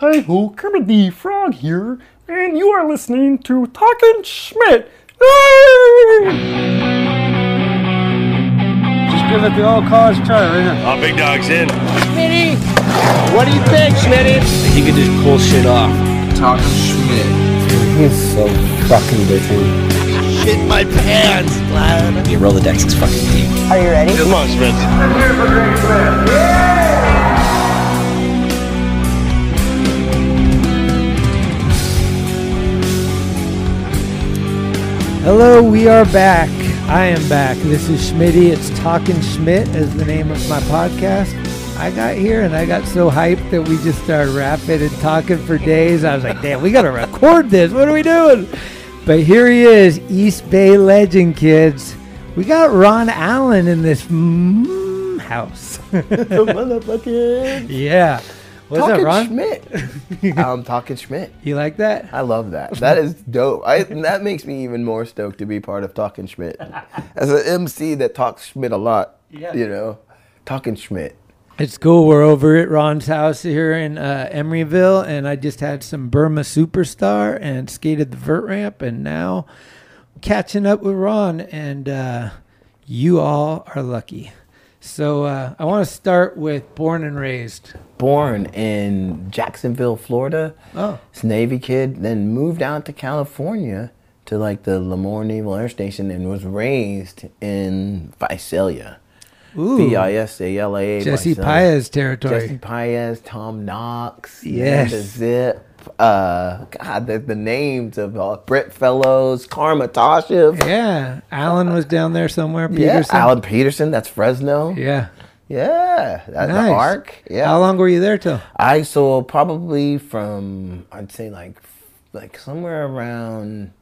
Hi ho, Kermit the Frog here, and you are listening to Talking Schmidt. Just give it the old college try, right? Oh, big dog's in. Smitty, what do you think, Smitty? He could just pull shit off. Talking Schmidt. He's so fucking busy. Shit my pants, lad. Your Rolodex is fucking deep. Are you ready? Come on, Smith. Hello, we are back. I am back. This is Schmitty. It's Talking Schmidt is the name of my podcast. I got here and I got so hyped that we just started rapping and talking for days. I was like, damn, we got to record this. What are we doing? But here he is, East Bay legend, kids. We got Ron Allen in this mm, house. Motherfucker. yeah. What's Talking up, Ron? Schmidt. I'm talking Schmidt. You like that? I love that. That is dope. I, that makes me even more stoked to be part of Talking Schmidt. As an MC that talks Schmidt a lot, Yeah. you know, Talking Schmidt. It's cool. We're over at Ron's house here in uh, Emeryville, and I just had some Burma Superstar and skated the vert ramp, and now catching up with Ron, and uh, you all are lucky. So uh, I want to start with born and raised. Born in Jacksonville, Florida. Oh, This Navy kid, then moved out to California to like the Lemoore Naval Air Station and was raised in Visalia. ooh, V I S A L A. Jesse Visalia. Paez territory. Jesse Paez, Tom Knox, Yes. Amanda Zip, uh, God, the, the names of uh, Britt Fellows, Karma Tashiv, Yeah, Alan was down there somewhere. yeah, Peterson. Alan Peterson, that's Fresno, yeah, Yeah. that's Nice. the Arc, yeah. How long were you there till? I saw probably from I'd say like like somewhere around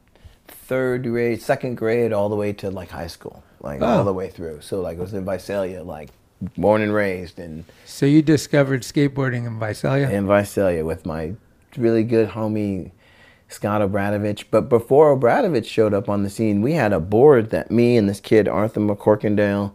third grade, second grade, all the way to like high school, like Oh. all the way through. So like I was in Visalia, like born and raised in So you discovered skateboarding in Visalia. in Visalia with my really good homie Scott Obradovich. But before Obradovich showed up on the scene, we had a board that me and this kid Arthur McCorkindale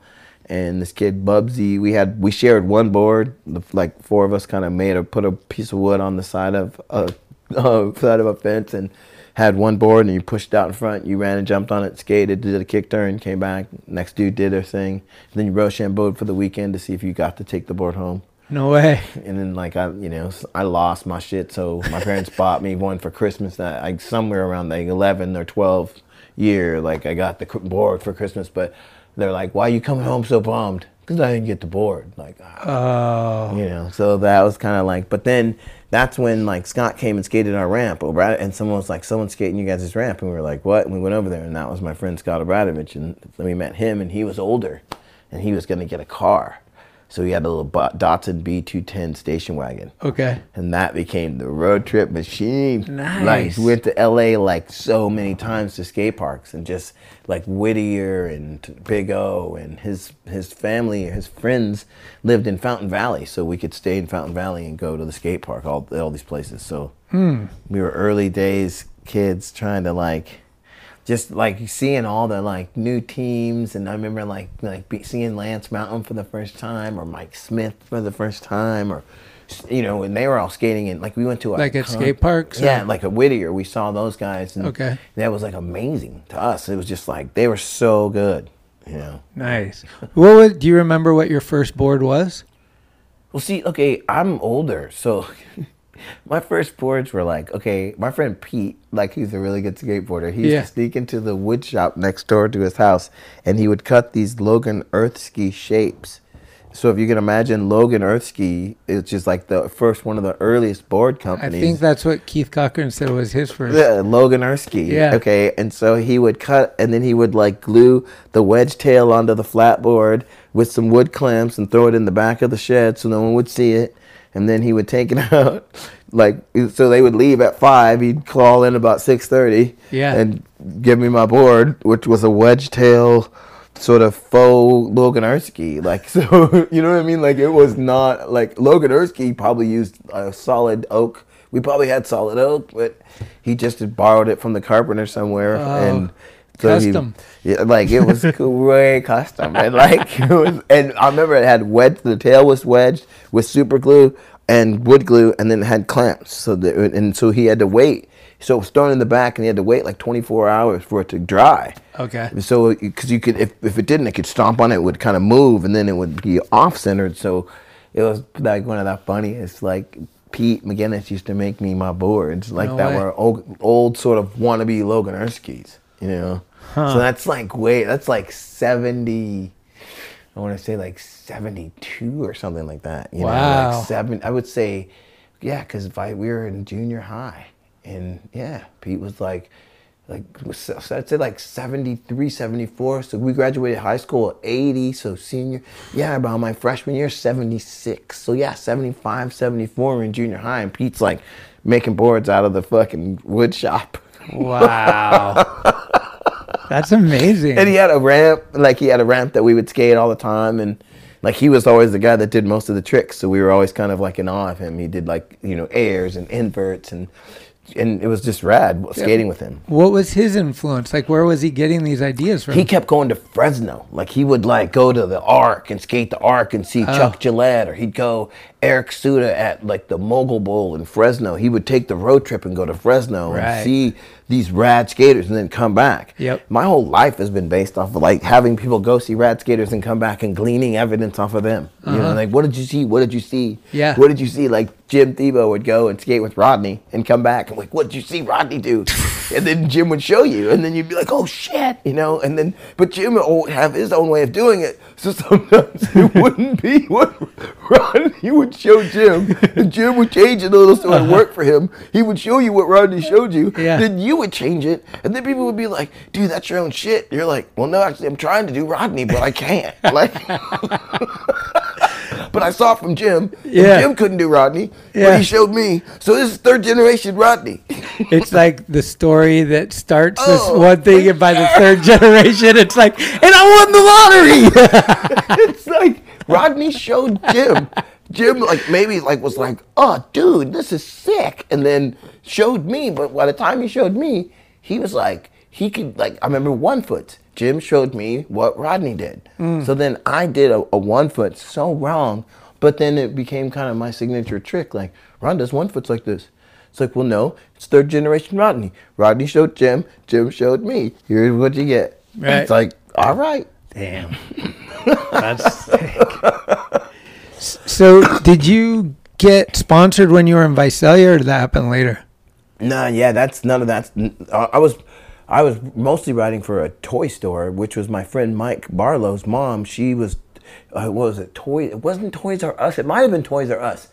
and this kid Bubsy, we had we shared one board. The, like four of us kind of made a put a piece of wood on the side of a uh, side of a fence and had one board and you pushed out in front. You ran and jumped on it, skated, did a kick turn, came back. Next dude did their thing. then you Rochambeaued for the weekend to see if you got to take the board home. No way. And then like I, you know, I lost my shit, so my parents bought me one for Christmas. That like somewhere around like 11 or 12 year, like I got the board for Christmas. But they're like, "Why are you coming home so bummed?" Because I didn't get the board. Like, ah, Oh, you know. So that was kind of like. But then that's when like Scott came and skated our ramp, Obrad, and someone was like, "Someone's skating you guys' ramp," and we were like, "What?" And we went over there, and that was my friend Scott Obradovich, and then we met him, and he was older, and he was gonna get a car. So he had a little Datsun B210 station wagon. okay. And that became the road trip machine. Nice. Like went to LA like so many times to skate parks and just like Whittier and Big O and his his family, his friends lived in Fountain Valley, so we could stay in Fountain Valley and go to the skate park, all all these places. So hmm. we were early days kids trying to like just like seeing all the like new teams and i remember like like be, seeing lance mountain for the first time or mike smith for the first time or you know when they were all skating and like we went to a Like at con- skate parks, or- yeah like a whittier we saw those guys and Okay. that was like amazing to us it was just like they were so good you know Nice. What was, do you remember what your first board was? Well, see, okay, I'm older, so my first boards were like, okay, my friend Pete, like he's a really good skateboarder. He used Yeah. to sneak into the wood shop next door to his house, and he would cut these Logan Earth Ski shapes. So if you can imagine, Logan Earth Ski is just like the first one of the earliest board companies. I think that's what Keith Cochran said was his first. Yeah, Logan Earth Ski. Yeah. Okay, and so he would cut, and then he would like glue the wedge tail onto the flat board with some wood clamps and throw it in the back of the shed so no one would see it. And then he would take it out, like so they would leave at five. He'd call in about six thirty. Yeah. And give me my board, which was a wedge tail. Sort of faux Logan Earth Ski, like so, you know what I mean. Like it was not like Logan Earth Ski probably used a solid oak we probably had solid oak, but he just had borrowed it from the carpenter somewhere oh. and so he- custom. yeah, like it was way custom, and like it was. And I remember it had wedged. The tail was wedged with super glue. and wood glue, and then it had clamps. So the, and so he had to wait. So it was thrown in the back, and he had to wait like 24 hours for it to dry. Okay. So because you could, if, if it didn't, it could stomp on it, it would kind of move, and then it would be off centered. So it was like one of the funniest. Like Pete McGinnis used to make me my boards like No that way. were old, old sort of wannabe Logan Earth Skis, you know. So that's like way that's like 70. I want to say like 72 or something like that. You know, Wow. like seven. I would say, yeah, because we were in junior high, and yeah, Pete was like, like so I'd say like 73, 74. So we graduated high school at 80. So senior, yeah, about my freshman year, 76. So yeah, 75, 74 we're in junior high, and Pete's like making boards out of the fucking wood shop. Wow. That's amazing. And he had a ramp, like he had a ramp that we would skate all the time, and like he was always the guy that did most of the tricks. So we were always kind of like in awe of him. He did like you know airs and inverts, and and it was just rad skating with him. what was his influence? Like, where was he getting these ideas from? He kept going to Fresno. Like he would like go to the Arc and skate the Arc and see oh. Chuck Gillette, or he'd go Eric Suda at like the Mogul Bowl in Fresno. He would take the road trip and go to Fresno Right. and see these rad skaters and then come back. Yep. My whole life has been based off of like having people go see rad skaters and come back and gleaning evidence off of them. You know, like what did you see? What did you see? Uh-huh. Yeah. What did you see? Like Jim Thiebaud would go and skate with Rodney and come back and like, what did you see Rodney do? and then Jim would show you, and then you'd be like, oh shit, you know. And then, but Jim would have his own way of doing it, so sometimes it wouldn't be what Rodney would show Jim, and Jim would change it a little so it worked for him. He would show you what Rodney showed you, Yeah. then you would change it, and then people would be like, dude, that's your own shit. You're like, well, no, actually, I'm trying to do Rodney, but I can't. Like. But I saw it from Jim. Yeah. Jim couldn't do Rodney, Yeah. but he showed me. So this is third generation Rodney. it's like the story that starts Oh, this one thing, and by the third generation, it's like, and I won the lottery. it's like Rodney showed Jim. Jim like maybe like was like, oh dude, this is sick, and then showed me. But by the time he showed me, he was like he could like I remember one foot. Jim showed me what Rodney did. Hmm. So then I did a, a one foot so wrong, but then it became kind of my signature trick. Like Ron does one foots like this. It's like, well, no, it's third generation Rodney. Rodney showed Jim. Jim showed me. Here's what you get. Right. It's like, all right. Damn. That's sick. So, did you get sponsored when you were in Visalia, or did that happen later? Nah, yeah, that's none of that. I I was, I was mostly writing for a toy store, which was my friend Mike Barlow's mom. She was, uh, what was it? Toy? It wasn't Toys R Us. It might have been Toys R Us.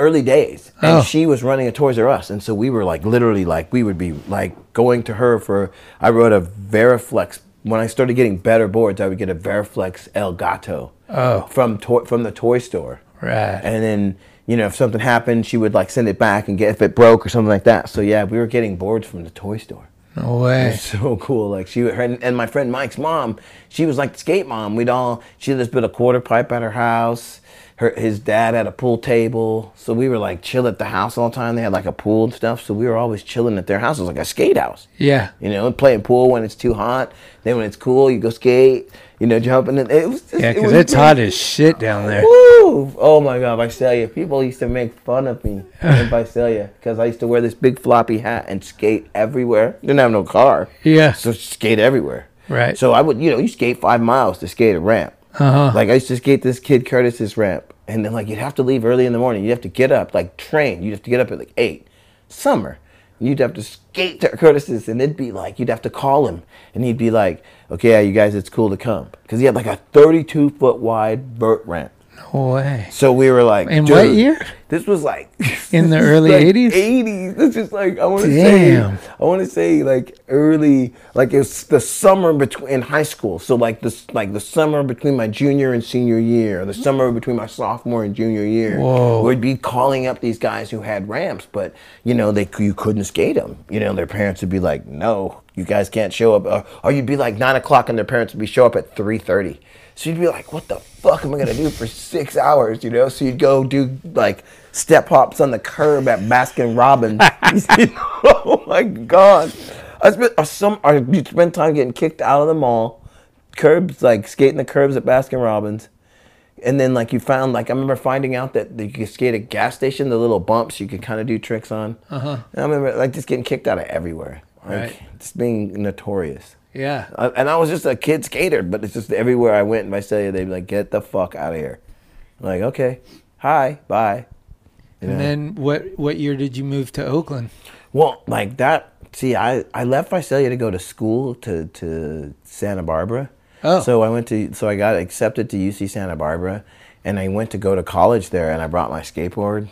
Early days, and Oh. she was running a Toys R Us, and so we were like literally like we would be like going to her for. I wrote a Variflex when I started getting better boards. I would get a Variflex Elgato Oh. from toy, from the toy store. Right. And then, you know, if something happened, she would like send it back and get if it broke or something like that. So yeah, we were getting boards from the toy store. No way. So cool. Like she, her, and my friend Mike's mom, she was like the skate mom. We'd all she had this bit of quarter pipe at her house. Her his dad had a pool table, so we were like chill at the house all the time. They had like a pool and stuff, so we were always chilling at their house. It was like a skate house. Yeah. You know, and playing pool when it's too hot. Then when it's cool, you go skate. You know, jumping. And it was just, Yeah, because was it's hot as shit down there. Woo! Oh my god, Visalia. People used to make fun of me in Visalia because I used to wear this big floppy hat and skate everywhere. Didn't have no car. Yeah. So skate everywhere. Right. So I would, you know, you skate five miles to skate a ramp. Uh-huh. Like I used to skate this kid Curtis's ramp, and then like you'd have to leave early in the morning. You'd have to get up, like train. You'd have to get up at like eight. Summer. You'd have to skate to Curtis's, and it'd be like you'd have to call him, and he'd be like, "Okay, you guys, it's cool to come," because he had like a 32 foot wide vert ramp. No way. So we were like, In what year? This was like In the early like 80s? 80s. This is like I want to say I want to say like early like it's the summer between in high school. So like this like the summer between my junior and senior year, the summer between my sophomore and junior year. Whoa. We'd be calling up these guys who had ramps, but you know they you couldn't skate them. You know their parents would be like, "No, you guys can't show up," or, or you'd be like nine o'clock and their parents would be show up at three thirty. So you'd be like, "What the fuck am I gonna do for six hours?" You know. So you'd go do like step hops on the curb at Baskin Robbins. You know? oh my god! I spent uh, some. I you'd spend time getting kicked out of the mall, curbs like skating the curbs at Baskin Robbins, and then like you found like I remember finding out that you could skate at gas station, the little bumps you could kind of do tricks on. Uh-huh. And I remember like just getting kicked out of everywhere, like Right. just being notorious. Yeah. Uh, and I was just a kid skater, but it's just everywhere I went in Visalia, they'd be like, "Get the fuck out of here!" I'm like, okay, hi, bye. You And know? then what what year did you move to Oakland? Well, like that. See, I, I left Visalia to go to school to, to Santa Barbara. Oh. So I went to so I got accepted to UC Santa Barbara, and I went to go to college there, and I brought my skateboard.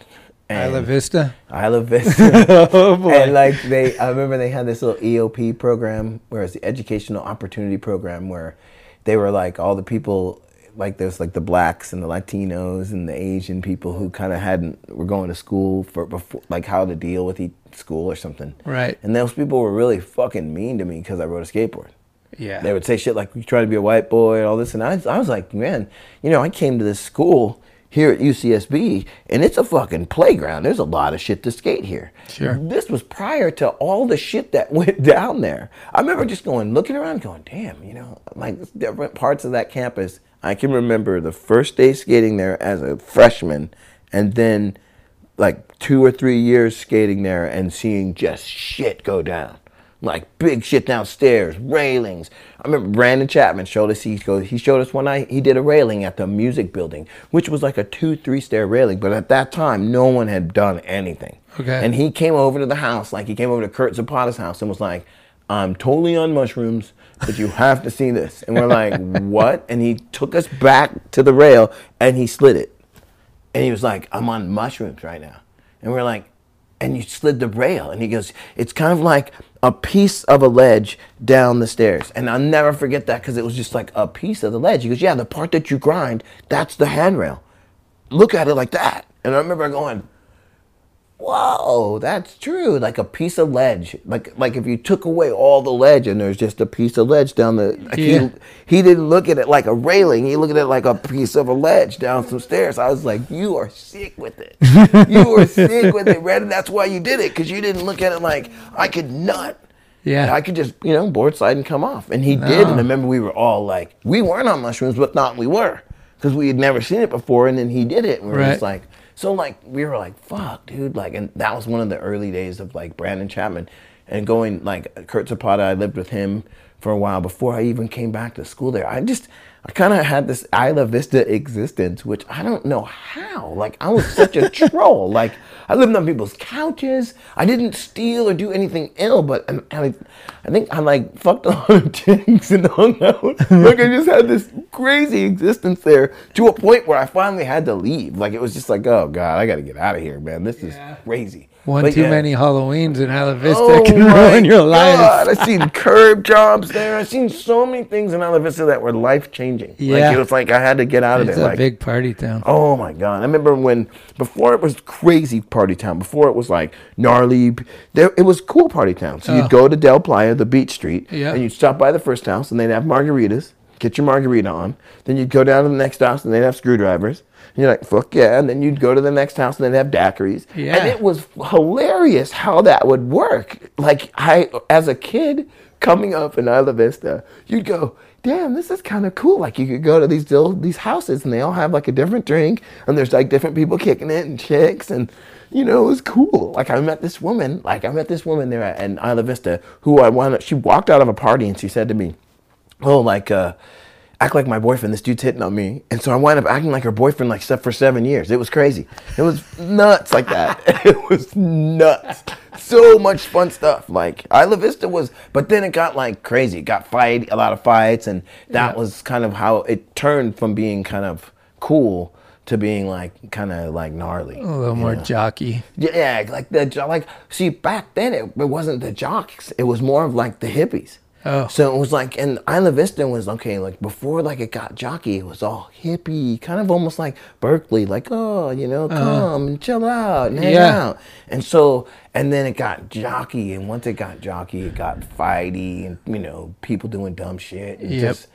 And Isla Vista. Isla Vista. Oh boy. and like they, I remember they had this little EOP program, where it's the Educational Opportunity Program, where they were like all the people, like there's like the blacks and the Latinos and the Asian people who kind of hadn't were going to school for before, like how to deal with each school or something. Right. And those people were really fucking mean to me because I rode a skateboard. yeah. They would say shit like, "You trying to be a white boy" and all this, and I, I was like, man, you know, I came to this school here at UCSB, and it's a fucking playground. There's a lot of shit to skate here. Sure. This was prior to all the shit that went down there. I remember just going, looking around, going, damn, you know, like different parts of that campus. I can remember the first day skating there as a freshman, and then like two or three years skating there and seeing just shit go down. Like big shit downstairs, railings. I remember Brandon Chapman showed us he goes he showed us one night he did a railing at the music building, which was like a two, three stair railing, but at that time no one had done anything. Okay. And he came over to the house, like he came over to Kurt Zapata's house and was like, I'm totally on mushrooms, but you have to see this. And we're like, What? And he took us back to the rail and he slid it. And he was like, I'm on mushrooms right now. And we're like, and you slid the rail. And he goes, it's kind of like a piece of a ledge down the stairs. And I'll never forget that because it was just like a piece of the ledge. He goes, yeah, the part that you grind, that's the handrail. Look at it like that. And I remember going, whoa, that's true. Like a piece of ledge. Like like if you took away all the ledge and there's just a piece of ledge down the. Like Yeah. He, he didn't look at it like a railing. He looked at it like a piece of a ledge down some stairs. I was like, you are sick with it. you are sick with it, Red. And that's why you did it because you didn't look at it like I could not. Yeah. I could just, you know, board slide and come off. And he did. And I remember we were all like, we weren't on mushrooms, but thought we were. Because we had never seen it before. And then he did it. And we were just like, so like, we were like, fuck, dude. Like, and that was one of the early days of like Brandon Chapman. And going, like, Kurt Zapata, I lived with him for a while before I even came back to school there. I just, I kind of had this Isla Vista existence, which I don't know how. Like, I was such a troll. Like, I lived on people's couches. I didn't steal or do anything ill, but and I, I think I like fucked a lot of chicks and hung out. like, I just had this crazy existence there to a point where I finally had to leave. Like, it was just like, oh God, I got to get out of here, man. This is crazy. One But too yeah. many Halloweens in Isla Vista Oh can ruin your life. God, I've seen curb jobs there. I've seen so many things in Isla Vista that were life changing. Yeah. Like it was like I had to get out of there. It's a Like, big party town. Oh my god! I remember when before it was crazy party town. Before it was like gnarly. There, it was cool party town. So Oh. you'd go to Del Playa, the beach street, and you'd stop by the first house, and they'd have margaritas. Get your margarita on. Then you'd go down to the next house, and they'd have screwdrivers. And you're like, fuck yeah! And then you'd go to the next house, and they'd have daiquiris. Yeah. And it was hilarious how that would work. Like I, as a kid coming up in Isla Vista, you'd go, damn, this is kind of cool. Like you could go to these these houses and they all have like a different drink and there's like different people kicking it and chicks and you know, it was cool. Like I met this woman, like I met this woman there at, in Isla Vista who I wanted, she walked out of a party and she said to me, oh, like, uh, act like my boyfriend. This dude's hitting on me. And so I wound up acting like her boyfriend like se- for seven years. It was crazy. It was nuts like that. it was nuts. So much fun stuff. Like Isla Vista was, but then it got like crazy. It got fight, a lot of fights. And that Yeah. was kind of how it turned from being kind of cool to being like kind of like gnarly. A little more jockey. Yeah, like the like. See, back then it, it wasn't the jocks. It was more of like the hippies. Oh. So it was like, and Isla Vista was okay. Like before, like it got jockey. It was all hippie, kind of almost like Berkeley. Like, oh, you know, come and chill out and hang Uh-huh. Yeah. out. And so, and then it got jockey. And once it got jockey, it got fighty, and you know, people doing dumb shit. And Yep. just,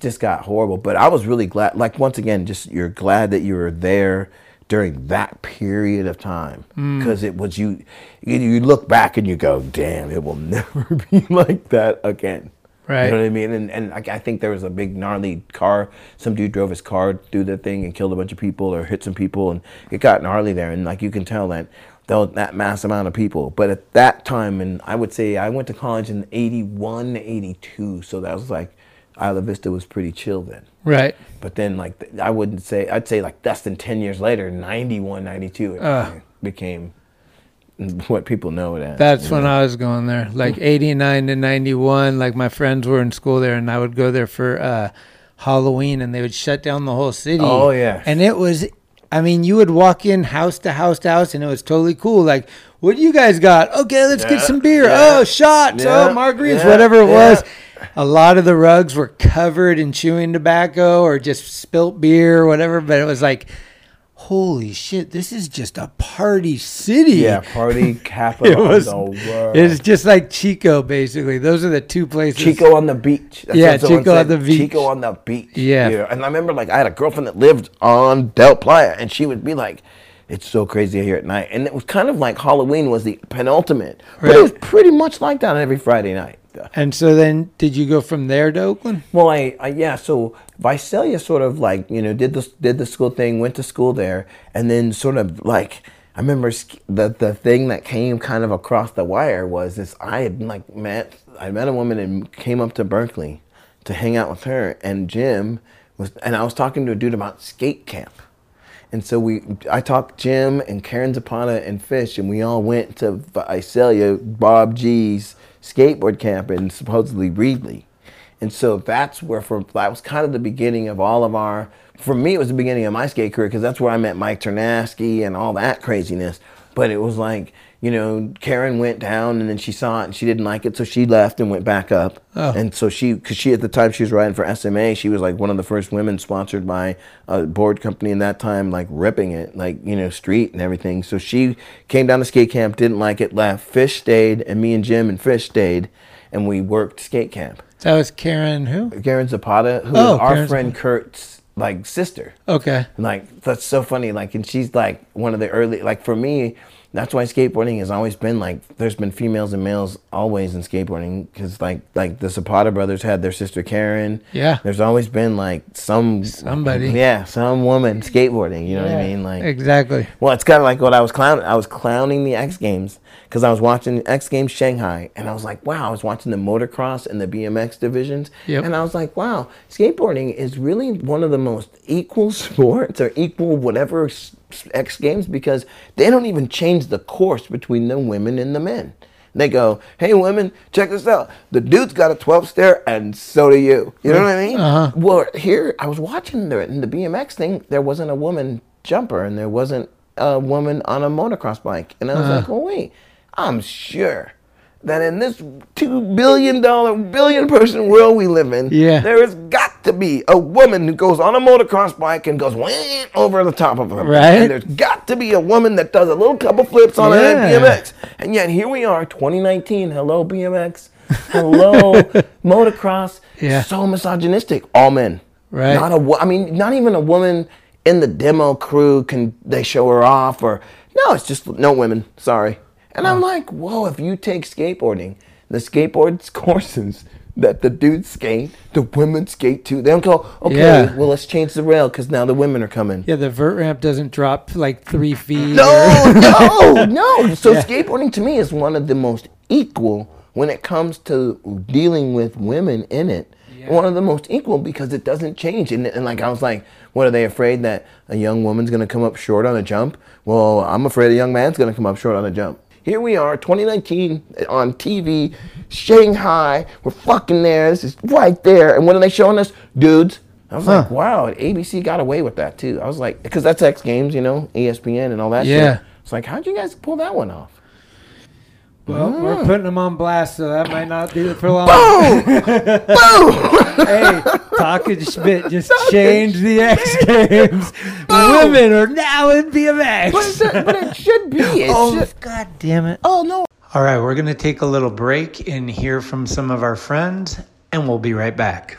just got horrible. But I was really glad. Like once again, just you're glad that you were there during that period of time Mm. because it was you, you. You look back and you go, "Damn, it will never be like that again." Right. You know what I mean? And and I, I think there was a big gnarly car. Some dude drove his car through the thing and killed a bunch of people or hit some people, and it got gnarly there. And like you can tell that that mass amount of people. But at that time, and I would say I went to college in 81, 82, so that was like Isla Vista was pretty chill then. Right. But then, like, I wouldn't say, I'd say, like, less than 10 years later, 91, 92, it Ugh. became what people know it as. That's when know? I was going there, like '89 to '91. Like my friends were in school there, and I would go there for uh, Halloween, and they would shut down the whole city. Oh, yeah. and it was, I mean, you would walk in house to house to house, and it was totally cool. Like, what do you guys got? Okay, let's get some beer. yeah, oh, shots. yeah, oh, margaritas. yeah, whatever it yeah. was. A lot of the rugs were covered in chewing tobacco or just spilt beer or whatever. But it was like, holy shit, this is just a party city. Yeah, party capital It was- of the world. It's just like Chico, basically. Those are the two places. Chico on the beach. That's Yeah, Chico on the beach. Chico on the beach. Yeah. And I remember, like, I had a girlfriend that lived on Del Playa, and she would be like, it's so crazy here at night. And it was kind of like Halloween was the penultimate. But it was pretty much like that on every Friday night. And so then, did you go from there to Oakland? Well, I, I yeah. So Visalia sort of like you know did the did the school thing, went to school there, and then sort of like I remember the the thing that came kind of across the wire was this. I had like met I met a woman and came up to Berkeley to hang out with her, and Jim was, and I was talking to a dude about skate camp. And so we, I talked Jim and Karen Zapata and Fish, and we all went to Visalia, Bob G's skateboard camp in supposedly Reedley. And so that's where, for that was kind of the beginning of all of our. For me, it was the beginning of my skate career because that's where I met Mike Ternasky and all that craziness. But it was like, you know, Karen went down and then she saw it and she didn't like it, so she left and went back up. Oh. And so she, because she at the time she was riding for SMA, she was like one of the first women sponsored by a board company in that time, like ripping it, like you know, street and everything. So she came down to skate camp, didn't like it, left. Fish stayed, and me and Jim and Fish stayed, and we worked skate camp. That was Karen who? Karen Zapata, who Oh, our Karen friend Kurt's like sister. Okay. Like that's so funny. Like, and she's like one of the early. Like for me, that's why skateboarding has always been like. There's been females and males always in skateboarding because like like the Zapata brothers had their sister Karen. Yeah. There's always been like some Somebody. Yeah, some woman skateboarding. You know what I mean? Like Exactly. well, it's kind of like what I was clowning. I was clowning the X Games because I was watching X Games Shanghai, and I was like, wow, I was watching the motocross and the BMX divisions, Yep. and I was like, wow, skateboarding is really one of the most equal sports or equal whatever X Games because they don't even change the course between the women and the men. They go, hey, women, check this out. The dude's got a 12 stair, and so do you. You know what I mean? Uh-huh. Well, here I was watching the in the BMX thing. There wasn't a woman jumper, and there wasn't a woman on a motocross bike. And I was Uh-huh. like, oh wait, I'm sure that in this two billion dollar, billion person world we live in, Yeah. there has got to be a woman who goes on a motocross bike and goes over the top of them. Right. And there's got to be a woman that does a little couple flips on Yeah. a BMX. And yet here we are, 2019. Hello BMX. Hello motocross. Yeah. So misogynistic. All men. Right. Not a. I mean, not even a woman in the demo crew can they show her off or no? It's just no women. Sorry. And I'm oh. like, whoa! If you take skateboarding, the skateboard courses that the dudes skate, the women skate too. They don't go, okay, Yeah. well let's change the rail because now the women are coming. Yeah, the vert ramp doesn't drop like three feet. No, no, no. So Yeah. skateboarding to me is one of the most equal when it comes to dealing with women in it. One of the most equal because it doesn't change. And, and like I was like, what are they afraid that a young woman's gonna come up short on a jump? Well, I'm afraid a young man's gonna come up short on a jump. Here we are, 2019 on TV, Shanghai. We're fucking there. This is right there. And what are they showing us? Dudes. I was like, wow, ABC got away with that too. I was like, because that's X Games, you know, ESPN and all that Yeah. shit. It's like, how'd you guys pull that one off? Well, we're ah. putting them on blast, so that might not do it for long. Boom! Boom! hey, Talking Schmidt just changed the X Games. Women are now in BMX. but, it, but it should be. It oh, should. God damn it. Oh, no. All right, we're going to take a little break and hear from some of our friends, and we'll be right back.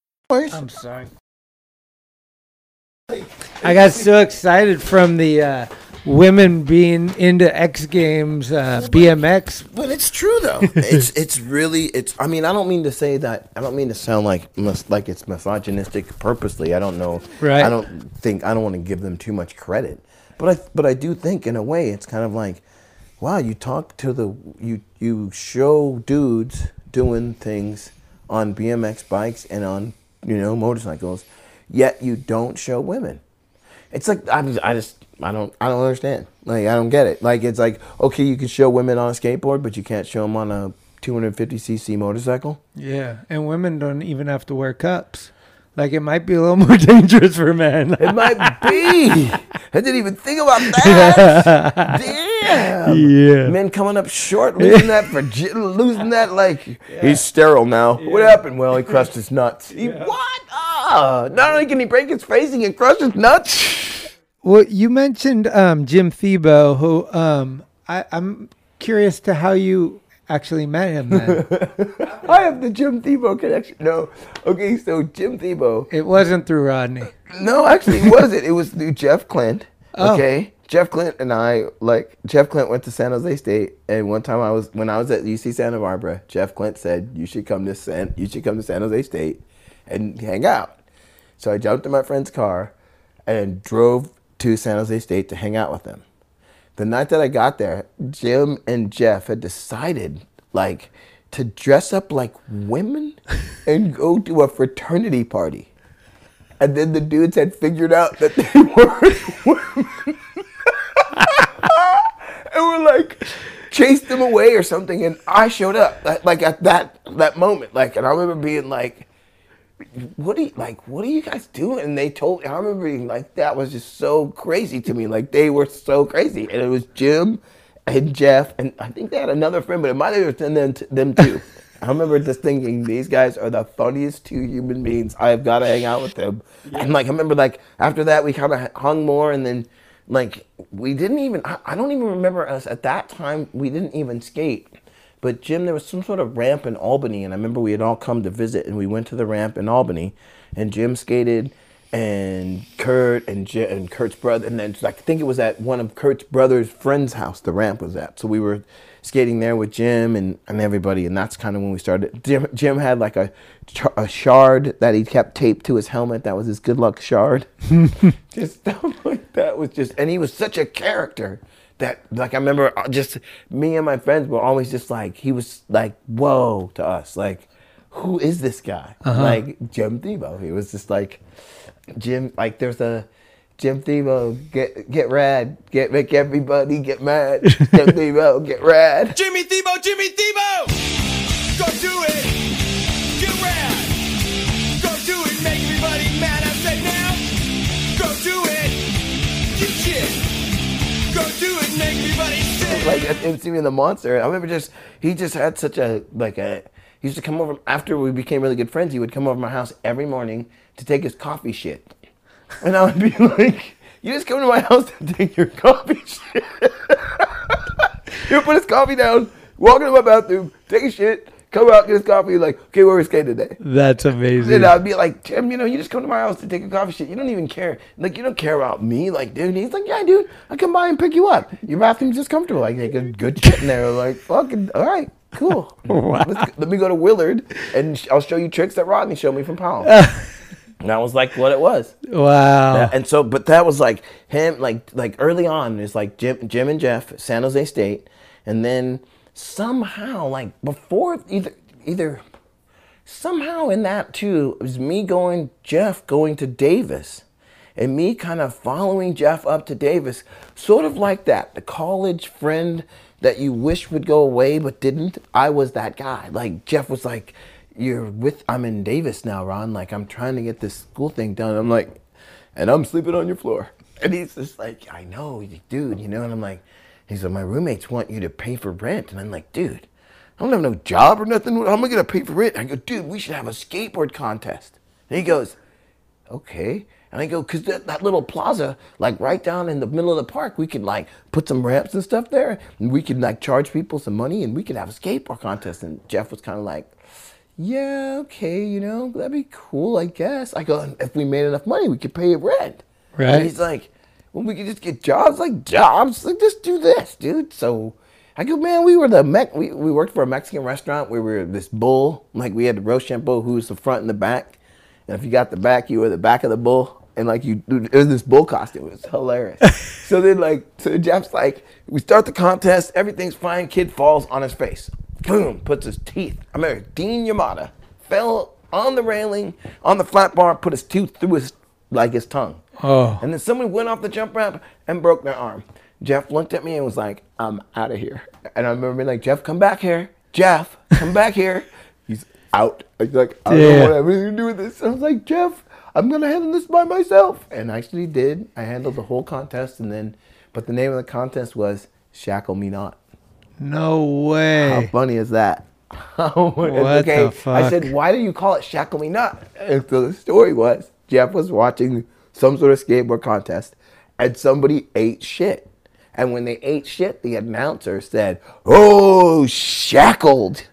I'm sorry. I got so excited from the uh, women being into X Games, uh, BMX. But it's true though. it's it's really it's. I mean, I don't mean to say that. I don't mean to sound like mis- like it's misogynistic purposely. I don't know. Right. I don't think I don't want to give them too much credit. But I but I do think in a way it's kind of like, wow, you talk to the you you show dudes doing things on BMX bikes and on you know motorcycles, yet you don't show women. It's like I just, I just I don't I don't understand. Like I don't get it. Like it's like okay, you can show women on a skateboard, but you can't show them on a 250cc motorcycle. Yeah, and women don't even have to wear cups. Like it might be a little more dangerous for men. It might be. I didn't even think about that. Damn. Yeah. Men coming up short, losing that for losing that like he's sterile now. What happened? Well, he crushed his nuts. He, what? Ah, not only can he break his face, he can crush his nuts. Well, you mentioned um, Jim Thiebaud, who um, I, I'm curious to how you actually met him. Then. I have the Jim Thiebaud connection. No, okay, so Jim Thiebaud. it wasn't through Rodney. No, actually, it wasn't. It was through Jeff Klindt. Oh. Okay, Jeff Klindt and I like Jeff Klindt went to San Jose State, and one time I was when I was at UC Santa Barbara, Jeff Klindt said you should come to San you should come to San Jose State and hang out. So I jumped in my friend's car and drove to San Jose State to hang out with them. The night that I got there, Jim and Jeff had decided like to dress up like women and go to a fraternity party. And then the dudes had figured out that they weren't women. and were like chased them away or something. And I showed up like- like at that that moment. Like, and I remember being like, "What are you like? What are you guys doing?" And they told. I remember being like, "That was just so crazy to me. Like they were so crazy." And it was Jim and Jeff, and I think they had another friend, but it might have been them, them too. I remember just thinking these guys are the funniest two human beings. I've got to hang out with them. And like I remember, like after that, we kind of hung more, and then like we didn't even. I, I don't even remember us at that time. We didn't even skate. But Jim, there was some sort of ramp in Albany, and I remember we had all come to visit, and we went to the ramp in Albany, and Jim skated, and Kurt and J- and Kurt's brother, and then like, I think it was at one of Kurt's brother's friend's house. The ramp was at, so we were skating there with Jim and, and everybody, and that's kind of when we started. Jim, Jim had like a a shard that he kept taped to his helmet. That was his good luck shard. just stuff like that was just, and he was such a character that like I remember uh, just me and my friends were always just like he was like whoa to us like who is this guy like Jim Thiebaud he was just like Jim like there's a Jim Thiebaud get get rad get make everybody get mad Jim Thiebaud get rad Jimmy Thiebaud, Jimmy Thiebaud! Go do it! Get rad! Go do it, make everybody mad. I said now! Go do it! Get shit! Go do it, make everybody sick! like at MTV and the Monster I remember just he just had such a like a he used to come over after we became really good friends he would come over to my house every morning to take his coffee shit and I would be like you just come to my house to take your coffee shit he would put his coffee down walk into my bathroom take a shit come out get his coffee like okay where we skating today That's amazing. and I'd be like, Tim, you know, you just come to my house to take a coffee shit. You don't even care. Like, you don't care about me. Like, dude, he's like, yeah, dude, I come by and pick you up. Your bathroom's just comfortable. Like, take a good shit in there. Like, fucking, all right, cool. Let's, let me go to Willard and I'll show you tricks that Rodney showed me from Powell. and that was like what it was. Wow. Yeah, and so, but that was like him, like like early on. It's like Jim, Jim and Jeff, San Jose State, and then somehow, like before either either somehow in that too it was me going Jeff going to Davis, and me kind of following Jeff up to Davis, sort of like that, the college friend that you wish would go away but didn't. I was that guy. Like Jeff was like you're with I'm in Davis now, Ron. Like I'm trying to get this school thing done. I'm like, and I'm sleeping on your floor. And he's just like, I know, dude, you know. And I'm like, he's like, my roommates want you to pay for rent. And I'm like, dude, I don't have no job or nothing. How am I gonna pay for rent? I go, dude, we should have a skateboard contest. And he goes, okay. And I go, cause that, that little plaza, like right down in the middle of the park, we could like put some ramps and stuff there, and we could like charge people some money, and we could have a skateboard contest. And Jeff was kind of like, yeah, okay, you know, that'd be cool, I guess. I go, if we made enough money, we could pay rent. Right. And he's like, well, we could just get jobs, like jobs, like just do this, dude. So I go, man, we were the Mex- we, we worked for a Mexican restaurant we were this bull, like we had the Rochambeau who was the front and the back. And if you got the back, you were the back of the bull. And like you, it was this bull costume. It was hilarious. so then, like, so Jeff's like, we start the contest, everything's fine. Kid falls on his face. Boom, puts his teeth. I remember Dean Yamada fell on the railing, on the flat bar, put his tooth through his, like his tongue. Oh. And then somebody went off the jump ramp and broke their arm. Jeff looked at me and was like, I'm out of here. And I remember being like, Jeff, come back here. Jeff, come back here. He's out. He's like, I don't want to have anything to do with this. I was like, Jeff, I'm going to handle this by myself. And I actually did. I handled the whole contest. And then, but the name of the contest was Shackle Me Not. No way. How funny is that? what What the fuck? I said, why do you call it Shackle Me Not? And so the story was Jeff was watching some sort of skateboard contest and somebody ate shit. And when they ate shit, the announcer said, Oh, shackled.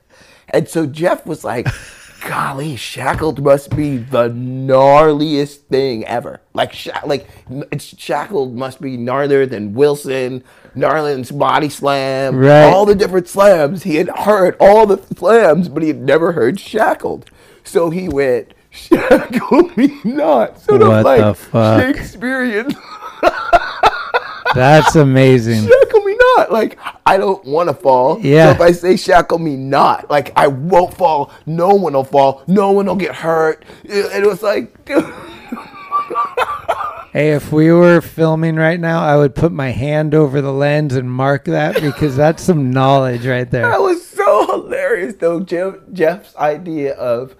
And so Jeff was like, Golly, shackled must be the gnarliest thing ever. Like, sha- like it's shackled must be gnarlier than Wilson, Narland's body slam, Right. all the different slams. He had heard all the slams, but he had never heard shackled. So he went, shackle me not. Sort What of like the fuck? Shakespearean. That's amazing. shackle me not. Like I don't want to fall. Yeah. So if I say shackle me not, like I won't fall. No one will fall. No one will get hurt. It, it was like, dude, Hey, if we were filming right now, I would put my hand over the lens and mark that because that's some knowledge right there. that was so hilarious though. Jeff, Jeff's idea of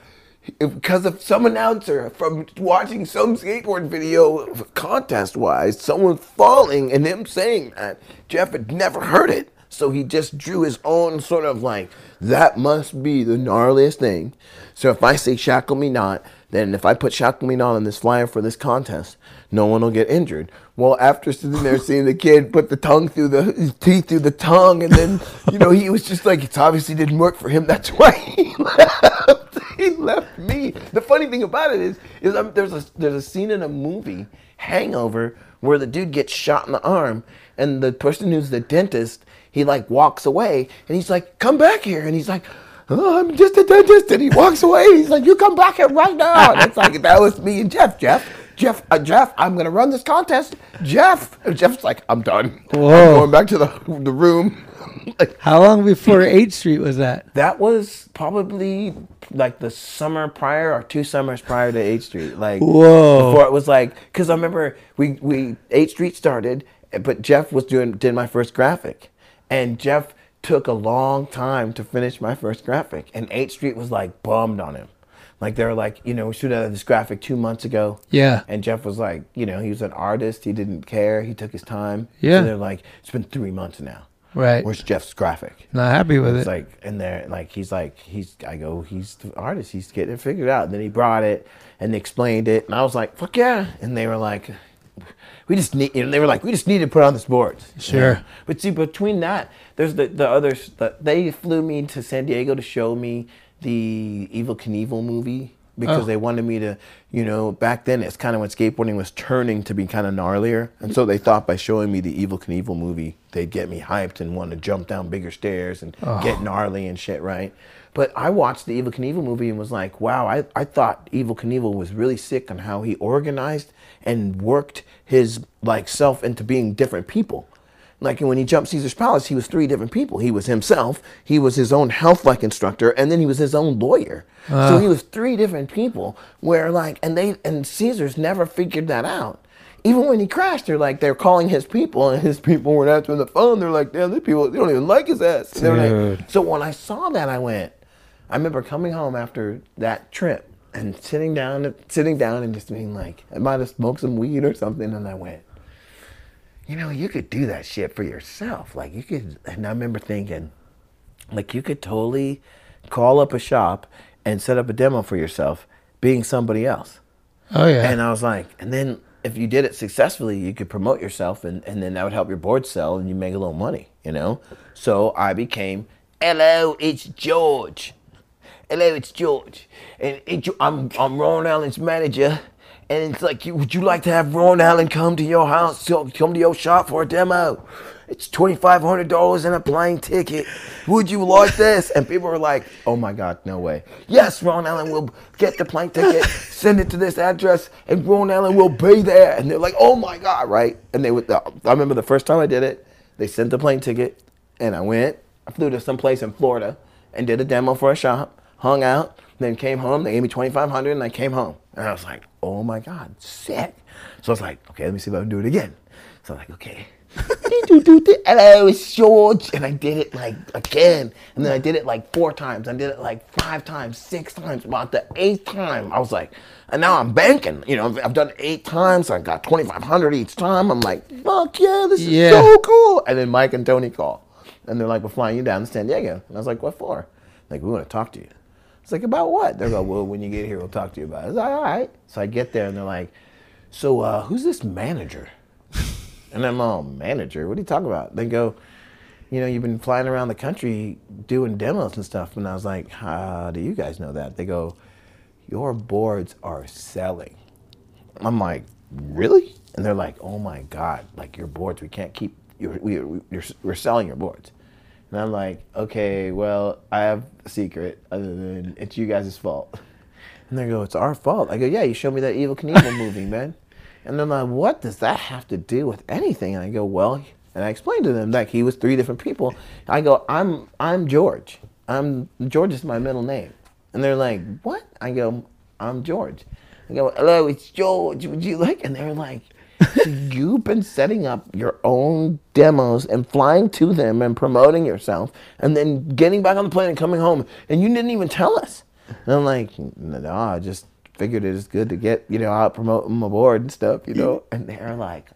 because of some announcer from watching some skateboard video contest wise, someone falling and him saying that Jeff had never heard it. So he just drew his own sort of like, that must be the gnarliest thing. So if I say shackle me not, then if I put not on this flyer for this contest, no one will get injured. Well, after sitting there seeing the kid put the tongue through the his teeth through the tongue, and then you know he was just like, it's obviously didn't work for him. That's why he left. He left me. The funny thing about it is, is um, there's a there's a scene in a movie, Hangover, where the dude gets shot in the arm, and the person who's the dentist, he like walks away, and he's like, come back here, and he's like. Oh, I'm just a dentist, and he walks away. He's like, "You come back here right now." And it's like that was me and Jeff. Jeff, Jeff, uh, Jeff, I'm gonna run this contest. Jeff, and Jeff's like, "I'm done. Whoa. I'm going back to the the room." like, How long before 8th Street was that? that was probably like the summer prior or two summers prior to 8th Street. Like Whoa. before it was like because I remember we we 8th Street started, but Jeff was doing did my first graphic, and Jeff took a long time to finish my first graphic, and 8th Street was like bummed on him. Like they were like, you know, we should have this graphic two months ago. Yeah. And Jeff was like, you know, he was an artist. He didn't care. He took his time. Yeah. So they're like, it's been three months now. Right. Where's Jeff's graphic? Not happy with It's it. like in there, like he's like he's. I go, he's the artist. He's getting it figured out. And then he brought it and explained it, and I was like, fuck yeah. And they were like, we just need. You know, they were like, we just need to put on the boards. you Sure. know? But see, between that, there's the the others. The, they flew me to San Diego to show me the Evel Knievel movie because Oh. they wanted me to, you know, back then it's kind of when skateboarding was turning to be kind of gnarlier, and so they thought by showing me the Evel Knievel movie, they'd get me hyped and want to jump down bigger stairs and oh. get gnarly and shit, right? But I watched the Evel Knievel movie and was like, wow, I, I thought Evil Knievel was really sick on how he organized and worked his like self into being different people. Like when he jumped Caesar's Palace, he was three different people. He was himself, he was his own health like instructor, and then he was his own lawyer. so he ah. was three different people. Where like, and they and Caesar's never figured that out. Even when he crashed, they're like they're calling his people, and his people weren't answering the phone. They're like, damn, these people they don't even like his ass. And they were like- so when I saw that, I went, I remember coming home after that trip and sitting down, sitting down, and just being like, I might have smoked some weed or something, and I went, you know, you could do that shit for yourself. Like you could, and I remember thinking, like you could totally call up a shop and set up a demo for yourself, being somebody else. Oh yeah. And I was like, and then if you did it successfully, you could promote yourself, and, and then that would help your board sell, and you make a little money, you know. So I became, hello, it's George. Hello, it's George, and it, I'm I'm Ron Allen's manager, and it's like, would you like to have Ron Allen come to your house, come to your shop for a demo? It's twenty five hundred dollars and a plane ticket. Would you like this? And people were like, "Oh my God, no way!" Yes, Ron Allen will get the plane ticket, send it to this address, and Ron Allen will be there. And they're like, "Oh my God!" Right? And they would. I remember the first time I did it, they sent the plane ticket, and I went. I flew to some place in Florida and did a demo for a shop, hung out, then came home. They gave me twenty five hundred, and I came home. And I was like, "Oh my God, sick!" So I was like, "Okay, let me see if I can do it again." So I'm like, "Okay." and Hello, it's George. And I did it like again. And then I did it like four times. I did it like five times, six times. About the eighth time, I was like, and now I'm banking. You know, I've- done eight times. I got 2,500 each time. I'm like, fuck yeah, this is Yeah. so cool. And then Mike and Tony call. And they're like, we're flying you down to San Diego. And I was like, what for? Like, we want to talk to you. It's like, about what? They're like, well, when you get here, we'll talk to you about it. I was like, all right. So I get there and they're like, so uh, who's this manager? And I'm all, manager? What are you talking about? They go, you know, you've been flying around the country doing demos and stuff. And I was like, how do you guys know that? They go, your boards are selling. I'm like, really? And they're like, oh my God, like your boards, we can't keep, you're, we, we, you're, we're selling your boards. And I'm like, okay, well, I have a secret other than it's you guys' fault. And they go, it's our fault. I go, yeah, you showed me that Evel Knievel movie, man. And they're like, what does that have to do with anything? And I go, well, and I explained to them like he was three different people. I go, I'm I'm George. I'm George is my middle name. And they're like, what? I go, I'm George. I go, hello, it's George. Would you like? And they're like, so you've been setting up your own demos and flying to them and promoting yourself, and then getting back on the plane and coming home, and you didn't even tell us. And I'm like, no, I just figured it was good to get, you know, out promote them aboard and stuff, you know. And they're like,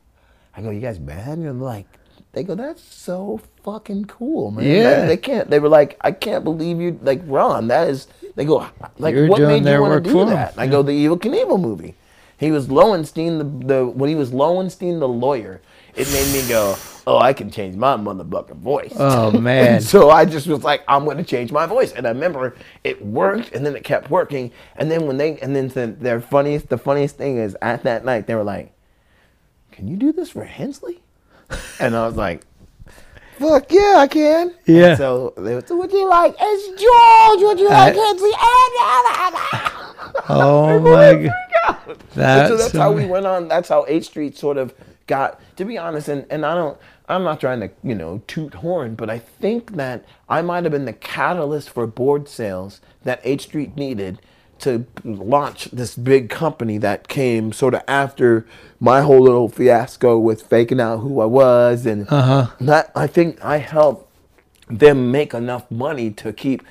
I go, you guys mad? And I'm like, they go, that's so fucking cool, man. Yeah. They can't. They were like, I can't believe you, like Ron. That is. They go, like, You're what made you want to do that? I go, the Evel Knievel movie. He was Lowenstein, the, the when he was Lowenstein the lawyer. It made me go, oh, I can change my motherfucking voice. Oh, man. And so I just was like, I'm going to change my voice. And I remember it worked, and then it kept working. And then when they, and then the, their funniest, the funniest thing is at that night they were like, "Can you do this for Hensley?" And I was like, "Fuck yeah, I can." Yeah. And so they were, so would you like? It's George. Would you like Hensley? Ah. oh my god. And That's, so that's how we went on. That's how H Street sort of got. To be honest, and, and I don't. I'm not trying to you know toot horn, but I think that I might have been the catalyst for board sales that H Street needed to launch this big company that came sort of after my whole little fiasco with faking out who I was, and uh-huh. that I think I helped them make enough money to keep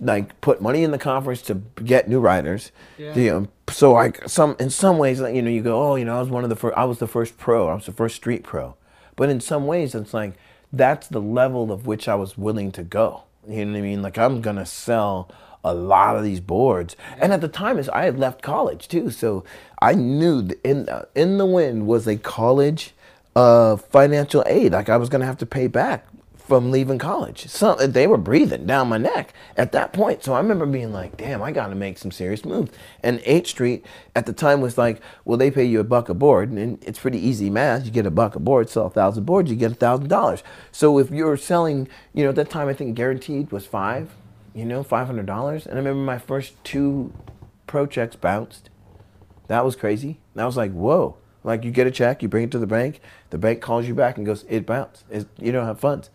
like put money in the conference to get new riders. You know, so I some in some ways like, you know you go oh you know I was one of the first I was the first pro I was the first street pro, but in some ways it's like that's the level of which I was willing to go. You know what I mean? Like I'm gonna sell a lot of these boards, and at the time is I had left college too, so I knew in in the wind was a college uh, financial aid. Like I was gonna have to pay back from leaving college. Some they were breathing down my neck at that point. So I remember being like, "Damn, I got to make some serious moves." And H Street at the time was like, "Well, they pay you a buck a board, and it's pretty easy math. You get a buck a board, sell a thousand boards, you get a thousand dollars. So if you're selling, you know, at that time I think guaranteed was five, you know, five hundred dollars. And I remember my first two pro checks bounced. That was crazy. And I was like, whoa. Like you get a check, you bring it to the bank, the bank calls you back and goes, it bounced. It's, you don't have funds.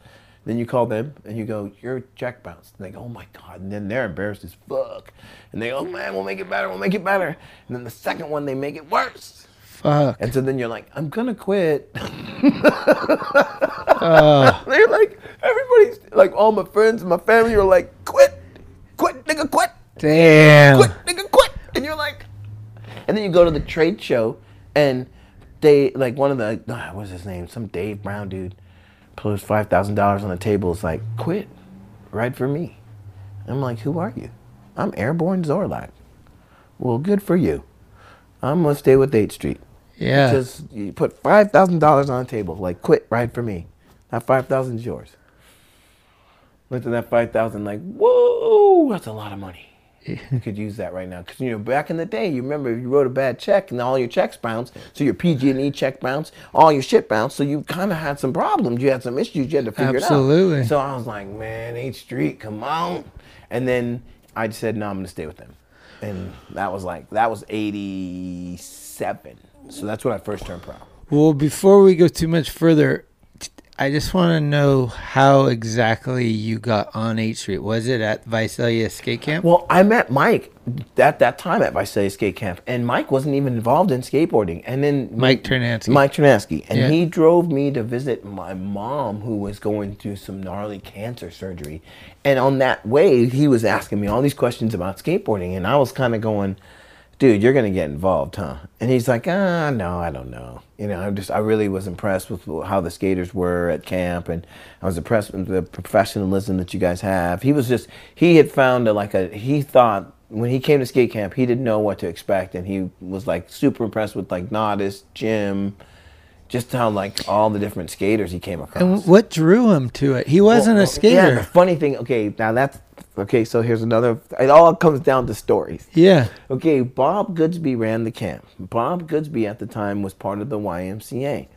Then you call them and you go, your check bounced. And they go, oh my God. And then they're embarrassed as fuck. And they go, oh man, we'll make it better, we'll make it better. And then the second one, they make it worse. Fuck. And so then you're like, I'm gonna quit. Uh. They're like, everybody's like, all my friends and my family are like, quit, quit nigga, quit, Damn. quit, nigga, quit. And you're like, and then you go to the trade show, and they like one of the ah, what's his name? Some Dave Brown dude puts five thousand dollars on the table. It's like, quit, ride for me. I'm like, who are you? I'm Airborne Zorlac. Well, good for you. I'm gonna stay with H Street. Yeah. Just you put five thousand dollars on the table. Like, quit, ride for me. That five thousand is yours. Looked at that five thousand, like, whoa, that's a lot of money. you could use that right now, because you know, back in the day, you remember if you wrote a bad check and all your checks bounced, so your PG&E check bounced, all your shit bounced, so you kind of had some problems. You had some issues. You had to figure Absolutely. it out. Absolutely. So I was like, man, H Street, come on. And then I just said, no, I'm gonna stay with them. And that was like, that was 87. So that's when I first turned pro. Well, before we go too much further, I just want to know how exactly you got on H Street. Was it at Visalia Skate Camp? Well, I met Mike at that time at Visalia Skate Camp, and Mike wasn't even involved in skateboarding. And then Mike Ternasky. Mike Ternasky, and Yeah. he drove me to visit my mom, who was going through some gnarly cancer surgery. And on that way, he was asking me all these questions about skateboarding, and I was kind of going, "Dude, you're gonna get involved, huh?" And he's like, "Ah, no, I don't know. You know, I'm just, I really was impressed with how the skaters were at camp, and I was impressed with the professionalism that you guys have." He was just, he had found a, like a, he thought when he came to skate camp, he didn't know what to expect, and he was like super impressed with like Nodis, Jim, just how like all the different skaters he came across. and what drew him to it? He wasn't Well, a skater. Yeah, the funny thing. Okay, now that's okay. So here's another. It all comes down to stories. Yeah. Okay, Bob Goodsby ran the camp. Bob Goodsby at the time was part of the YMCA.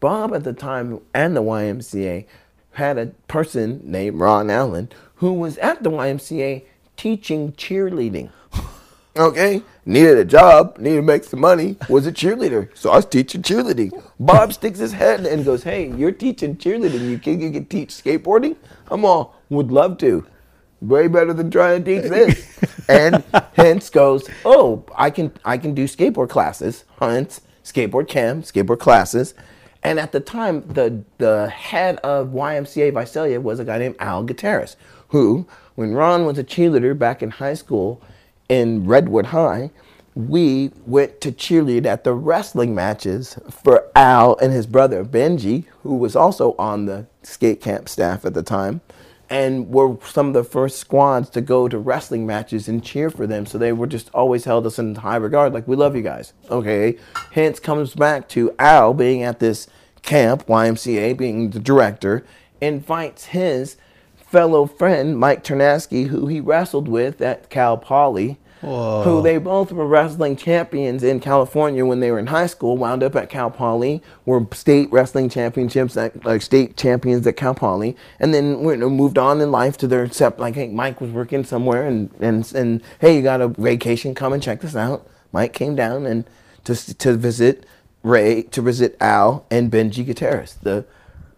Bob at the time and the YMCA had a person named Ron Allen who was at the YMCA teaching cheerleading. Okay, needed a job, needed to make some money, was a cheerleader. So I was teaching cheerleading. Bob sticks his head and goes, Hey, you're teaching cheerleading. You can you can teach skateboarding? I'm all, would love to. Way better than trying to teach this. and hence goes, Oh, I can I can do skateboard classes, hence skateboard camp, skateboard classes. And at the time, the the head of YMCA Visalia was a guy named Al Gutierrez, who, when Ron was a cheerleader back in high school in Redwood High, we went to cheerlead at the wrestling matches for Al and his brother Benji, who was also on the skate camp staff at the time, and were some of the first squads to go to wrestling matches and cheer for them. So they were just always held us in high regard, like we love you guys. Okay. Hence comes back to Al being at this camp, YMCA, being the director, invites his fellow friend Mike Ternasky, who he wrestled with at Cal Poly, who they both were wrestling champions in California when they were in high school. Wound up at Cal Poly, were state wrestling championships, at, like state champions at Cal Poly, and then you know, moved on in life to their sep. Like hey, Mike was working somewhere, and and and hey, you got a vacation? Come and check this out. Mike came down and to to visit Ray, to visit Al and Benji Gutierrez, the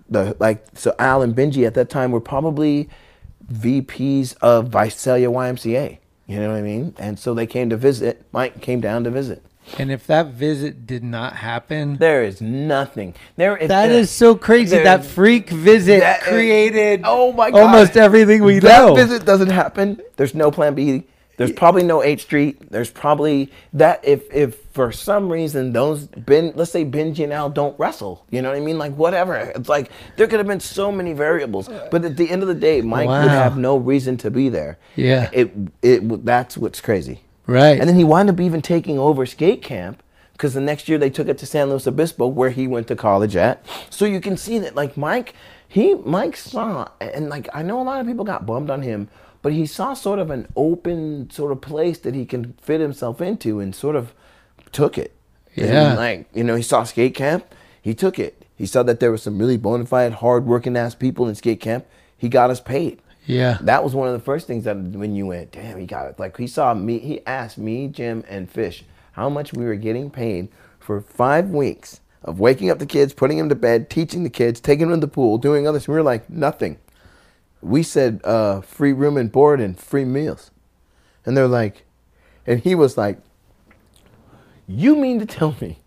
the like so Al and Benji at that time were probably VPs of Visalia YMCA. You know what I mean? And so they came to visit. Mike came down to visit. And if that visit did not happen, There is nothing. There is that is so crazy. there- That freak visit that created oh my God. almost everything we that know. That visit doesn't happen. There's no plan B. There's probably no H Street. There's probably that if if for some reason those Ben let's say Benji and Al don't wrestle. You know what I mean? Like whatever. It's like there could have been so many variables. But at the end of the day, Mike Wow. would have no reason to be there. Yeah. It it that's what's crazy. Right. And then he wound up even taking over skate camp because the next year they took it to San Luis Obispo where he went to college at. So you can see that like Mike, he Mike saw and like I know a lot of people got bummed on him, but he saw sort of an open sort of place that he can fit himself into and sort of took it. And, Yeah. like, you know, he saw skate camp, he took it. He saw that there were some really bona fide, hard working ass people in skate camp. He got us paid. yeah. That was one of the first things that when you went, damn, he got it. Like he saw me, he asked me, Jim, and Fish how much we were getting paid for five weeks of waking up the kids, putting them to bed, teaching the kids, taking them to the pool, doing others. We were like, nothing. We said uh, free room and board and free meals. And they're like, and he was like, you mean to tell me,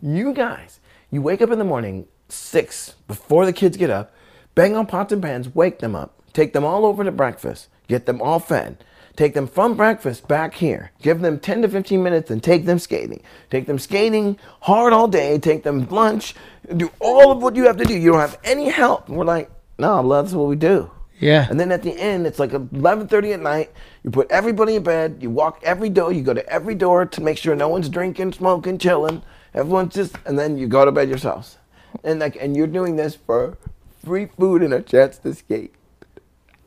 you guys, you wake up in the morning, six, before the kids get up, bang on pots and pans, wake them up, take them all over to breakfast, get them all fed, take them from breakfast back here, give them 10 to 15 minutes, and take them skating. Take them skating hard all day, take them lunch, do all of what you have to do. You don't have any help. And we're like, no, that's what we do. Yeah. And then at the end, it's like 11:30 at night. You put everybody in bed. You walk every door. You go to every door to make sure no one's drinking, smoking, chilling. Everyone's just, and then you go to bed yourselves. And like, and you're doing this for free food and a chance to skate.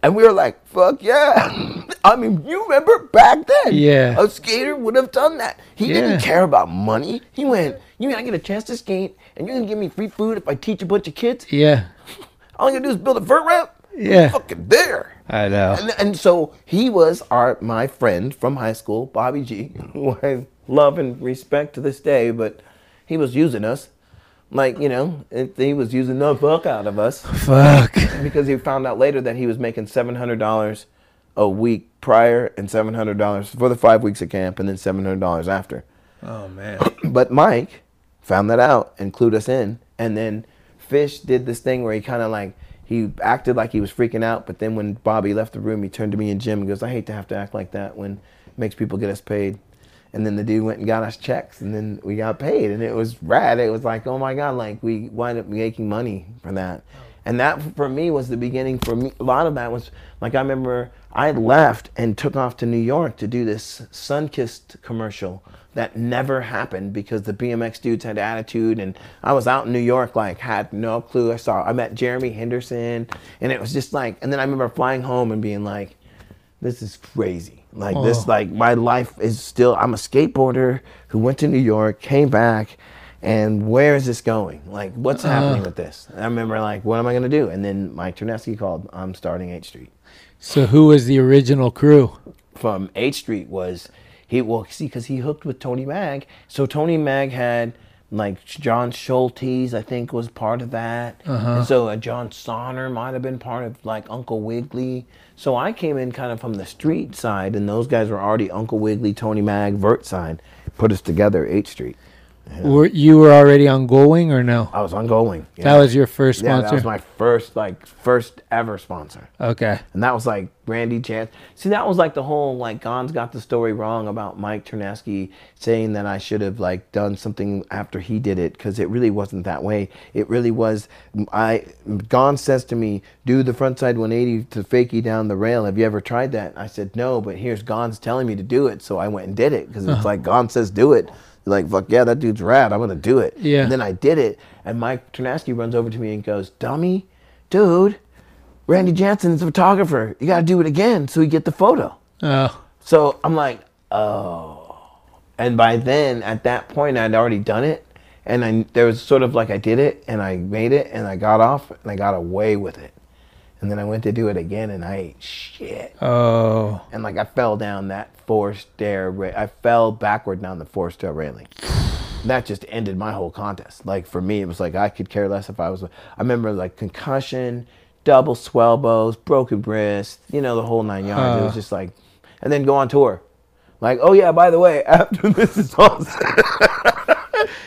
And we were like, fuck yeah. I mean, you remember back then? Yeah. A skater would have done that. He Yeah. didn't care about money. He went, you mean I get a chance to skate and you're gonna give me free food if I teach a bunch of kids? Yeah. All I'm gonna do is build a vert ramp? Yeah. Fucking there. I know. And, and so he was our my friend from high school, Bobby G, who I love and respect to this day, but he was using us. Like, you know, it, he was using the fuck out of us Fuck. because he found out later that he was making $700 a week prior and $700 for the five weeks of camp and then $700 after. Oh man. But Mike found that out and clued us in. And then Fish did this thing where he kind of like, he acted like he was freaking out. But then when Bobby left the room, he turned to me and Jim and goes, I hate to have to act like that when it makes people get us paid. And then the dude went and got us checks and then we got paid. And it was rad. It was like, oh my God, like we wind up making money from that. And that for me was the beginning for me. A lot of that was like I remember I left and took off to New York to do this Sunkissed commercial that never happened because the BMX dudes had attitude and I was out in New York like had no clue. I saw I met Jeremy Henderson and it was just like and then I remember flying home and being like this is crazy. Like this, oh. like my life is still. I'm a skateboarder who went to New York, came back, and where is this going? Like, what's uh. happening with this? And I remember like, what am I gonna do? And then Mike Ternasky called. I'm starting H Street. So who was the original crew? From H Street was he? Well, see, because he hooked with Tony Mag. So Tony Mag had like John Schultes, I think, was part of that. And so uh, John Sonner might have been part of like Uncle Wiggly. So I came in kind of from the street side, and those guys were already Uncle Wiggly, Tony Mag, Vert side. Put us together, H Street. Were you were already on Going or no? I was ongoing. That was your first yeah, sponsor. that was my first like first ever sponsor. okay. And that was like Randy Chance. See, that was like the whole like Gon's got the story wrong about Mike Ternasky saying that I should have like done something after he did it because it really wasn't that way. It really was. I Gon says to me, "Do the frontside 180 to fakie down the rail. Have you ever tried that?" I said, "No, but here's Gon's telling me to do it, so I went and did it because it's uh-huh. like Gon says do it." Like fuck yeah, that dude's rad. I'm gonna do it. Yeah. And then I did it, and Mike Ternasky runs over to me and goes, "Dummy, dude." Randy Jansen is a photographer. You got to do it again so we get the photo. Oh. So I'm like, oh. And by then, at that point, I'd already done it. And I, there was sort of like I did it and I made it and I got off and I got away with it. And then I went to do it again and I ate shit. Oh. And like I fell down that four stair, ra- I fell backward down the four stair railing. That just ended my whole contest. Like for me, it was like I could care less if I was. I remember like concussion, double swell bows, broken wrist, you know, the whole nine yards. it was uh. just like, and then go on tour. Like, oh yeah, by the way, after this is all said,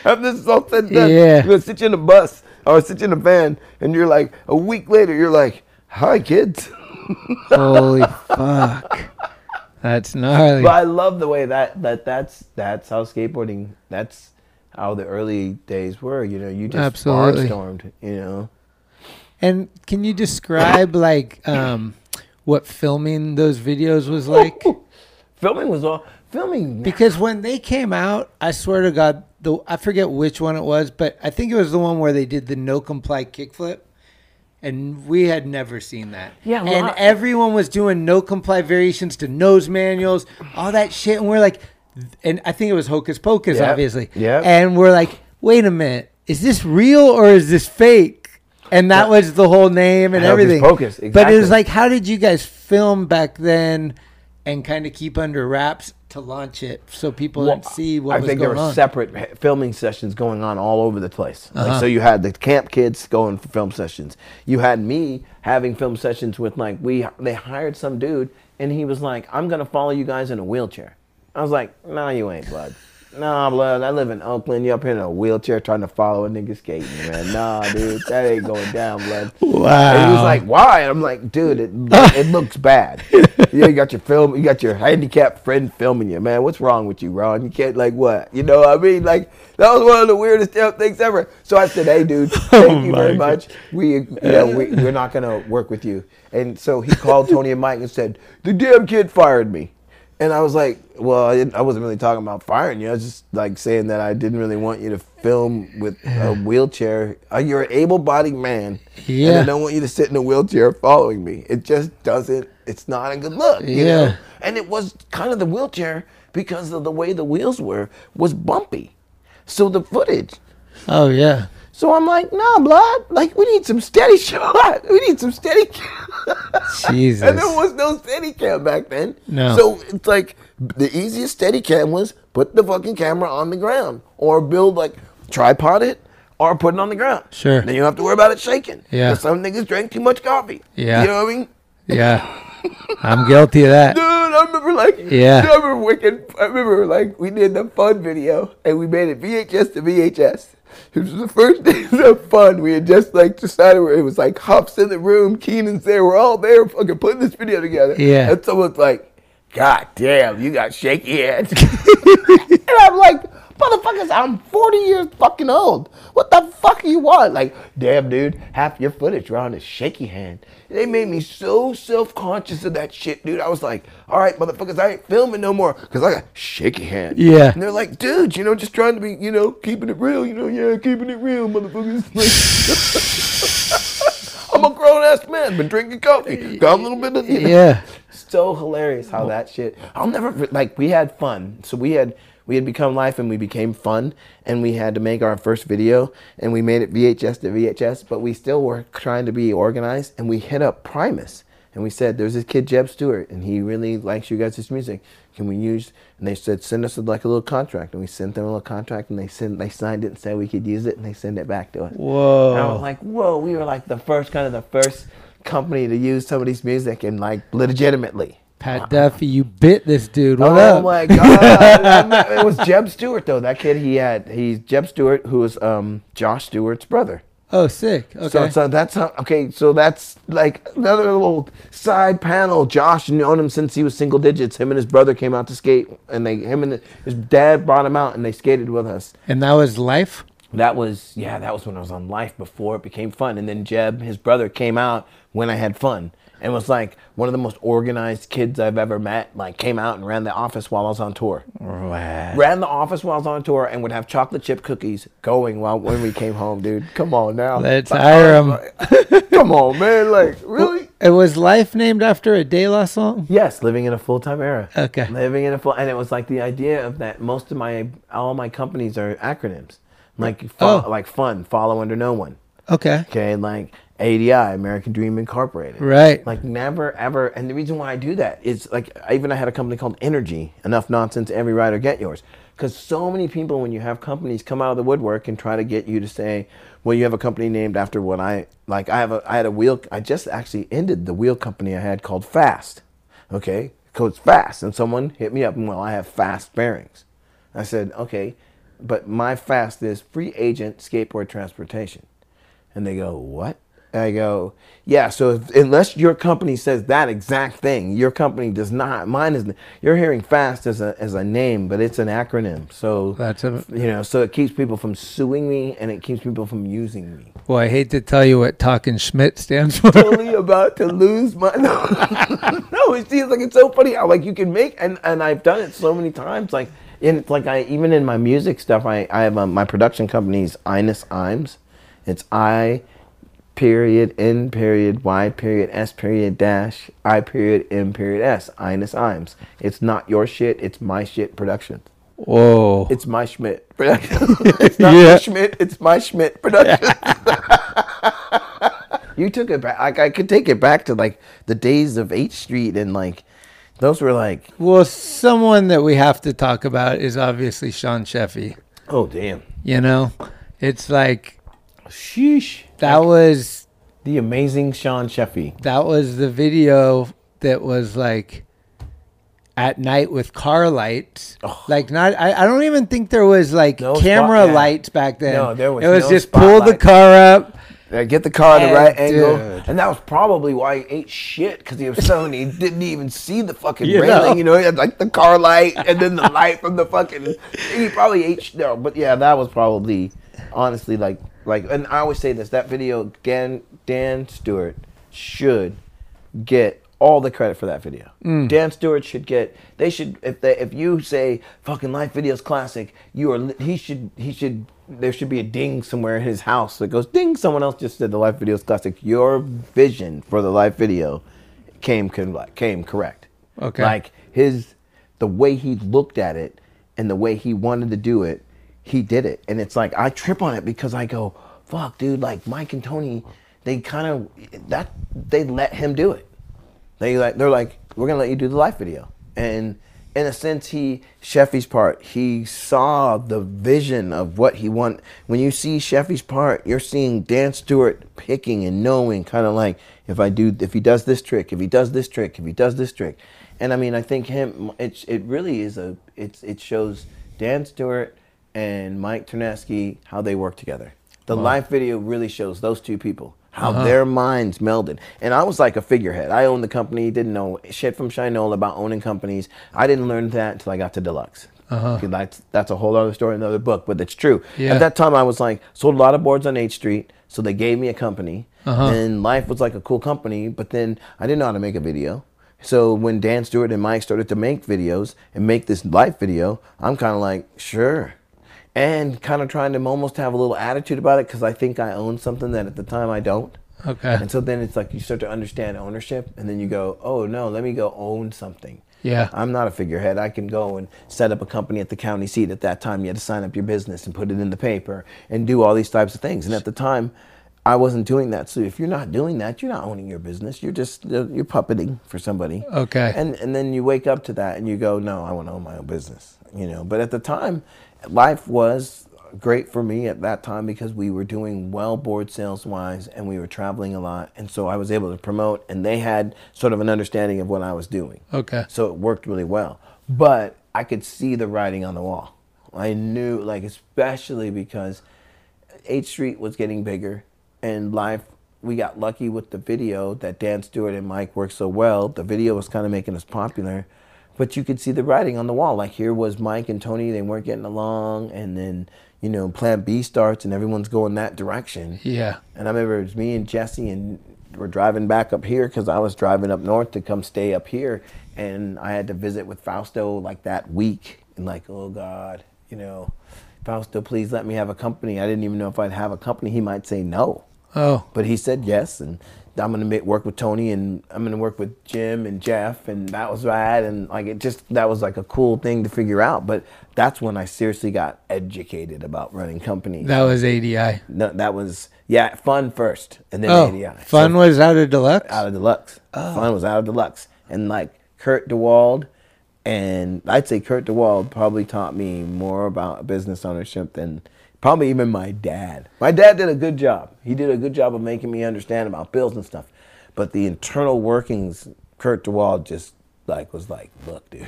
after this is all said and done, Yeah. you're gonna sit you in a bus or sit you in a van, and you're like, a week later, you're like, hi kids. Holy fuck. That's gnarly. But I love the way that that that's that's how skateboarding. That's how the early days were. You know, you just Absolutely. barnstormed. You know, And can you describe like um what filming those videos was like? filming was all filming. Because when they came out, I swear to God, the I forget which one it was, but I think it was the one where they did the no comply kickflip. And we had never seen that. Yeah, and lot- everyone was doing no comply variations to nose manuals, all that shit. And we're like, and I think it was Hokus Pokus, Yep, obviously. yep. And we're like, wait a minute, is this real or is this fake? And that was the whole name and Hokus everything. Pokus, But it was like, how did you guys film back then and kind of keep under wraps to launch it so people Well, didn't see what I think there were on? separate filming sessions going on all over the place. Uh-huh. Like, so you had the camp kids going for film sessions. You had me having film sessions with like we they hired some dude and he was like, "I'm gonna follow you guys in a wheelchair." I was like, "No, you ain't, bud." Nah, blood. I live in Oakland. You up here in a wheelchair trying to follow a nigga skating, man. Nah, dude, that ain't going down, blood. Wow. And he was like, why? And I'm like, dude, it, it looks bad. yeah, you got your film, you got your handicapped friend filming you, man. What's wrong with you, Ron? You can't like what? You know what I mean? Like that was one of the weirdest things ever. So I said, hey, dude, oh thank you very my much. We, you know, we, we're not gonna work with you. And so he called Tony and Mike and said, the damn kid fired me. And I was like, well, I, didn't, I wasn't really talking about firing you. I was just like saying that I didn't really want you to film with a wheelchair. Uh, you're an able-bodied man, and Yeah. I don't want you to sit in a wheelchair following me. It just doesn't. It's not a good look. You Yeah. Know? And it was kind of the wheelchair because of the way the wheels were was bumpy. So the footage. Oh yeah. So I'm like, nah, blood. Like we need some steady shot. We need some steady. Jesus. And there was no steady cam back then. No. So it's like the easiest steady cam was put the fucking camera on the ground or build like tripod it or put it on the ground. Sure. Then you don't have to worry about it shaking. Yeah. Some niggas drank too much coffee. Yeah. You know what I mean? Yeah. I'm guilty of that. Dude, I remember like, Yeah. I remember wicked. I remember like we did the fun video and we made it VHS to VHS. It was the first days of fun. We had just like decided where it was like Hop's in the room, Keenan's there. We're all there, fucking putting this video together. Yeah. And someone's like, "God damn, you got shaky hands." and I'm like, "Motherfuckers, I'm 40 years fucking old. What the fuck do you want?" Like, damn, dude, half your footage around is shaky hand. They made me so self conscious of that shit, dude. I was like, "All right, motherfuckers, I ain't filming no more because I got shaky hand." Yeah. And they're like, "Dude, you know, just trying to be, you know, keeping it real. You know, yeah, keeping it real, motherfuckers." I'm a grown ass man, been drinking coffee, got a little bit of, you know. Yeah. So hilarious how that shit. I'll never like. We had fun, so we had we had become life, and we became fun, and we had to make our first video, and we made it VHS to VHS, but we still were trying to be organized, and we hit up Primus, and we said, "There's this kid Jeb Stewart, and he really likes you guys' music. Can we use?" And they said, "Send us like a little contract," and we sent them a little contract, and they sent they signed it and said we could use it, and they sent it back to us. Whoa. And I was like, whoa, we were like the first kind of the first company to use somebody's music and like legitimately. Pat Duffy, you bit this dude. What oh up? my god! it was Jeb Stewart though. That kid he had he's Jeb Stewart, who was um, Josh Stewart's brother. Oh, sick. Okay. So, so that's how, okay. So that's like another little side panel. Josh known him since he was single digits. Him and his brother came out to skate, and they him and his dad brought him out, and they skated with us. and that was life. That was yeah, that was when I was on life before it became fun. And then Jeb, his brother, came out when I had fun. And was like one of the most organized kids I've ever met. Like came out and ran the office while I was on tour. Ran the office while I was on tour and would have chocolate chip cookies going while when we came home, dude. Come on now. Let's Like, hire him. like, Come on, man. Like, really? It was life named after a De La song. Yes, living in a full time era. Okay. Living in a full, and it was like the idea of that. Most of my all my companies are acronyms, like fo- Oh. like fun, follow under no one. Okay. Okay, like ADI, American Dream Incorporated. Right. Like never ever, and the reason why I do that is like I even I had a company called Energy. Enough nonsense, every rider get yours. Because so many people, when you have companies come out of the woodwork and try to get you to say, well, you have a company named after what I like. I have a I had a wheel. I just actually ended the wheel company I had called Fast. Okay, because it's fast, and someone hit me up and well, I have fast bearings. I said, okay, but my fast is free agent skateboard transportation. And they go, what? And I go, yeah. So if, unless your company says that exact thing, your company does not. Mine is. You're hearing fast as a as a name, but it's an acronym. So That's a- you know. So it keeps people from suing me, and it keeps people from using me. Well, I hate to tell you what Talking Schmidt stands for. totally about to lose my no, no it seems like it's so funny how like you can make and and I've done it so many times like and it's like I even in my music stuff I I have um, my production company's Inus Imes it's I period N period Y period S period dash I period M period S Inus Imes it's not your shit it's my shit production Whoa. it's my Schmidt production it's not Yeah. my Schmidt it's my Schmidt production You took it back. Like I could take it back to like the days of H Street and like those were like, Well, someone that we have to talk about is obviously Sean Sheffey. oh damn, You know, it's like sheesh. that was The amazing Sean Sheffey. that was the video that was like at night with car lights. Like not, I, I don't even think there was like No camera spot- yeah. lights back then. No, there was It was no just pull the car up. Yeah, get the car at the right angle, and that was probably why he ate shit because he was so he didn't even see the fucking You railing. know? You know, he had like the car light and then the light from the fucking. He probably ate sh- no, but yeah, that was probably honestly like like. And I always say this: that video, Dan Dan Stewart should get all the credit for that video. Mm. Dan Stewart should get. They should if they if you say fucking life videos classic, you are he should he should there should be a ding somewhere in his house that goes ding. Someone else just said the life videos classic. Your vision for the life video came came correct. Okay. Like his the way he looked at it and the way he wanted to do it, he did it. And it's like I trip on it because I go, fuck, dude. Like Mike and Tony, they kind of that they let him do it. They like they're like, we're gonna let you do the live video, and in a sense, he Sheffey's part. He saw the vision of what he want. When you see Sheffey's part, you're seeing Dan Stewart picking and knowing, kind of like if I do, if he does this trick, if he does this trick, if he does this trick, and I mean, I think him. It's it really is a. It's it shows Dan Stewart and Mike Ternasky how they work together. The live video really shows those two people how their minds melded. And I was like a figurehead. I owned the company, didn't know shit from Shinola about owning companies. I didn't learn that until I got to Deluxe. Uh-huh. That's, that's a whole other story, another book, but it's true. Yeah. At that time, I was like, sold a lot of boards on H Street, so they gave me a company. Uh-huh. And life was like a cool company, but then I didn't know how to make a video. So when Dan Stewart and Mike started to make videos and make this life video, I'm kind of like, sure and kind of trying to almost have a little attitude about it because I think I own something that at the time I don't. Okay. And so then it's like you start to understand ownership, and then you go, oh no, let me go own something. Yeah. I'm not a figurehead. I can go and set up a company at the county seat. At that time, you had to sign up your business and put it in the paper and do all these types of things. And at the time, I wasn't doing that. So if you're not doing that, you're not owning your business. You're just you're puppeting for somebody. Okay. And and then you wake up to that and you go, no, I want to own my own business. You know. But at the time, life was great for me at that time because we were doing well board sales wise and we were traveling a lot and so I was able to promote and they had sort of an understanding of what I was doing. Okay. So it worked really well. But I could see the writing on the wall. I knew like especially because H Street was getting bigger and life we got lucky with the video that Dan Stewart and Mike worked so well. The video was kind of making us popular. But you could see the writing on the wall. Like here was Mike and Tony, they weren't getting along and then, you know, plan B starts and everyone's going that direction. Yeah. And I remember it was me and Jesse, and we're driving back up here because I was driving up north to come stay up here, and I had to visit with Fausto like that week, and like, oh God, you know, Fausto, please let me have a company. I didn't even know if I'd have a company. He might say no, Oh. but he said yes, and I'm gonna make, work with Tony, and I'm gonna work with Jim and Jeff, and that was rad, and like it just that was like a cool thing to figure out. But that's when I seriously got educated about running companies. That was ADI. No, that was yeah, fun first, and then Oh, ADI. fun So, was out of deluxe. out of deluxe. Oh. Fun was out of deluxe, and like Kurt DeWald, and I'd say Kurt DeWald probably taught me more about business ownership than probably even my dad. My dad did a good job. He did a good job of making me understand about bills and stuff, but the internal workings, Kurt DeWald just like was like, look, dude.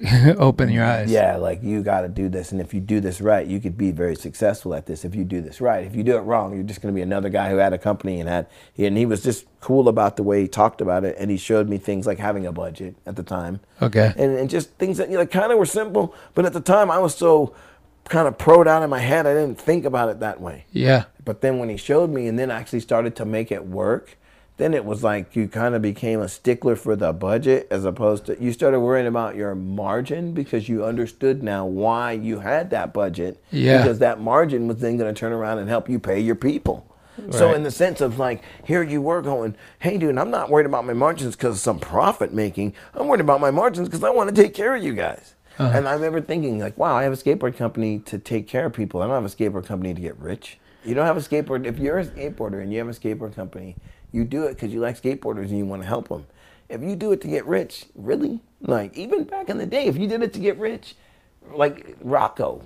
Open your eyes. Yeah, like you got to do this, and if you do this right, you could be very successful at this. If you do this right, if you do it wrong, you're just going to be another guy who had a company and had, and he was just cool about the way he talked about it, and he showed me things like having a budget at the time, Okay. and, and just things that you know, kind of were simple, but at the time I was so kind of proed out in my head, I didn't think about it that way. Yeah. But then when he showed me and then actually started to make it work, then it was like you kind of became a stickler for the budget as opposed to you started worrying about your margin because you understood now why you had that budget. Yeah. Because that margin was then going to turn around and help you pay your people. Right. So in the sense of like, here you were going, hey dude, I'm not worried about my margins because of some profit making. I'm worried about my margins because I want to take care of you guys. Uh-huh. And I remember thinking like, wow, I have a skateboard company to take care of people. I don't have a skateboard company to get rich. You don't have a skateboard. If you're a skateboarder and you have a skateboard company, you do it because you like skateboarders and you want to help them. If you do it to get rich, really, like even back in the day, if you did it to get rich, like Rocco,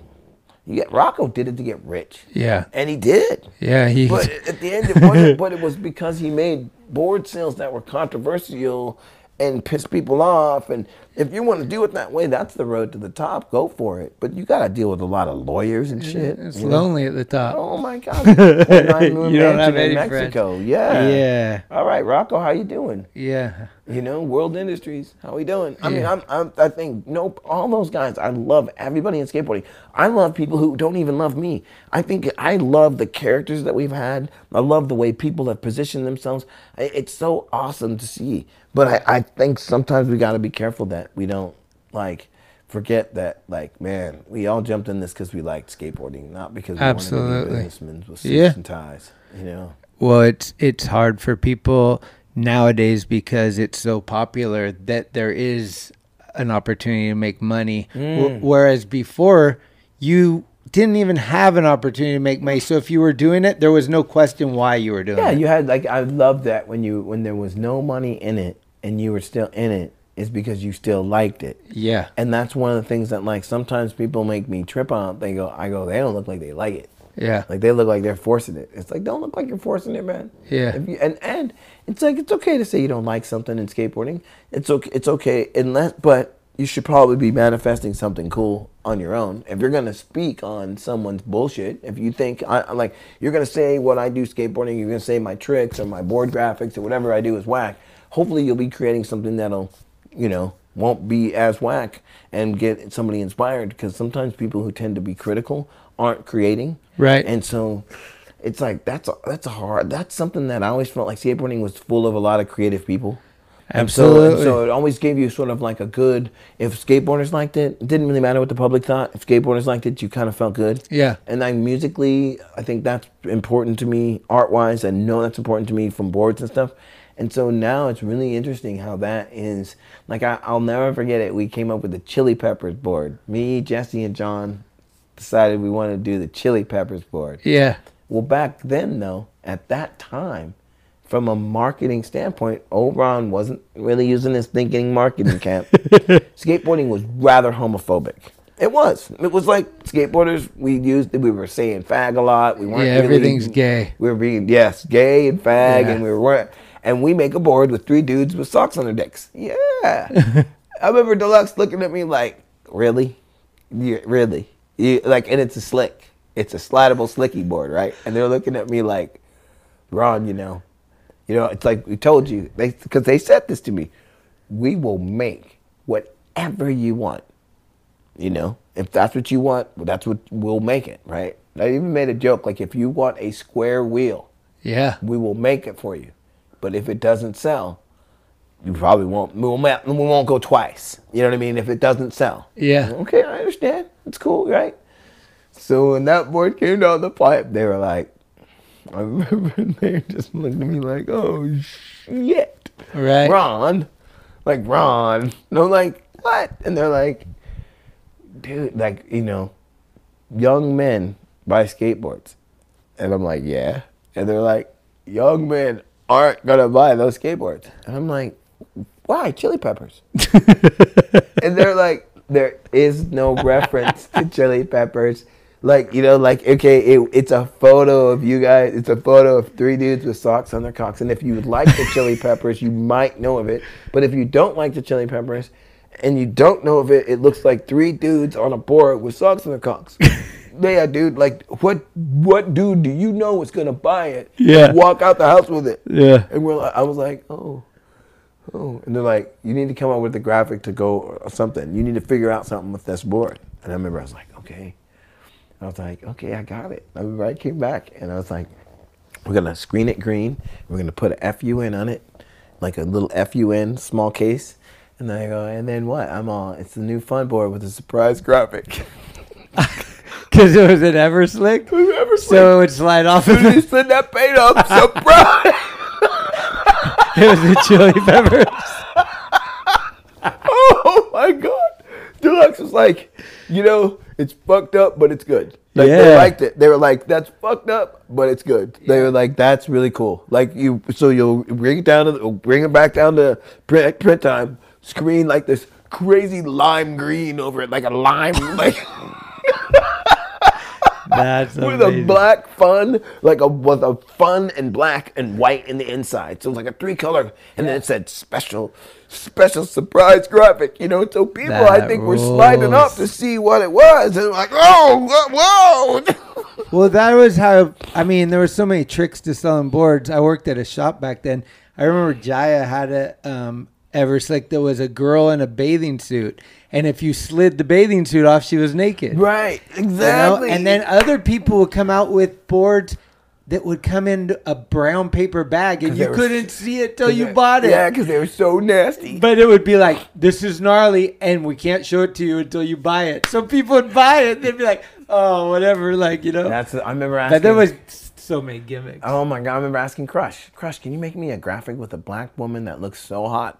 you get Rocco did it to get rich. Yeah. and he did. Yeah. He. But at the end, it wasn't. but it was because he made board sales that were controversial, and piss people off. And if you want to do it that way, that's the road to the top. Go for it. But you got to deal with a lot of lawyers and shit. It's you know? lonely at the top. Oh my God! you don't have any in friends. Yeah. Yeah. All right, Rocco, how you doing? Yeah. You know, World Industries, how we doing? I mean, I'm, I'm, I think nope. All those guys, I love everybody in skateboarding. I love people who don't even love me. I think I love the characters that we've had. I love the way people have positioned themselves. It's so awesome to see. But I, I think sometimes we got to be careful that we don't like forget that like man, we all jumped in this because we liked skateboarding, not because we wanted to Absolutely. be businessmen with suits Yeah. and ties. You know. Well, it's it's hard for people nowadays because it's so popular that there is an opportunity to make money. Mm. Wh- whereas before, you didn't even have an opportunity to make money. So if you were doing it, there was no question why you were doing Yeah, it. Yeah, you had like I love that when you when there was no money in it and you were still in it is because you still liked it. Yeah. And that's one of the things that like sometimes people make me trip on. They go, I go, they don't look like they like it. Yeah. Like they look like they're forcing it. It's like don't look like you're forcing it, man. Yeah. If you, and and it's like it's okay to say you don't like something in skateboarding. It's okay. It's okay unless, but you should probably be manifesting something cool on your own. If you're gonna speak on someone's bullshit, if you think I like you're gonna say what I do skateboarding, you're gonna say my tricks or my board graphics or whatever I do is whack. Hopefully you'll be creating something that'll, you know, won't be as whack and get somebody inspired because sometimes people who tend to be critical aren't creating. Right. And so it's like that's a, that's a hard that's something that I always felt like skateboarding was full of a lot of creative people. And so, and Absolutely. so it always gave you sort of like a good if skateboarders liked it, it didn't really matter what the public thought. If skateboarders liked it, you kind of felt good. Yeah. And then musically, I think that's important to me, art wise. I know that's important to me from boards and stuff. And so now it's really interesting how that is. Like I, I'll never forget it. We came up with the Chili Peppers board. Me, Jesse, and John decided we wanted to do the Chili Peppers board. Yeah. Well, back then, though, at that time, from a marketing standpoint, Obron wasn't really using his thinking marketing camp. Skateboarding was rather homophobic. It was. It was like skateboarders. We used. We were saying fag a lot. We weren't. Yeah, really- everything's gay. We were being yes, gay and fag, Yeah. and we were. And we make a board with three dudes with socks on their dicks. Yeah. I remember Deluxe looking at me like, really, yeah, really, you, like, and it's a slick. It's a slidable slicky board, right? And they're looking at me like, Ron, you know, you know, it's like we told you, they because they said this to me. We will make whatever you want. You know, if that's what you want, well, that's what we'll make it, right? I even made a joke like, if you want a square wheel, Yeah. we will make it for you. But if it doesn't sell, you probably won't. We won't, we won't go twice. You know what I mean? If it doesn't sell. Yeah. Okay, I understand. It's cool, right? So when that board came down the pipe, they were like, I remember they just looked at me like, oh shit. Right. Ron. Like, Ron. And I'm like, what? And they're like, dude, like, you know, young men buy skateboards. And I'm like, yeah. And they're like, young men aren't gonna buy those skateboards. And I'm like, why? Chili peppers. and they're like, there is no reference to chili peppers. Like, you know, like, okay, it, it's a photo of you guys. It's a photo of three dudes with socks on their cocks. And if you like the chili peppers, you might know of it. But if you don't like the chili peppers and you don't know of it, it looks like three dudes on a board with socks on their cocks. yeah, dude, like, what what dude do you know is going to buy it? Yeah. Walk out the house with it. Yeah. And we're like, I was like, oh, oh. And they're like, you need to come up with a graphic to go or something. You need to figure out something with this board. And I remember I was like, okay. I was like, okay, I got it. Everybody came back and I was like, we're gonna screen it green. We're gonna put a FUN on it, like a little FUN small case. And then I go, and then what? I'm all, it's the new fun board with a surprise graphic. Because it was an Everslick. Whoever So it would slide off. you Of the, slid that paint up, surprise! it was the chili peppers. oh my god. Deluxe was like, you know, it's fucked up, but it's good. Like Yeah. they liked it. They were like, that's fucked up, but it's good. They were like, that's really cool. Like you, so you'll bring it down to, bring it back down to print, print time. Screen like this crazy lime green over it, like a lime, like That's with a black fun, like a with a fun and black and white in the inside. So it was like a three color, and then it said special, special surprise graphic. You know, so people I That think were sliding up to see what it was, and like, oh, whoa, whoa. Well, that was how. I mean, there were so many tricks to selling boards. I worked at a shop back then. I remember Jaya had a um, Everslick there was a girl in a bathing suit, and if you slid the bathing suit off, she was naked. right, You know? exactly. And then other people would come out with boards that would come in a brown paper bag, and you couldn't see it till you bought it. Yeah, because they were so nasty. But it would be like, this is gnarly, and we can't show it to you until you buy it. So people would buy it. They'd be like, oh, whatever, like, you know. That's I remember asking. but there was so many gimmicks. Oh my god! I remember asking Crush, Crush, can you make me a graphic with a black woman that looks so hot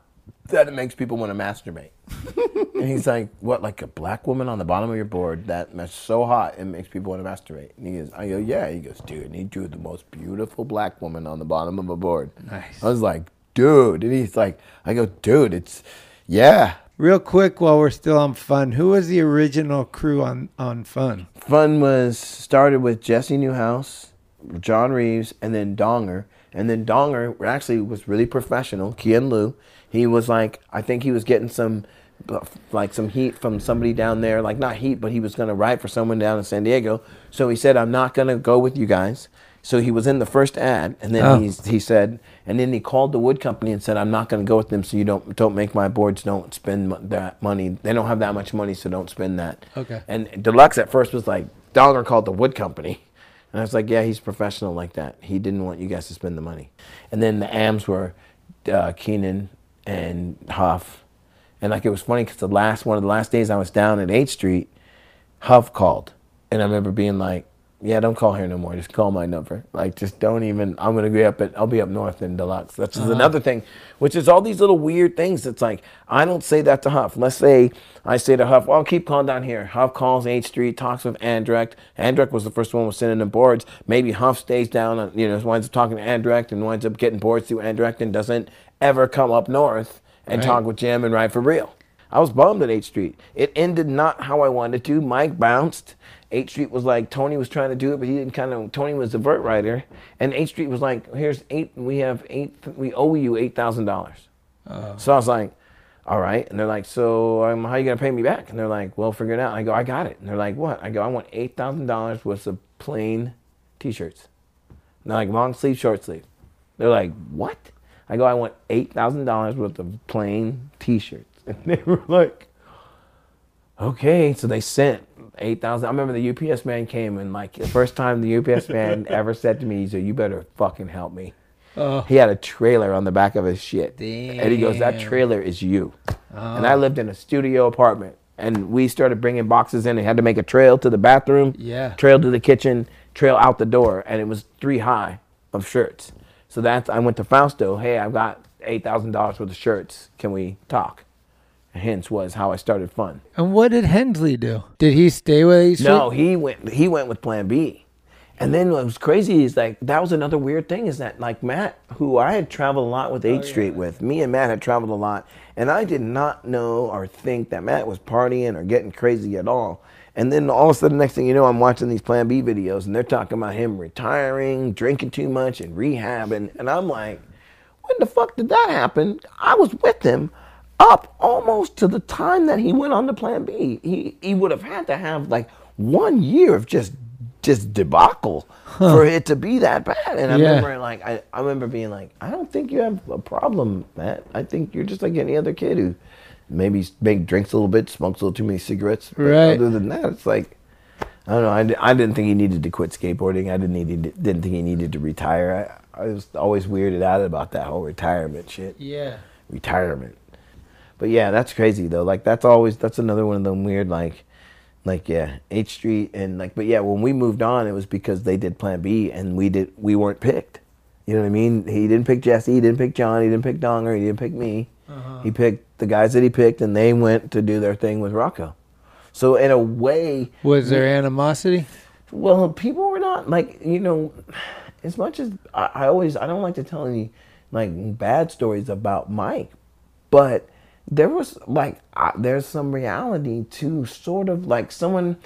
that it makes people want to masturbate? and he's like, "What? Like a black woman on the bottom of your board that that is so hot it makes people want to masturbate?" And he goes, "I go, yeah." He goes, "Dude," and he drew the most beautiful black woman on the bottom of a board. Nice. I was like, "Dude," and he's like, "I go, dude, it's yeah." Real quick, while we're still on Fun, who was the original crew on, on Fun? Fun was started with Jesse Neuhaus, John Reeves, and then Donger. And then Donger actually was really professional. Kian Lu, he was like, I think he was getting some, like some heat from somebody down there. Like not heat, but he was gonna write for someone down in San Diego. So he said, I'm not gonna go with you guys. So he was in the first ad, and then Oh. he's, he said, and then he called the wood company and said, I'm not gonna go with them. So you don't don't make my boards. Don't spend that money. They don't have that much money, so don't spend that. Okay. And Deluxe at first was like, Donger called the wood company. And I was like, yeah, he's professional like that. He didn't want you guys to spend the money. And then the AMs were uh, Keenan and Huf. And like it was funny because the last one of the last days I was down at H Street, Huf called. And I remember being like, yeah, don't call here no more. Just call my number. Like, just don't even. I'm gonna be up at. I'll be up north in Deluxe. That's just uh-huh. another thing, which is all these little weird things. It's like I don't say that to Huf. Let's say I say to Huf, "Well, I'll keep calling down here." Huf calls H Street, talks with Andrecht. Andrecht was the first one with sending them boards. Maybe Huf stays down, and, you know, winds up talking to Andrecht and winds up getting boards through Andrecht and doesn't ever come up north and talk with Jim and ride for real. I was bummed at H Street. It ended not how I wanted to. Mike bounced. H Street was like Tony was trying to do it, but he didn't kind of. Tony was the vert writer, and H Street was like, "Here's eight. We have eight. We owe you eight thousand dollars." So I was like, "All right," and they're like, "So um, how you gonna pay me back?" And they're like, "Well, figure it out." I go, "I got it." And they're like, "What?" I go, "I want eight thousand dollars worth of plain T-shirts." And they're like long sleeve, short sleeve. They're like, "What?" I go, "I want eight thousand dollars worth of plain T-shirts," and they were like okay, so they sent eight thousand. I remember the UPS man came and like the first time the UPS man ever said to me, he said, "You better fucking help me." He had a trailer on the back of his shit, and he goes, "That trailer is you." And I oh. lived in a studio apartment, and we started bringing boxes in. They had to make a trail to the bathroom, Yeah. trail to the kitchen, trail out the door, and it was three high of shirts. So that's I went to Fausto. Hey, I've got eight thousand dollars worth of shirts. Can we talk? Hence was how I started fun. And what did Hensley do? Did he stay with East No, he went. He went with Plan B. And then what was crazy is like that was another weird thing is that like Matt, who I had traveled a lot with H Street with, me and Matt had traveled a lot, and I did not know or think that Matt was partying or getting crazy at all. And then all of a sudden, next thing you know, I'm watching these Plan B videos, and they're talking about him retiring, drinking too much, and rehabbing, and I'm like, when the fuck did that happen? I was with him up almost to the time that he went on to Plan B. He he would have had to have like one year of just just debacle for it to be that bad. And I Yeah. remember like I, I remember being like, I don't think you have a problem, Matt. I think you're just like any other kid who maybe make drinks a little bit, smokes a little too many cigarettes. But Right. Other than that, it's like I don't know. I, I didn't think he needed to quit skateboarding. I didn't need he didn't think he needed to retire. I, I was always weirded out about that whole retirement shit. Yeah. Retirement. But yeah, that's crazy though. Like that's always that's another one of them weird like like yeah, H Street and like but yeah, when we moved on it was because they did plan B and we did we weren't picked. You know what I mean? He didn't pick Jesse, he didn't pick John, he didn't pick Donger, he didn't pick me. Uh-huh. He picked the guys that he picked and they went to do their thing with Rocco. So in a way Was there animosity? well, people were not like you know, as much as I, I always I don't like to tell any like bad stories about Mike, but there was like I, there's some reality to sort of like someone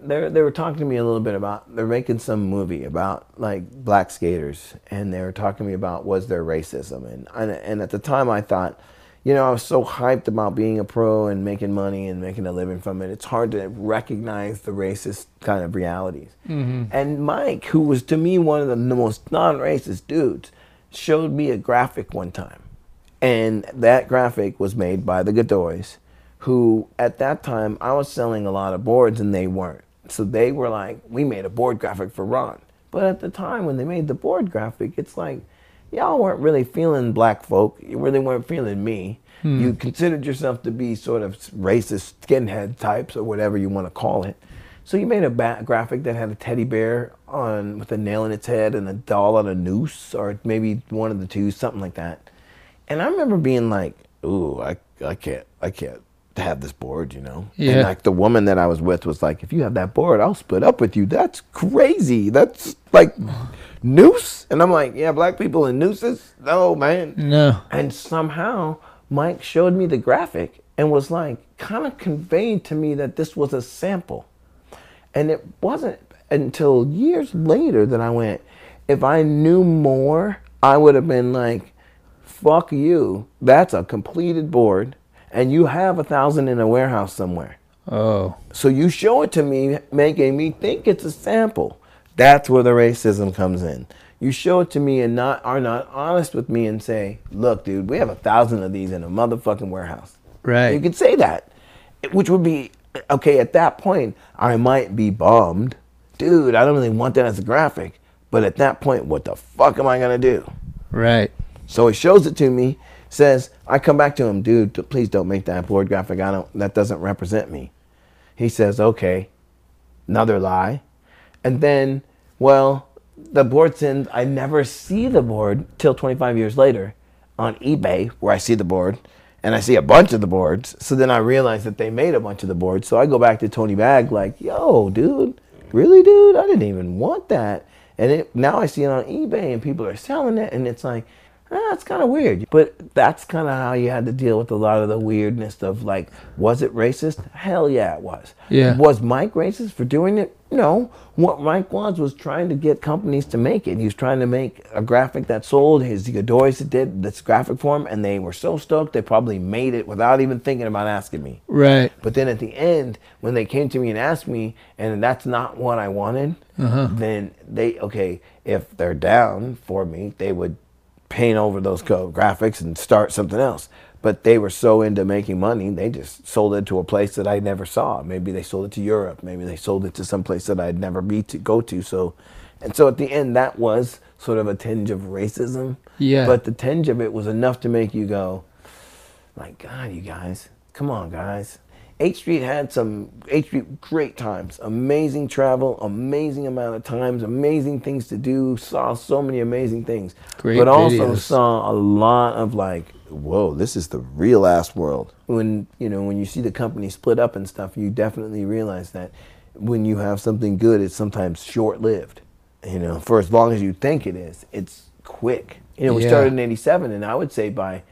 they they were talking to me a little bit about they're making some movie about like black skaters, and they were talking to me about was there racism, and and, and at the time I thought, you know, I was so hyped about being a pro and making money and making a living from it. It's hard to recognize the racist kind of realities. Mm-hmm. And Mike, who was to me one of the most non-racist dudes, showed me a graphic one time, and that graphic was made by the Godoys, who at that time I was selling a lot of boards and they weren't. So they were like, we made a board graphic for Ron. But at the time when they made the board graphic, it's like, y'all weren't really feeling black folk. You really weren't feeling me. Hmm. You considered yourself to be sort of racist skinhead types or whatever you want to call it. So you made a ba- graphic that had a teddy bear on with a nail in its head and a doll on a noose, or maybe one of the two, something like that. And I remember being like, "Ooh, I, I can't, I can't have this board," you know. Yeah. And like the woman that I was with was like, "If you have that board, I'll split up with you." That's crazy. That's like noose. And I'm like, "Yeah, black people and nooses? No, man." No. And somehow Mike showed me the graphic and was like, kind of conveying to me that this was a sample. And it wasn't until years later that I went, if I knew more, I would have been like, fuck you. That's a completed board, and you have a thousand in a warehouse somewhere. Oh. So you show it to me, making me think it's a sample. That's where the racism comes in. You show it to me and not are not honest with me and say, "Look, dude, we have a thousand of these in a motherfucking warehouse." Right. You could say that, which would be okay. At that point, I might be bummed, dude. I don't really want that as a graphic. But at that point, what the fuck am I gonna do? Right. So he shows it to me, says, I come back to him, dude, please don't make that board graphic. I don't that doesn't represent me. He says, Okay. Another lie. And then, well, the board sends, I never see the board till twenty five years later on eBay where I see the board and I see a bunch of the boards. So then I realize that they made a bunch of the boards. So I go back to Tony Bag like, yo, dude, really, dude? I didn't even want that. And it, now I see it on eBay and people are selling it, and it's like, ah, it's kind of weird. But that's kind of how you had to deal with a lot of the weirdness of like, was it racist? Hell yeah, it was. Yeah. Was Mike racist for doing it? No. What Mike was was trying to get companies to make it. He was trying to make a graphic that sold. His Godoys that did this graphic for him, and they were so stoked they probably made it without even thinking about asking me. Right. But then at the end, when they came to me and asked me, and that's not what I wanted, then they okay. If they're down for me, they would paint over those graphics and start something else. But they were so into making money, they just sold it to a place that I never saw. Maybe they sold it to Europe. Maybe they sold it to some place that I'd never be to go to. So, and so at the end, that was sort of a tinge of racism. Yeah. But the tinge of it was enough to make you go, like, God, you guys, come on, guys. H Street had some H Street great times, amazing travel, amazing amount of times, amazing things to do. Saw so many amazing things, Great but also saw a lot of like, whoa, this is the real ass world. When you know when you see the company split up and stuff, you definitely realize that when you have something good, it's sometimes short lived. You know, for as long as you think it is, it's quick. You know, we Yeah. started in '87, and I would say by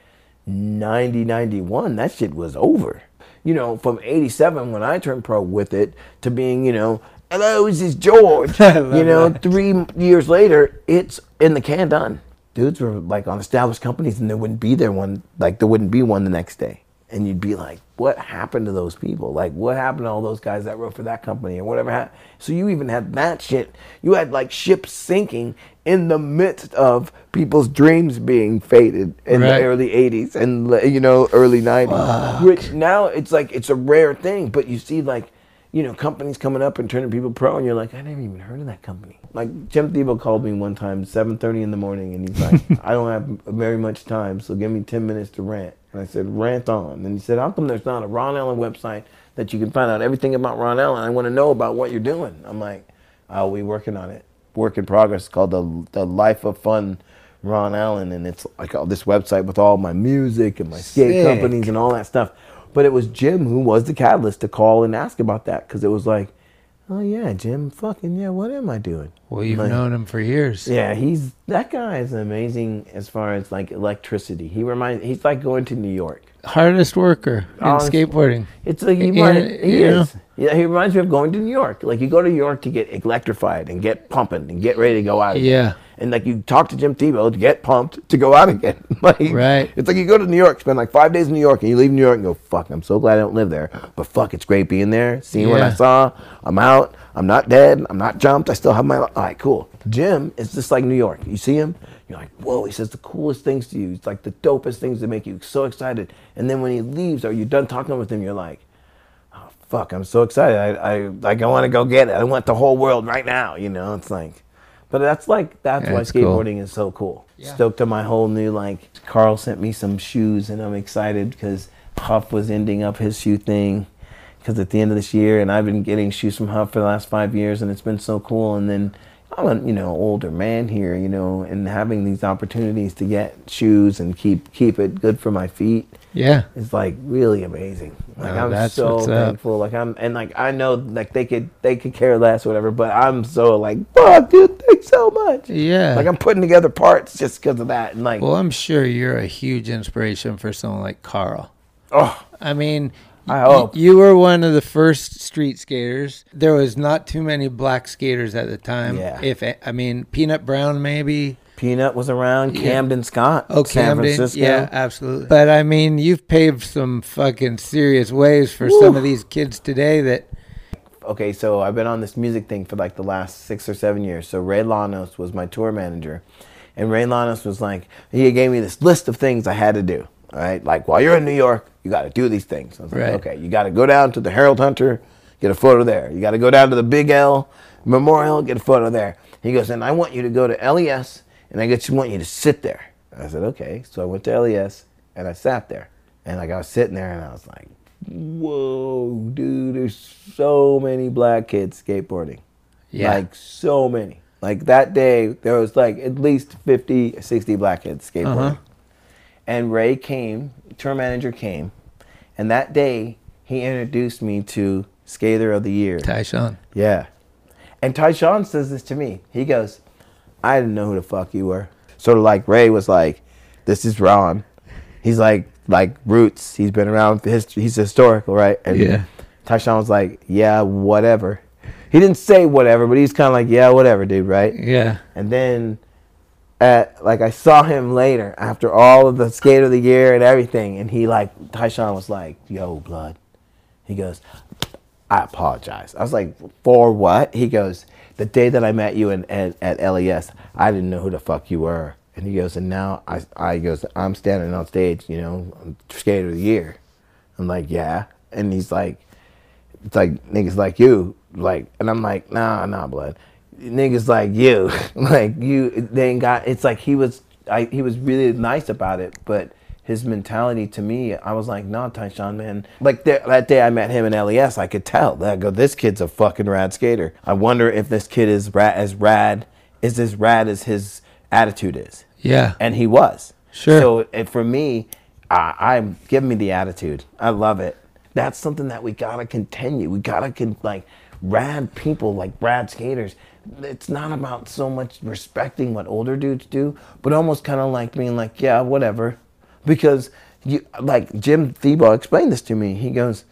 90, 91, that shit was over. You know, from 87 when I turned pro with it to being, you know, hello, this is George. you know, three years later, it's in the can done. Dudes were like on established companies and there wouldn't be there one, like there wouldn't be one the next day. And you'd be like, what happened to those people? Like, what happened to all those guys that wrote for that company or whatever happened? So you even had that shit. You had like ships sinking in the midst of people's dreams being faded in Right. the early 80s and, you know, early 90s. Which now it's like, it's a rare thing, but you see like, you know, companies coming up and turning people pro, and you're like, I never even heard of that company. Like Jim Thiebaud called me one time, 7:30 in the morning, and he's like, I don't have very much time, so give me 10 minutes to rant. And I said, rant on. And he said, How come there's not a Ron Allen website that you can find out everything about Ron Allen? I want to know about what you're doing. I'm like, Oh, we working on it. Work in progress. It's called the the Life of Fun. Ron Allen, and it's like all this website with all my music and my skate Sick. companies and all that stuff. But it was Jim who was the catalyst to call and ask about that because it was like, oh yeah, Jim, fucking yeah, what am I doing? Well, you've Like- known him for years. Yeah, he's that guy is amazing as far as like electricity. He reminds he's like going to New York. Hardest worker in skateboarding. It's like he Yeah, might he know. is. Yeah, he reminds me of going to New York. Like you go to New York to get electrified and get pumping and get ready to go out. again. Yeah. And like you talk to Jim Thiebaud to get pumped to go out again. like Right. It's like you go to New York, spend like five days in New York, and you leave New York and go, "Fuck, I'm so glad I don't live there." But fuck, it's great being there, seeing what I saw. I'm out. I'm not dead. I'm not jumped. I still have my. All right, cool. Jim is just like New York. You see him, you're like, whoa. He says the coolest things to you. It's like the dopest things that make you so excited. And then when he leaves, or you're done talking with him, you're like, oh fuck, I'm so excited. I, I like I want to go get it. I want the whole world right now. You know, it's like. But that's like that's Yeah, why it's cool. skateboarding is so cool. Stoked to my whole new like. Carl sent me some shoes, and I'm excited because Huf was ending up his shoe thing. Because at the end of this year, and I've been getting shoes from Hub for the last five years, and it's been so cool. And then I'm a you know older man here, you know, and having these opportunities to get shoes and keep keep it good for my feet Yeah. is like really amazing. Like Oh, I'm so thankful. Like I'm and like I know like they could they could care less whatever, but I'm so like fuck, dude, thanks so much. Yeah. Like I'm putting together parts just because of that, and like Well, I'm sure you're a huge inspiration for someone like Carl. oh I mean, I hope. you were one of the first street skaters. There was not too many black skaters at the time. Yeah. If I mean, Peanut Brown maybe. Peanut was around, Camden Scott, Oh, San Camden. Francisco. Yeah, absolutely. But I mean, you've paved some fucking serious ways for some of these kids today that. okay, so I've been on this music thing for like the last six or seven years. So Ray Lanos was my tour manager, and Ray Lanos was like, he gave me this list of things I had to do. All right, like while you're in New York, you got to do these things. I was Right. like, okay, you got to go down to the Harold Hunter, get a photo there. You got to go down to the Big L Memorial, get a photo there. He goes, and I want you to go to LES, and I just want you to sit there. I said, okay. So I went to LES, and I sat there, and like I was sitting there, and I was like, whoa, dude, there's so many black kids skateboarding. Yeah. Like so many. Like that day, there was like at least 50, 60 black kids skateboarding. Uh-huh. And Ray came, tour manager came, and that day he introduced me to Skater of the Year. Tyshawn. Yeah. And Tyshawn says this to me. He goes, I didn't know who the fuck you were. Sort of like Ray was like, this is Ron. He's like, like roots. He's been around history. He's historical, right? And Yeah. Tyshawn was like, yeah, whatever. He didn't say whatever, but he's kind of like, yeah, whatever, dude, right? Yeah. And then, at like I saw him later after all of the skate of the year and everything, and he like Tyshawn was like, "Yo, blood." He goes, "I apologize." I was like, "For what?" He goes, "The day that I met you in, at at LES, I didn't know who the fuck you were." And he goes, "And now I I goes, I'm standing on stage, you know, I'm skater of the year." I'm like, "Yeah," and he's like, it's like niggas like you, like, and I'm like, nah, nah, blood. Niggas like you, like you, they ain't got. It's like he was, I, he was really nice about it, but his mentality to me, I was like, nah, Tyshawn, man. Like that, that day I met him in LES, I could tell. I go, this kid's a fucking rad skater. I wonder if this kid is rad, as rad, is as rad as his attitude is. Yeah. And he was. Sure. So it, for me, I, I'm give me the attitude. I love it. That's something that we gotta continue. We gotta con- like rad people, like rad skaters. It's not about so much respecting what older dudes do, but almost kind of like being like, yeah, whatever. Because you like Jim Thiebaud explained this to me. He goes,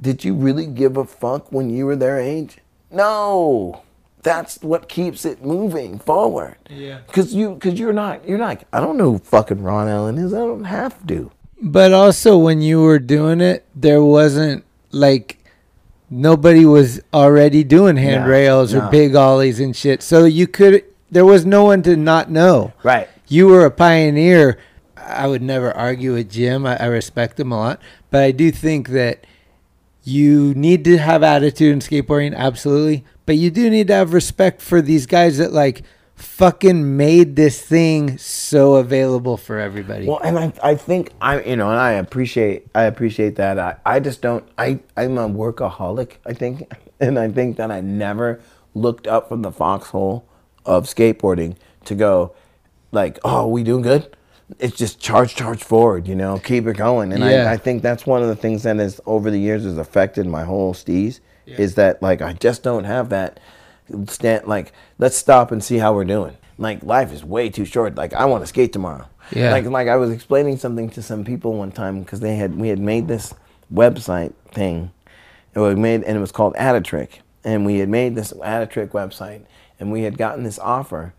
"Did you really give a fuck when you were their age?" No. That's what keeps it moving forward. Yeah. Cause you, cause you're not, you're like, I don't know who fucking Ron Allen is. I don't have to. But also, when you were doing it, there wasn't like nobody was already doing handrails no. or big ollies and shit. So you could, there was no one to not know. Right. You were a pioneer. I would never argue with Jim. I, I respect him a lot. But I do think that you need to have attitude in skateboarding, absolutely. But you do need to have respect for these guys that like fucking made this thing so available for everybody. Well, and I, I think I, you know, and I appreciate, I appreciate that. I, I just don't. I, I'm a workaholic. I think, and I think that I never looked up from the foxhole of skateboarding to go, like, oh, we doing good. It's just charge, charge forward. You know, keep it going. And Yeah. I, I think that's one of the things that has over the years has affected my whole steez. Is that like I just don't have that stand like let's stop and see how we're doing. Like life is way too short. Like I want to skate tomorrow. Yeah. Like like I was explaining something to some people one time because they had we had made this website thing, And we made, and it was called Adatrick. And we had made this Adatrick website, and we had gotten this offer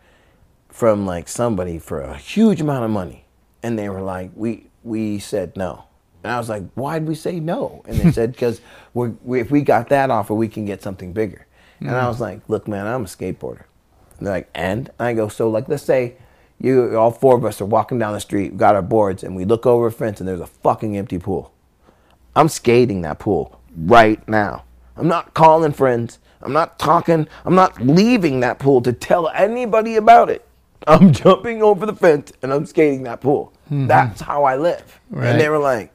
from like somebody for a huge amount of money, and they were like, we we said no. And I was like, why'd we say no? And they said, because we're, we, if we got that offer, we can get something bigger. And I mm. was like, look, man, I'm a skateboarder. And they're like, and I go, so like, let's say you, all four of us are walking down the street, got our boards, and we look over a fence, and there's a fucking empty pool. I'm skating that pool right now. I'm not calling friends. I'm not talking. I'm not leaving that pool to tell anybody about it. I'm jumping over the fence and I'm skating that pool. Mm-hmm. That's how I live. And they were like,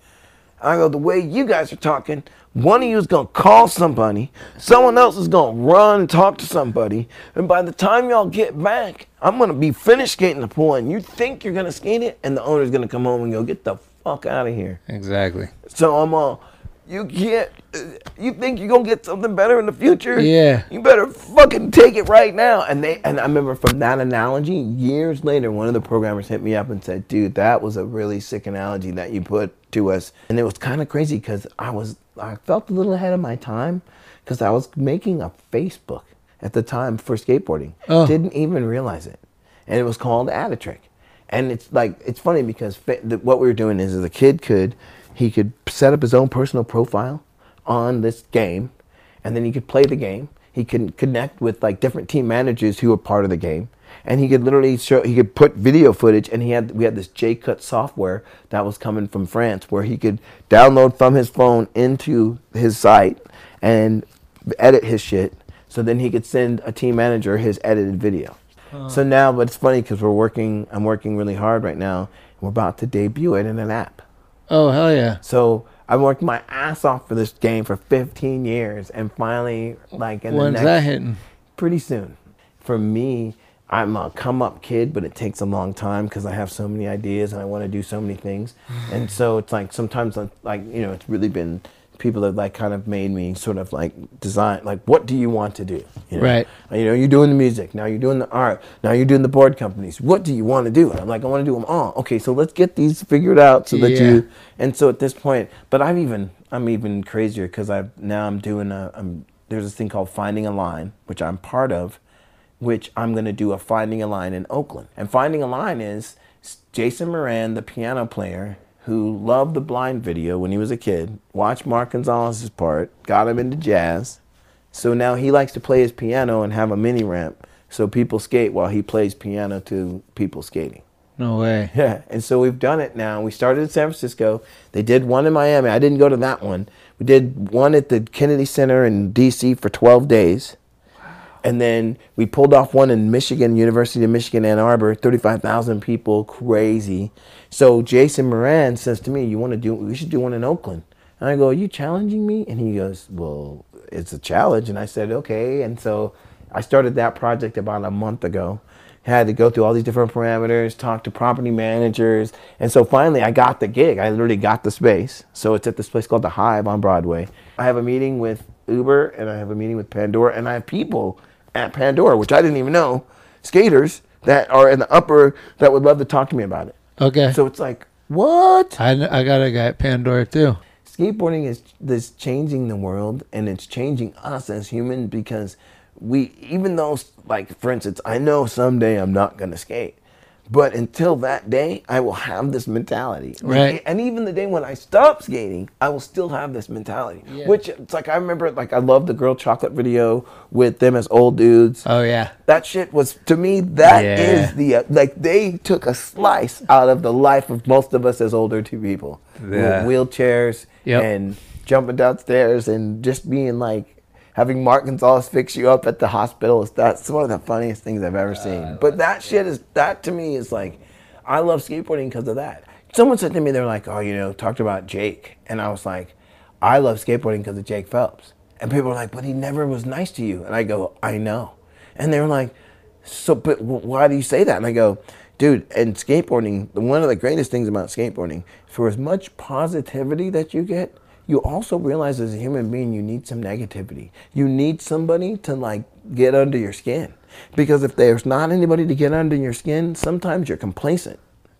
I go, the way you guys are talking, one of you is going to call somebody, someone else is going to run and talk to somebody, and by the time y'all get back, I'm going to be finished skating the pool, and you think you're going to skate it, and the owner's going to come home and go, get the fuck out of here. Exactly. So I'm all, you can't, you think you're gonna get something better in the future? Yeah. You better fucking take it right now. And they, and I remember from that analogy, years later, one of the programmers hit me up and said, dude, that was a really sick analogy that you put to us. And it was kind of crazy because I was, I felt a little ahead of my time because I was making a Facebook at the time for skateboarding. Oh. Didn't even realize it. And it was called Adatrick. And it's like it's funny because fa- the, what we were doing is, is a kid could he could set up his own personal profile on this game, and then he could play the game. He can connect with like different team managers who are part of the game, and he could literally show he could put video footage. And he had we had this J Cut software that was coming from France where he could download from his phone into his site and edit his shit. So then he could send a team manager his edited video. So now, but it's funny because we're working. I'm working really hard right now. We're about to debut it in an app. Oh hell yeah. So I worked my ass off for this game for 15 years, and finally, like in When's the next, that hitting? pretty soon. For me, I'm a come up kid, but it takes a long time because I have so many ideas and I want to do so many things. Mm-hmm. and so it's like sometimes, I'm, like you know, it's really been people that like kind of made me sort of like design like what do you want to do you know? Right. Uh, you know you're doing the music now you're doing the art now you're doing the board companies what do you want to do and i'm like i want to do them all okay so let's get these figured out so that Yeah. you and so at this point but i'm even i'm even crazier because i've now i'm doing a i'm there's this thing called finding a line which i'm part of which i'm going to do a finding a line in oakland and finding a line is jason moran the piano player who loved the blind video when he was a kid watched mark gonzalez's part got him into jazz so now he likes to play his piano and have a mini ramp so people skate while he plays piano to people skating No way. yeah, and so we've done it now. We started in San Francisco. They did one in Miami. I didn't go to that one. We did one at the Kennedy Center in D.C. for 12 days. And then we pulled off one in Michigan, University of Michigan, Ann Arbor, 35,000 people, crazy. So Jason Moran says to me, you want to do, we should do one in Oakland. And I go, are you challenging me? And he goes, well, it's a challenge. And I said, okay. And so I started that project about a month ago. Had to go through all these different parameters, talk to property managers. And so finally I got the gig. I literally got the space. So it's at this place called The Hive on Broadway. I have a meeting with Uber and I have a meeting with Pandora and I have people at Pandora, which I didn't even know, skaters that are in the upper that would love to talk to me about it. Okay. So it's like, what? I, I got a guy at Pandora too. skateboarding is is changing the world and it's changing us as humans because we even though like for instance i know someday i'm not going to skate but until that day i will have this mentality Right. and even the day when i stop skating i will still have this mentality which it's like i remember like i love the girl chocolate video with them as old dudes Oh yeah. that shit was to me That is Yeah. the uh, like they took a slice out of the life of most of us as older two people Yeah. Wheel- wheelchairs Yep. and jumping downstairs and just being like having Mark Gonzalez fix you up at the hospital is that's one of the funniest things I've ever seen. But that shit is that to me is like I love skateboarding because of that. Someone said to me they're like oh you know talked about Jake. And I was like I love skateboarding because of Jake Phelps. And people are like but he never was nice to you. And I go I know. And they were like so, but why do you say that? And I go, dude, and skateboarding, one of the greatest things about skateboarding, for as much positivity that you get, you also realize as a human being, you need some negativity. You need somebody to like get under your skin. Because if there's not anybody to get under your skin, sometimes you're complacent.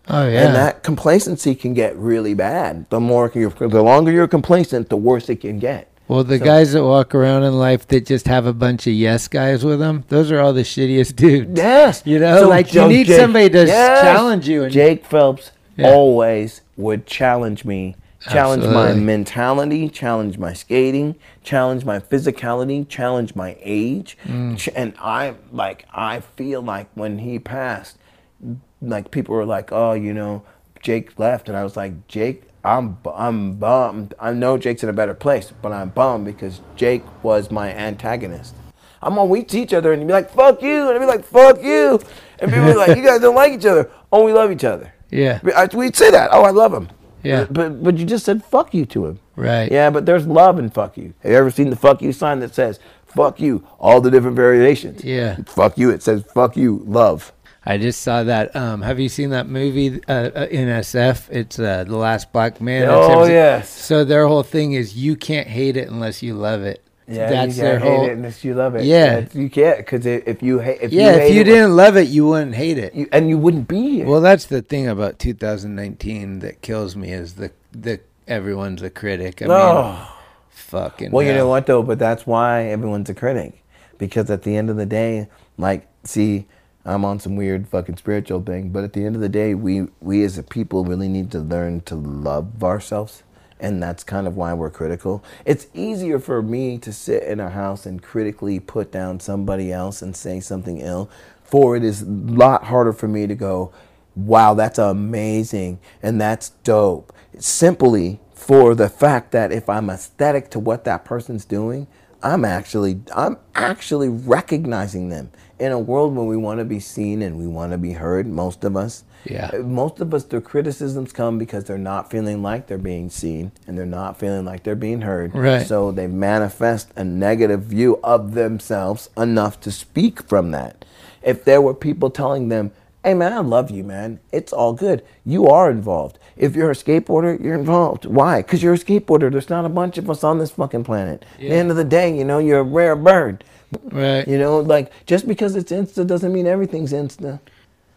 Oh yeah. And that complacency can get really bad. The more, you're, the longer you're complacent, the worse it can get. Well, the So- guys that walk around in life that just have a bunch of yes guys with them, those are all the shittiest dudes. Yes. You know, like, you need somebody to challenge you and- Jake Phelps Yeah. always would challenge me, challenge my mentality, challenge my skating, challenge my physicality, challenge my age. Mm. Ch- And I like I feel like when he passed, like people were like, "Oh, you know, Jake left," and I was like, "Jake." I'm I'm bummed. I know Jake's in a better place, but I'm bummed because Jake was my antagonist. I'm on. We see each other, and he'd be like, "Fuck you," and I'd be like, "Fuck you," and people be like, "You guys don't like each other." Oh, we love each other. Yeah. I, we'd say that. Oh, I love him. Yeah. But, but you just said fuck you to him. Right. Yeah, but there's love in fuck you. Have you ever seen the fuck you sign that says fuck you, all the different variations? Yeah. Fuck you. It says fuck you, love. I just saw that. Um, have you seen that movie uh, uh, NSF? It's uh, the Last Black Man. Oh, yes. So their whole thing is you can't hate it unless you love it. Yeah, that's you their hate whole. it unless you love it. Yeah. That's- you can't because if you hate, if yeah, you if you it, didn't love it, you wouldn't hate it. you, and you wouldn't be here. Well, that's the thing about 2019 that kills me is the the everyone's a critic. I mean, fucking. Well, you know what though, but that's why everyone's a critic, because at the end of the day, like, see, I'm on some weird fucking spiritual thing, but at the end of the day, we we as a people really need to learn to love ourselves, and that's kind of why we're critical. It's easier for me to sit in a house and critically put down somebody else and say something ill, for it is a lot harder for me to go, wow, that's amazing and that's dope. Simply for the fact that if I'm aesthetic to what that person's doing, I'm actually I'm actually recognizing them in a world where we want to be seen and we want to be heard. Most of us, Yeah. Uh, most of us, their criticisms come because they're not feeling like they're being seen and they're not feeling like they're being heard. Right. So they manifest a negative view of themselves enough to speak from that. If there were people telling them, hey man, I love you, man. It's all good. You are involved. If you're a skateboarder, you're involved. Why? Because you're a skateboarder. There's not a bunch of us on this fucking planet. At the end of the day, you know, you're a rare bird. Right. You know, like just because it's Insta doesn't mean everything's Insta.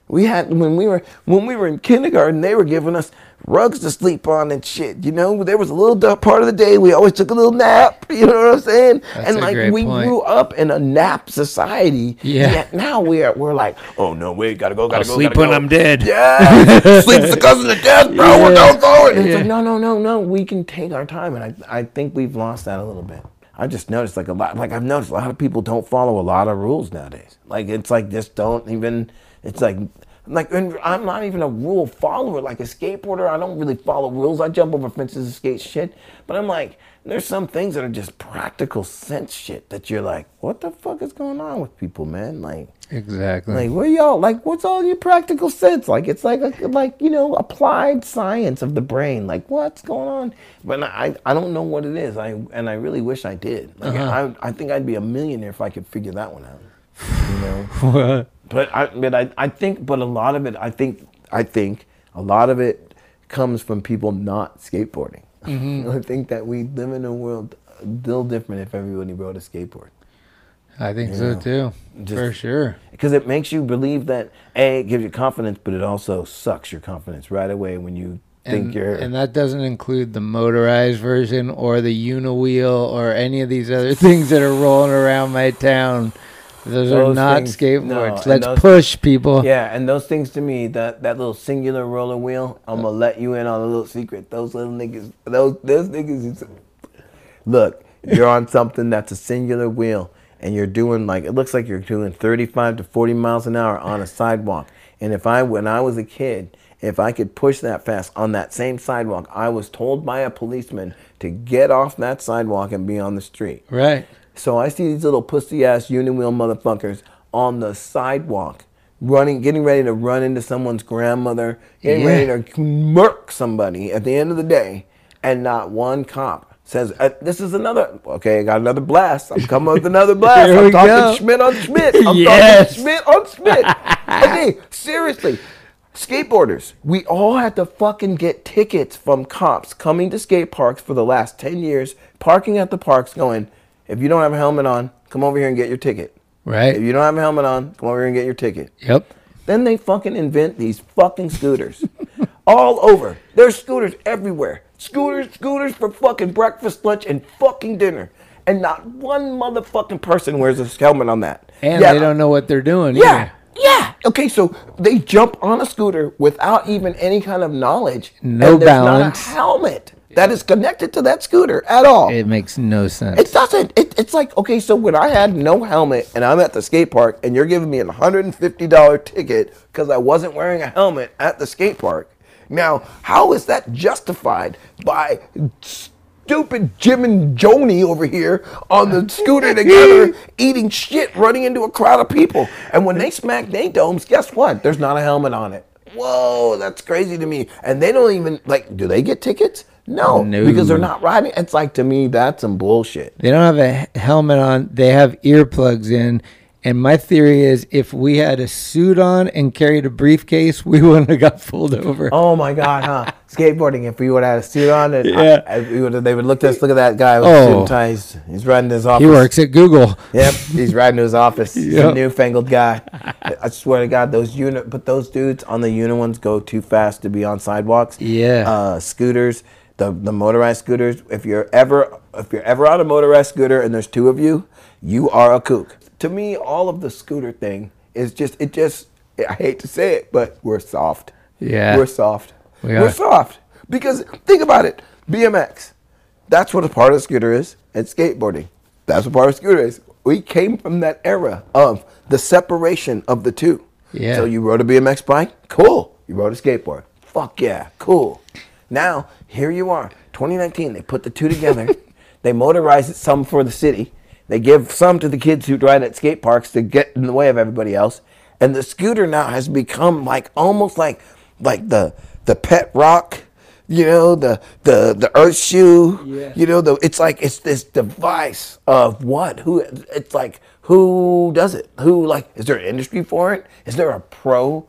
We had when we were when we were in kindergarten, they were giving us rugs to sleep on and shit. You know, there was a little part of the day we always took a little nap. You know what I'm saying? That's and like we point. grew up in a nap society. Yeah. Yet now we're we're like, oh no, wait, gotta go, gotta I'll go, sleep gotta when go. I'm dead. Yeah, sleep's the cousin of death, bro. We're Yeah. not going. And It's Yeah. like no, no, no, no. We can take our time, and I I think we've lost that a little bit. I just noticed like a lot, like I've noticed a lot of people don't follow a lot of rules nowadays. Like it's like just don't even. It's like like and I'm not even a rule follower. Like a skateboarder, I don't really follow rules. I jump over fences and skate shit. But I'm like, there's some things that are just practical sense shit that you're like, what the fuck is going on with people, man? Like. Exactly. Like, what y'all like? What's all your practical sense? Like, it's like a, like you know applied science of the brain. Like, what's going on? But I I don't know what it is. I and I really wish I did. Like, uh-huh. I I think I'd be a millionaire if I could figure that one out. You know. But I but I, I think but a lot of it I think I think a lot of it comes from people not skateboarding. Mm-hmm. I think that we live in a world a little different if everybody rode a skateboard. I think so Yeah. too. Just- For sure. because it makes you believe that a it gives you confidence, but it also sucks your confidence right away when you think and, you're. and that doesn't include the motorized version or the uniwheel or any of these other things that are rolling around my town. Those, are not things- skateboards. no, Let's those- push people. yeah, and those things to me, that that little singular roller wheel, I'm gonna uh. let you in on a little secret. Those little niggas, those those niggas. Is, look, you're on something that's a singular wheel, and you're doing like it looks like you're doing 35 to 40 miles an hour on a sidewalk. And if I, when I was a kid, if I could push that fast on that same sidewalk, I was told by a policeman to get off that sidewalk and be on the street. Right. So I see these little pussy ass union wheel motherfuckers on the sidewalk, running, getting ready to run into someone's grandmother, getting Yeah. ready to murk somebody at the end of the day, and not one cop says, uh, "This is another." Okay, I got another blast. I'm coming with another blast. I'm talking go. Schmidt on Schmidt. I'm Yes. talking Schmidt on Schmidt. okay, seriously. Skateboarders, we all had to fucking get tickets from cops coming to skate parks for the last 10 years, parking at the parks, going, if you don't have a helmet on, come over here and get your ticket. Right. If you don't have a helmet on, come over here and get your ticket. Yep. Then they fucking invent these fucking scooters. All over. There's scooters everywhere. Scooters, scooters for fucking breakfast, lunch, and fucking dinner. And not one motherfucking person wears a helmet on that. And Yeah, they don't know what they're doing. Yeah, yeah. Okay, so they jump on a scooter without even any kind of knowledge. No and there's balance. Not a helmet that is connected to that scooter at all. It makes no sense. It doesn't. It, it's like okay, so when I had no helmet and I'm at the skate park and you're giving me a hundred and fifty dollar ticket because I wasn't wearing a helmet at the skate park. Now, how is that justified by stupid Jim and Joni over here on the scooter together, eating shit, running into a crowd of people? And when they smack their domes, guess what? There's not a helmet on it. Whoa, that's crazy to me. And they don't even like. Do they get tickets? No, No. because they're not riding. It's like to me, that's some bullshit. They don't have a helmet on. They have earplugs in. And my theory is if we had a suit on and carried a briefcase, we wouldn't have got pulled over. Oh my God, huh? Skateboarding. If we would have had a suit on, and Yeah. I, I- we would they would look at us. Look at that guy with Oh. suit ties. He's riding his office. he works at Google. Yep, he's riding to his office. He's Yep. a newfangled guy. I- I swear to God, those unit, but those dudes on the unit ones go too fast to be on sidewalks. Yeah. Uh, scooters, the the motorized scooters. If you're ever if you're ever on a motorized scooter and there's two of you, you are a kook. To me, all of the scooter thing is just it just. I hate to say it, but we're soft. Yeah. we're soft. We We're are. soft because think about it. BMX. That's what a part of a scooter is, and skateboarding. That's what part of a scooter is. We came from that era of the separation of the two. Yeah. So you rode a BMX bike? Cool. You rode a skateboard? Fuck yeah, cool. Now, here you are, 2019. They put the two together. they motorize it some for the city. They give some to the kids who ride at skate parks to get in the way of everybody else. And the scooter now has become like almost like like the the pet rock you know the the the earth shoe Yeah. you know the it's like it's this device of what who it's like who does it who like is there an industry for it is there a pro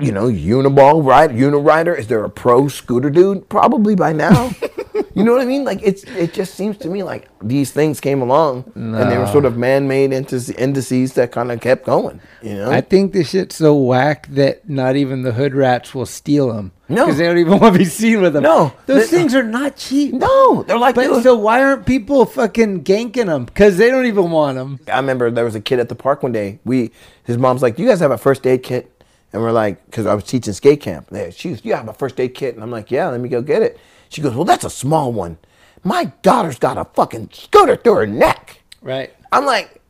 you know uniball ride unirider is there a pro scooter dude probably by now you know what i mean like it's it just seems to me like these things came along and they were sort of man-made indices, indices that kind of kept going you know I think this shit's so whack that not even the hood rats will steal them. No. Because they don't even want to be seen with them. No. Those things are not cheap. no they're like But so why aren't people fucking ganking them? Because they don't even want them. I remember there was a kid at the park one day. We, his mom's like, you guys have a first aid kit?" And we're like, because I was teaching skate camp. There, she goes, "You have a first aid kit?" And I'm like, "Yeah, let me go get it." She goes, "Well, that's a small one. My daughter's got a fucking scooter through her neck." Right. I'm like,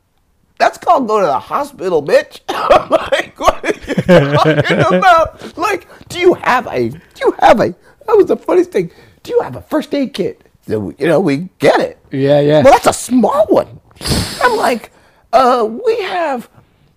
"That's called go to the hospital, bitch." I'm like, "What are you talking about? Like, do you have a? Do you have a? That was the funniest thing. Do you have a first aid kit? So, you know, we get it. Yeah, yeah. Well, that's a small one. I'm like, uh, we have,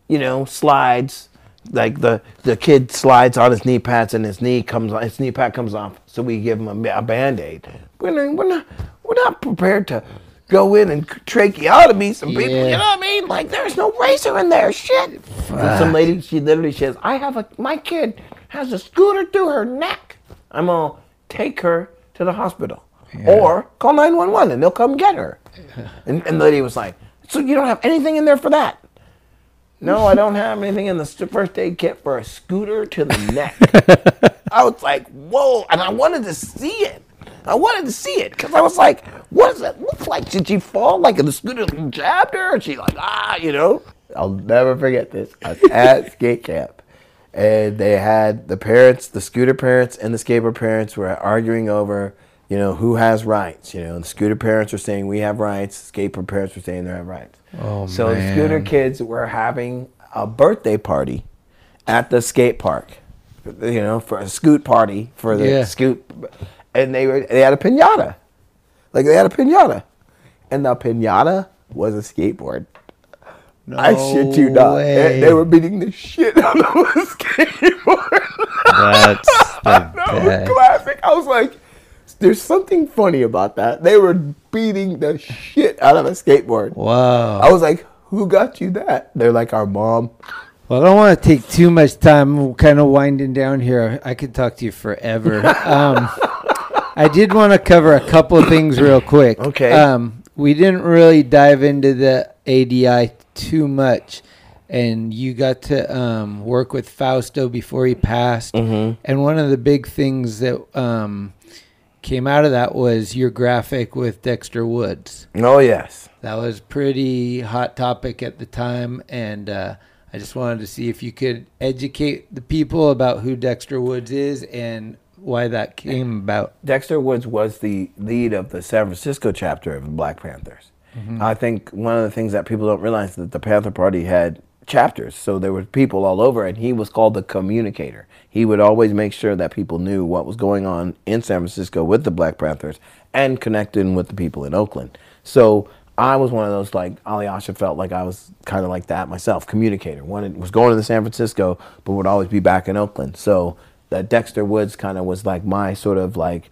you know, slides. Like the the kid slides on his knee pads and his knee comes his knee pad comes off, so we give him a, a band aid. We're not, we're not we're not prepared to go in and tracheotomy some people. Yeah. You know what I mean? Like there's no razor in there. Shit. Some lady, she literally says, "I have a my kid has a scooter through her neck. I'm gonna take her to the hospital." Or call 911 and they'll come get her. And, and the lady was like, So you don't have anything in there for that? No, I don't have anything in the first aid kit for a scooter to the neck. I was like, Whoa. And I wanted to see it. I wanted to see it because I was like, What does that look like? Did she fall like the scooter jabbed her? And she like, ah, you know? I'll never forget this. I was at skate camp and they had the parents, the scooter parents and the skateboard parents were arguing over, you know, who has rights. You know, the scooter parents were saying we have rights, skateboard parents were saying they have rights. Oh, so the scooter kids were having a birthday party at the skate park. You know, for a scoot party for the Yeah. scoot, and they were they had a pinata, like they had a pinata, and the pinata was a skateboard. I shit you not. They, they were beating the shit out of a skateboard. That's the that was classic. I was like, there's something funny about that. They were beating the shit out of a skateboard. Wow. I was like, who got you that? They're like, our mom. Well, I don't want to take too much time. We're kind of winding down here. I could talk to you forever. um, I did want to cover a couple of things real quick. Okay. Um, we didn't really dive into the ADI too much, and you got to um, work with Fausto before he passed. Mm-hmm. And one of the big things that um, came out of that was your graphic with Dexter Woods. Oh yes. That was pretty hot topic at the time, and uh, I just wanted to see if you could educate the people about who Dexter Woods is and why that came about. Dexter Woods was the lead of the San Francisco chapter of the Black Panthers. I think one of the things that people don't realize is that the Panther Party had chapters, so there were people all over, and he was called the communicator. He would always make sure that people knew what was going on in San Francisco with the Black Panthers and connecting with the people in Oakland. So I was one of those like Ali Asha felt like I was kind of like that myself, communicator. Wanted was going to San Francisco, but would always be back in Oakland. So that Dexter Woods kind of was like my sort of like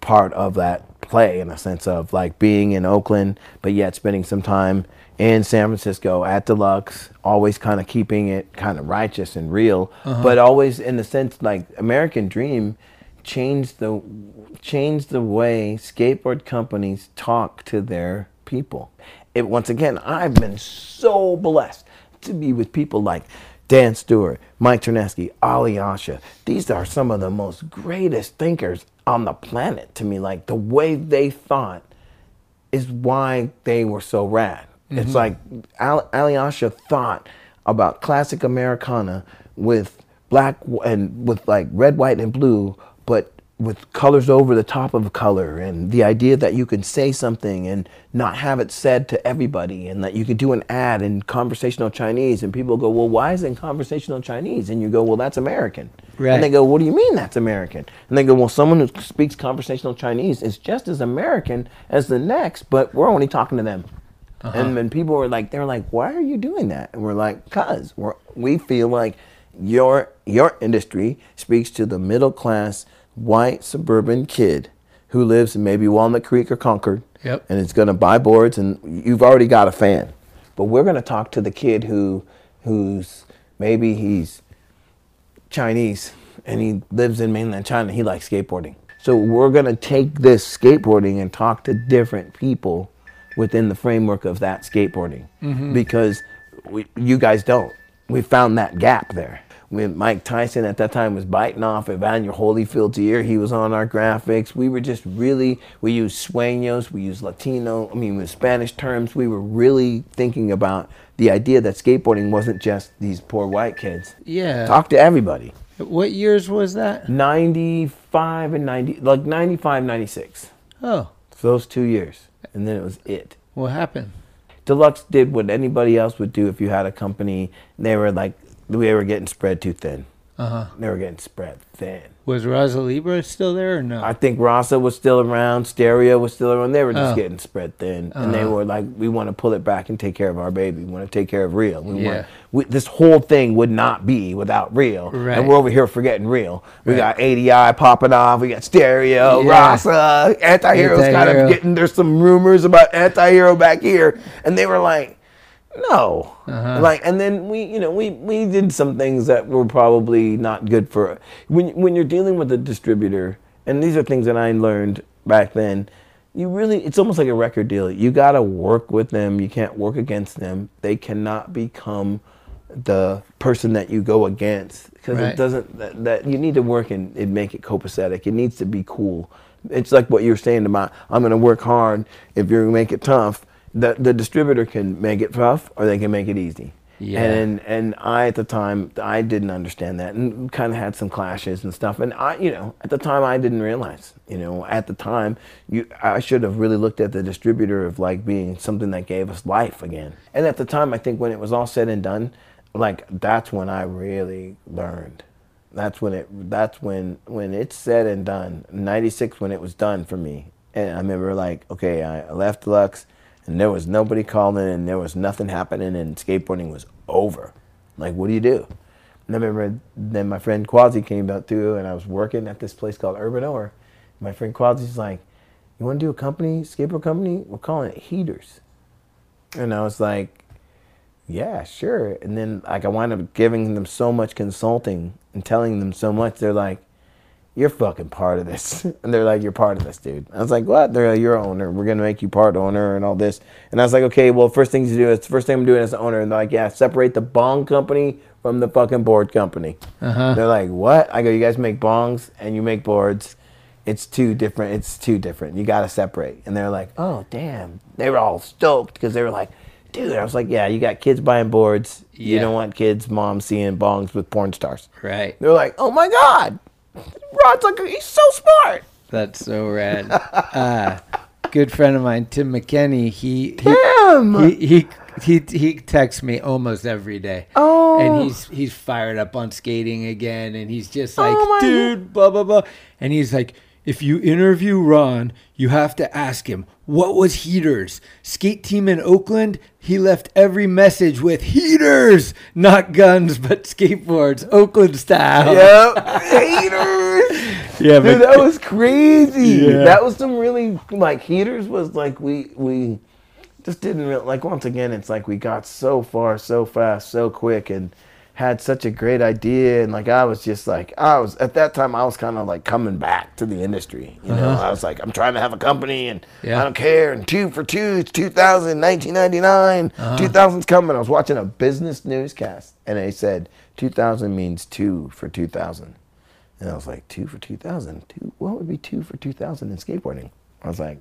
part of that play in a sense of like being in Oakland, but yet spending some time in San Francisco at Deluxe, always kind of keeping it kind of righteous and real, uh-huh. but always in the sense like American Dream changed the changed the way skateboard companies talk to their people. It once again, I've been so blessed to be with people like Dan Stewart, Mike Ternasky, Ali Asha. These are some of the most greatest thinkers on the planet to me. Like the way they thought is why they were so rad. It's mm-hmm. like Al- Alyasha thought about classic Americana with black w- and with like red, white, and blue, but with colors over the top of color, and the idea that you can say something and not have it said to everybody, and that you could do an ad in conversational Chinese, and people go, "Well, why is it in conversational Chinese?" And you go, "Well, that's American." Right. And they go, "What do you mean that's American?" And they go, "Well, someone who speaks conversational Chinese is just as American as the next, but we're only talking to them." Uh-huh. And then people were like, they're like, "Why are you doing that?" And we're like, "Cause we're we feel like your your industry speaks to the middle class white suburban kid who lives in maybe Walnut Creek or Concord, Yep. and is going to buy boards, and you've already got a fan, but we're going to talk to the kid who who's maybe he's Chinese and he lives in mainland China. He likes skateboarding. So we're going to take this skateboarding and talk to different people within the framework of that skateboarding mm-hmm. because we, you guys don't. We found that gap there. When Mike Tyson at that time was biting off Evander Holyfield's ear, he was on our graphics. We were just really, we used sueños, we used Latino, I mean, with Spanish terms. We were really thinking about the idea that skateboarding wasn't just these poor white kids. Yeah. Talk to everybody. What years was that? 95 and 90, like 95, 96. Oh, those two years. And then it was it. what happened? Deluxe did what anybody else would do if you had a company. They were like, we were getting spread too thin. Uh huh. They were getting spread thin. Was Rasa Libre still there or no? I think Rasa was still around, Stereo was still around. They were just Oh. getting spread thin, and they Uh-huh. were like, "We want to pull it back and take care of our baby. We want to take care of real. We Yeah. want we, this whole thing would not be without real. Right. And we're over here forgetting real. We Right. got ADI popping off. We got Stereo, Yeah. Rasa, Anti-Hero's kind Anti-Hero. of getting. There's some rumors about Anti-Hero back here, and they were like, no. Uh-huh. Like, and then we, you know, we, we did some things that were probably not good for when when you're dealing with a distributor, and these are things that I learned back then. You really, it's almost like a record deal. You got to work with them. You can't work against them. They cannot become the person that you go against because Right. it doesn't. That, that you need to work and, and make it copacetic. It needs to be cool. It's like what you're saying about I'm going to work hard. If you make it tough, the the distributor can make it tough or they can make it easy. Yeah. And and I at the time I didn't understand that and kind of had some clashes and stuff. And I you know at the time I didn't realize you know at the time you I should have really looked at the distributor of like being something that gave us life again. And at the time I think when it was all said and done, like that's when I really learned. That's when it that's when when it's said and done. 96 when it was done for me. And I remember like okay I left Lux and there was nobody calling and there was nothing happening and skateboarding was over. Like, what do you do? And I remember then my friend Quasi came out too and I was working at this place called Urban Ore. My friend Quasi's like, You want to do a company, skateboard company? We're calling it Heaters. And I was like, Yeah, sure. And then like I wind up giving them so much consulting and telling them so much, they're like, you're fucking part of this. And they're like, you're part of this, dude. I was like, what? They're like, you're an owner. We're going to make you part owner and all this. And I was like, okay, well, first thing to do is, first thing I'm doing as the owner. And they're like, yeah, separate the bong company from the fucking board company. Uh-huh. They're like, what? I go, you guys make bongs and you make boards. it's too different. It's too different. You got to separate. And they're like, oh damn. They were all stoked because they were like, dude. I was like, yeah, you got kids buying boards. You don't want kids, moms seeing bongs with porn stars. Right. They're like, oh my god, Rod's like, he's so smart. That's so rad. uh, good friend of mine, Tim McKenney. He he Tim! he he he, he texts me almost every day. Oh. and he's he's fired up on skating again, and he's just like, Oh dude, blah blah blah, and he's like. If you interview Ron, you have to ask him what was heaters. Skate team in Oakland, he left every message with heaters, not guns, but skateboards, Oakland style. Yep. Haters. yeah, Dude, that was crazy. Yeah. That was some really like heaters was like we we just didn't real like once again it's like we got so far so fast so quick and had such a great idea and like I was just like I was at that time I was kind of like coming back to the industry you know uh-huh. I was like I'm trying to have a company and Yeah. I don't care and two for two it's 2000 1999 2000's uh-huh. coming I was watching a business newscast and they said 2000 means two for 2000 and I was like, two for 2000? Two, what would be two for 2000 in skateboarding? I was like,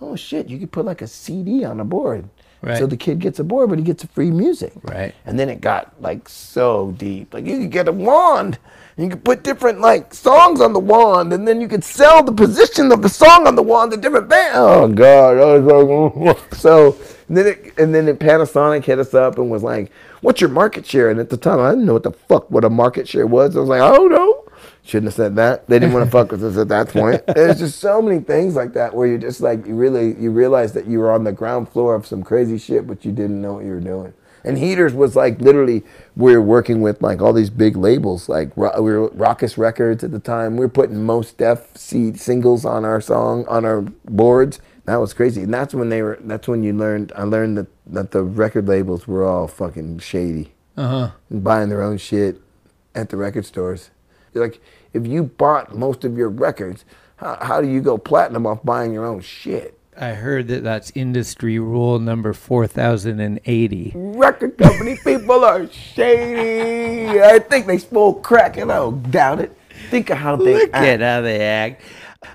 oh shit, you could put like a CD on a board. Right. So the kid gets a board, but he gets a free music. Right. And then it got like so deep. Like you could get a wand, and you could put different like songs on the wand, and then you could sell the position of the song on the wand to different bands. Oh god, I was like, so and then it, and then it, Panasonic hit us up and was like, "What's your market share?" And at the time, I didn't know what the fuck what a market share was. I was like, "I don't know." Shouldn't have said that. They didn't want to fuck with us at that point. There's just so many things like that where you're just like you really you realize that you were on the ground floor of some crazy shit, but you didn't know what you were doing. And Heaters was like literally we were working with like all these big labels like we were Rawkus Records at the time. We were putting Mos Def C singles on our song on our boards. That was crazy, and that's when they were. That's when you learned. I learned that that the record labels were all fucking shady Uh huh. and buying their own shit at the record stores. Like, if you bought most of your records, how, how do you go platinum off buying your own shit? I heard that that's industry rule number 4080. Record company people are shady. I think they smoke crack, and I don't doubt it. Think of how they Look act. at how they act.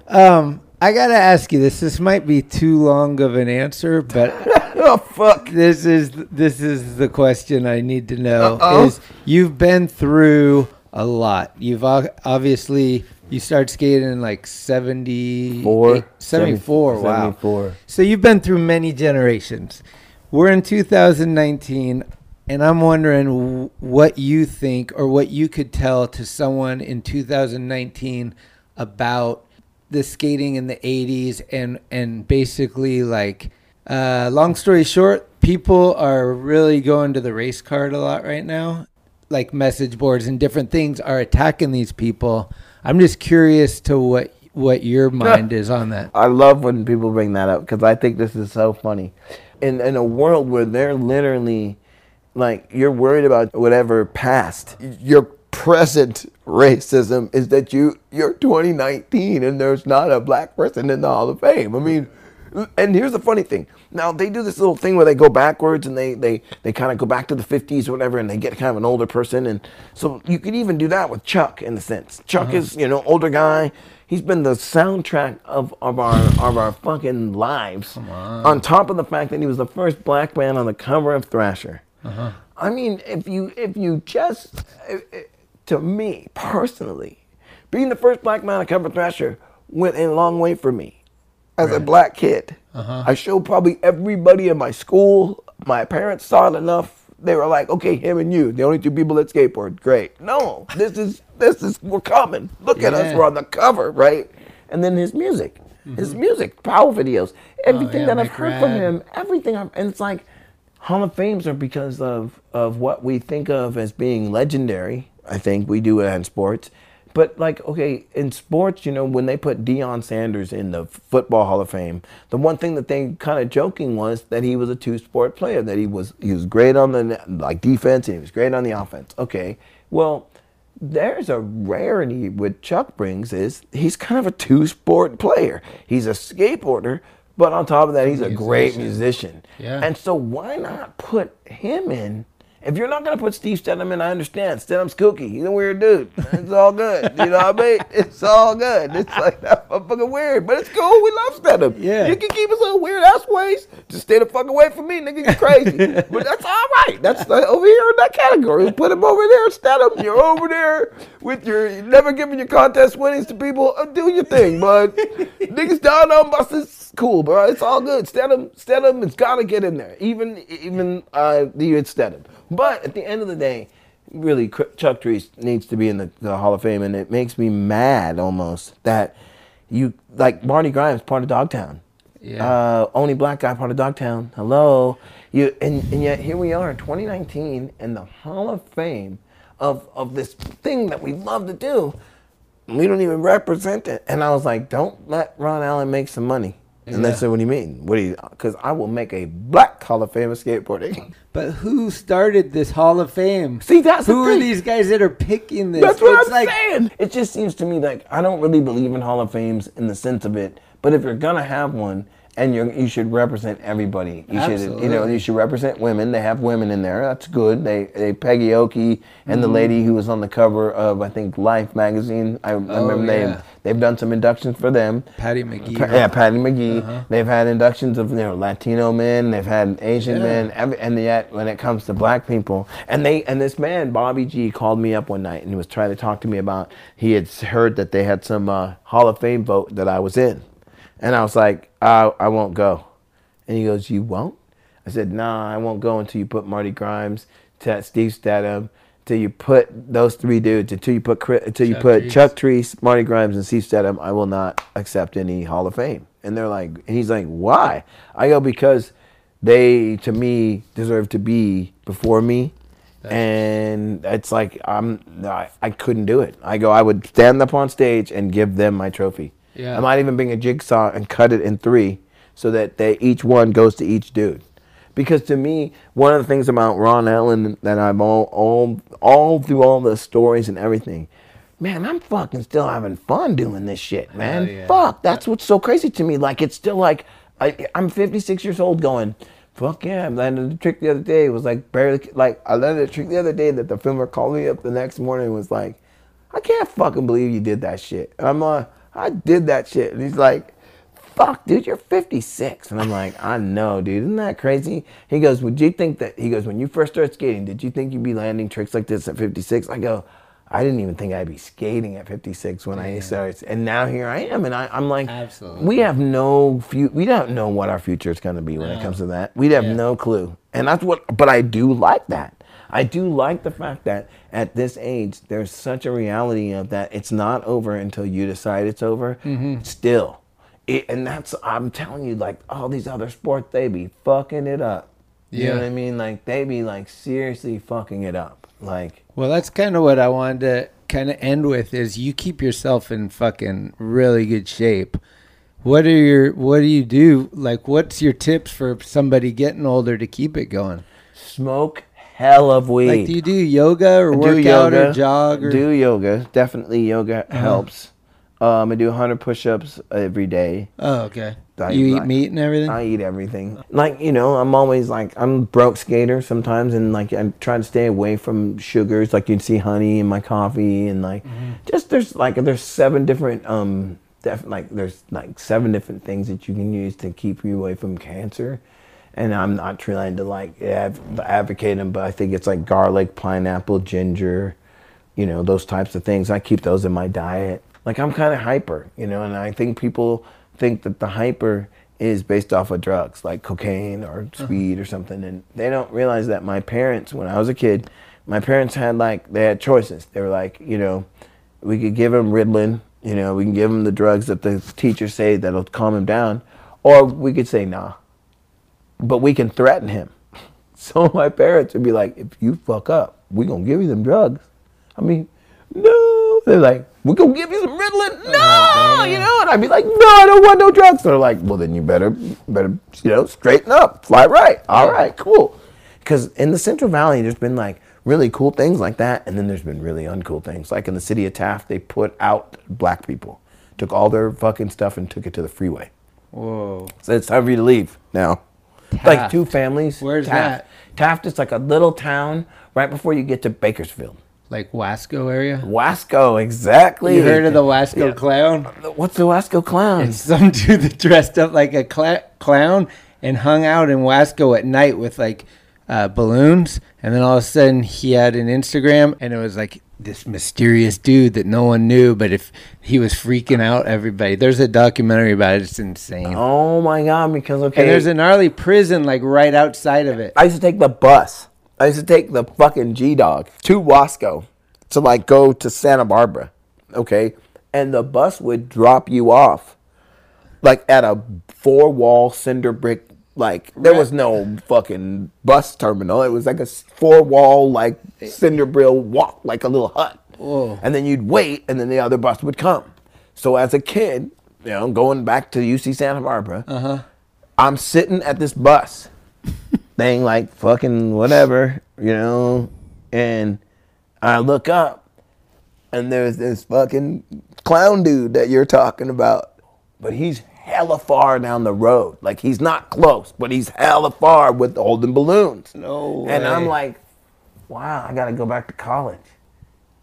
Um, I gotta ask you this. This might be too long of an answer, but Oh fuck! this is this is the question I need to know. Uh-oh. Is you've been through a lot. You've obviously you started skating in like 70, Four. 74. Wow. 74. So you've been through many generations. We're in 2019, and I'm wondering what you think or what you could tell to someone in 2019 about the skating in the 80s and and basically like uh, long story short, people are really going to the race card a lot right now. Like message boards and different things are attacking these people. I'm just curious to what what your mind is on that. I love when people bring that up because I think this is so funny. In in a world where they're literally like you're worried about whatever past, your present racism is that you you're 2019 and there's not a black person in the Hall of Fame. I mean, and here's the funny thing. Now they do this little thing where they go backwards and they they they kind of go back to the 50s or whatever, and they get kind of an older person, and so you could even do that with Chuck in a sense. Chuck is you know older guy. He's been the soundtrack of, of our of our fucking lives. On. top of the fact that he was the first black man on the cover of Thrasher. I mean, if you if you just eh, eh, to me personally, being the first black man on the cover of Thrasher went a long way for me as a black kid. I showed probably everybody in my school. My parents saw it enough. They were like, "Okay, him and you, the only two people that skateboard. Great. No, this is this is we're coming. Look at us. We're on the cover, right?" And then his music, his music, power videos, everything Mm-hmm. Oh, yeah, that I've heard from him, everything. I've, and it's like Hall of Fames are because of of what we think of as being legendary. I think we do it in sports. But like, okay, in sports, you know, when they put Deion Sanders in the football Hall of Fame, the one thing that they kind of joking was that he was a two-sport player. That he was he was great on the like defense and he was great on the offense. Okay, well, there's a rarity what Chuck brings is he's kind of a two-sport player. He's a skateboarder, but on top of that, he's a great musician. Yeah. And so why not put him in If you're not gonna put Steve Stedham in, I understand. Stedham's kooky. He's a weird dude. It's all good. You know what I mean? It's all good. It's like that fucking weird, but it's cool. We love Stedham. Yeah. You can keep his little weird ass ways. Just stay the fuck away from me, nigga. You crazy. but that's all right. That's like, over here in that category. Put him over there, Stedham. You're over there with your never giving your contest winnings to people. Uh, do your thing, bud. Niggas down on buses. Cool, bro. It's all good. Stedham, Stedham has got to get in there. Even, even uh, the Stedham. But at the end of the day, really, Chuck Treece needs to be in the, the Hall of Fame, and it makes me mad almost that you like Marty Grimes, part of Dogtown. Yeah. Uh, only black guy, part of Dogtown. Hello, you, and, and yet here we are in 2019 in the Hall of Fame of of this thing that we love to do. We don't even represent it. And I was like, don't let Ron Allen make some money. And they Yeah. said, what do you mean? What do you? Because I will make a black Hall of Fame of skateboarding. But who started this Hall of Fame? See, that's the who are thing. these guys that are picking this? That's what It's I'm like, saying. It just seems to me like I don't really believe in Hall of Fames in the sense of it. But if you're gonna have one, and you you should represent everybody. You should you know you should represent women. They have women in there. That's good. They they Peggy Oki and Mm-hmm. the lady who was on the cover of I think Life magazine. I, I remember Oh, yeah. they they've done some inductions for them. Patti McGee. Pa- yeah, Patti McGee. Uh-huh. They've had inductions of you know Latino men. They've had Asian Yeah. men. Every, and yet, when it comes to black people, and they and this man Bobby G called me up one night and he was trying to talk to me about he had heard that they had some uh, Hall of Fame vote that I was in, and I was like, uh, I won't go. And he goes, You won't? I said, Nah, I won't go until you put Marty Grimes, Steve Stedham, until you put those three dudes, until you put until you Chuck put. Chuck Treece, Marty Grimes, and Steve Stedham. I will not accept any Hall of Fame. And they're like, and he's like, Why? I go because they, to me, deserve to be before me. And it's like I'm, I, I couldn't do it. I go, I would stand up on stage and give them my trophy. Yeah. I might even bring a jigsaw and cut it in three, so that they each one goes to each dude. Because to me, one of the things about Ron Allen that I'm all all all through all the stories and everything, man, I'm fucking still having fun doing this shit, man. yeah. Fuck, that's what's so crazy to me. Like it's still like I, I'm 56 years old, going, fuck yeah. I landed a trick the other day. It was like barely like I landed a trick the other day that the filmer called me up the next morning and was like, I can't fucking believe you did that shit. And I'm like, I did that shit. And he's like, fuck, dude, you're 56. And I'm like, I know, dude. Isn't that crazy? He goes, would you think that, he goes, when you first started skating, did you think you'd be landing tricks like this at 56? I go, I didn't even think I'd be skating at 56 when I started. And now here I am. And I, I'm like, Absolutely. we have no, fu- we don't know what our future is going to be when it comes to that. We have Yeah. no clue. And that's what, but I do like that. I do like the fact that at this age, there's such a reality of that it's not over until you decide it's over. Mm-hmm. Still. It, and that's, I'm telling you, like all these other sports, they be fucking it up. You Yeah. know what I mean? Like they be like seriously fucking it up. Like, Well, that's kind of what I wanted to kind of end with is you keep yourself in fucking really good shape. What are your what do you do? Like what's your tips for somebody getting older to keep it going? smoke hell of weed. Like do you do yoga or I work out or jog or Uh-huh. do yoga. Definitely yoga helps. Um, I do 100 push-ups every day. Oh, okay. I- you eat I- meat and everything? I eat everything. Like you know, I'm always like I'm broke skater sometimes, and like I'm trying to stay away from sugars. Like you'd see honey in my coffee, and like Mm-hmm. just there's like there's seven different um def- like there's like seven different things that you can use to keep you away from cancer. And I'm not trying to like advocate them, but I think it's like garlic, pineapple, ginger, you know, those types of things. I keep those in my diet. Like I'm kind of hyper, you know, and I think people think that the hyper is based off of drugs like cocaine or uh-huh. speed or something, and they don't realize that my parents, when I was a kid, my parents had like they had choices. They were like, you know, we could give him Ritalin, you know, we can give him the drugs that the teachers say that'll calm him down, or we could say nah, but we can threaten him. So my parents would be like, if you fuck up, we gonna give you them drugs. I mean, no. They're like, we're gonna give you some Ritalin. Oh, no, you know, and I'd be like, no, I don't want no drugs. They're like, well, then you better, better, you know, straighten up, fly right. All right, cool. Because in the Central Valley, there's been like really cool things like that, and then there's been really uncool things. Like in the city of Taft, they put out black people, took all their fucking stuff and took it to the freeway. Whoa. So it's time for you to leave now. Like two families. Where's Taft. that? Taft is like a little town right before you get to Bakersfield. Like Wasco area. Wasco, exactly. You heard of the Wasco clown? What's the Wasco clown? It's some dude that dressed up like a cla- clown and hung out in Wasco at night with like uh, balloons. And then all of a sudden he had an Instagram and it was like this mysterious dude that no one knew, but if he was freaking out everybody. There's a documentary about it. It's insane. Oh my god! Because okay, And there's a gnarly prison like right outside of it. I used to take the bus. I used to take the fucking G Dog to Wasco to like go to Santa Barbara. Okay. And the bus would drop you off like at a four wall cinder brick. Like there was no fucking bus terminal. It was like a four wall like cinder brick walk, like a little hut. Whoa. And then you'd wait, and then the other bus would come. So as a kid, you know, going back to UC Santa Barbara, Uh-huh. I'm sitting at this bus thing like fucking whatever, you know, and I look up and there's this fucking clown dude that you're talking about. But he's hella far down the road. Like he's not close, but he's hella far with holding balloons. No Way. And I'm like, wow, I gotta go back to college.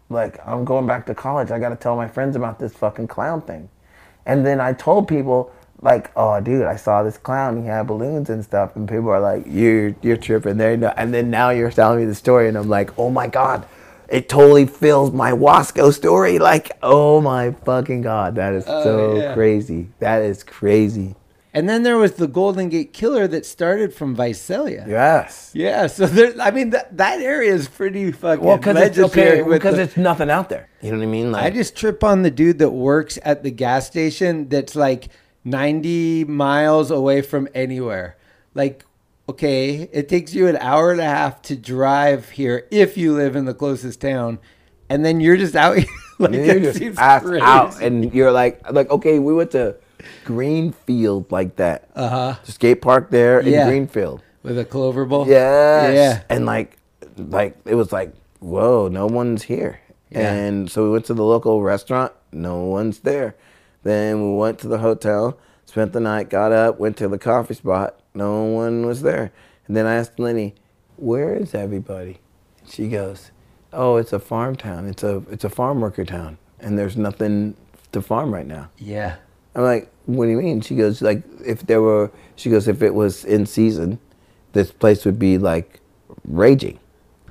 Like, I'm going back to college. I gotta tell my friends about this fucking clown thing. And then I told people, like, oh, dude, I saw this clown. He had balloons and stuff. And people are like, you're you're tripping. There, no. And then now you're telling me the story, and I'm like, oh my god, it totally fills my Wasco story. Like, oh my fucking god, that is oh, so yeah. crazy. That is crazy. And then there was the Golden State Killer that started from Visalia. Yes. Yeah, so there, I mean, that, that area is pretty fucking Well, because it's legendary. okay, because the- it's nothing out there. You know what I mean? Like, I just trip on the dude that works at the gas station that's like 90 miles away from anywhere. Like, okay, it takes you an hour and a half to drive here if you live in the closest town, and then you're just out like, You're just seems ass crazy. out, and you're like, like, okay, we went to Greenfield like that. Uh huh. Skate park there in Yeah. Greenfield. with a clover bowl. Yes. Yeah. And like, like it was like, whoa, no one's here. Yeah. And so we went to the local restaurant. No one's there. Then we went to the hotel, spent the night, got up, went to the coffee spot. No one was there. And then I asked Lenny, "Where is everybody?" She goes, "Oh, it's a farm town. It's a it's a farm worker town, and there's nothing to farm right now." Yeah. I'm like, what do you mean? She goes, like, if there were, she goes, if it was in season, this place would be like raging.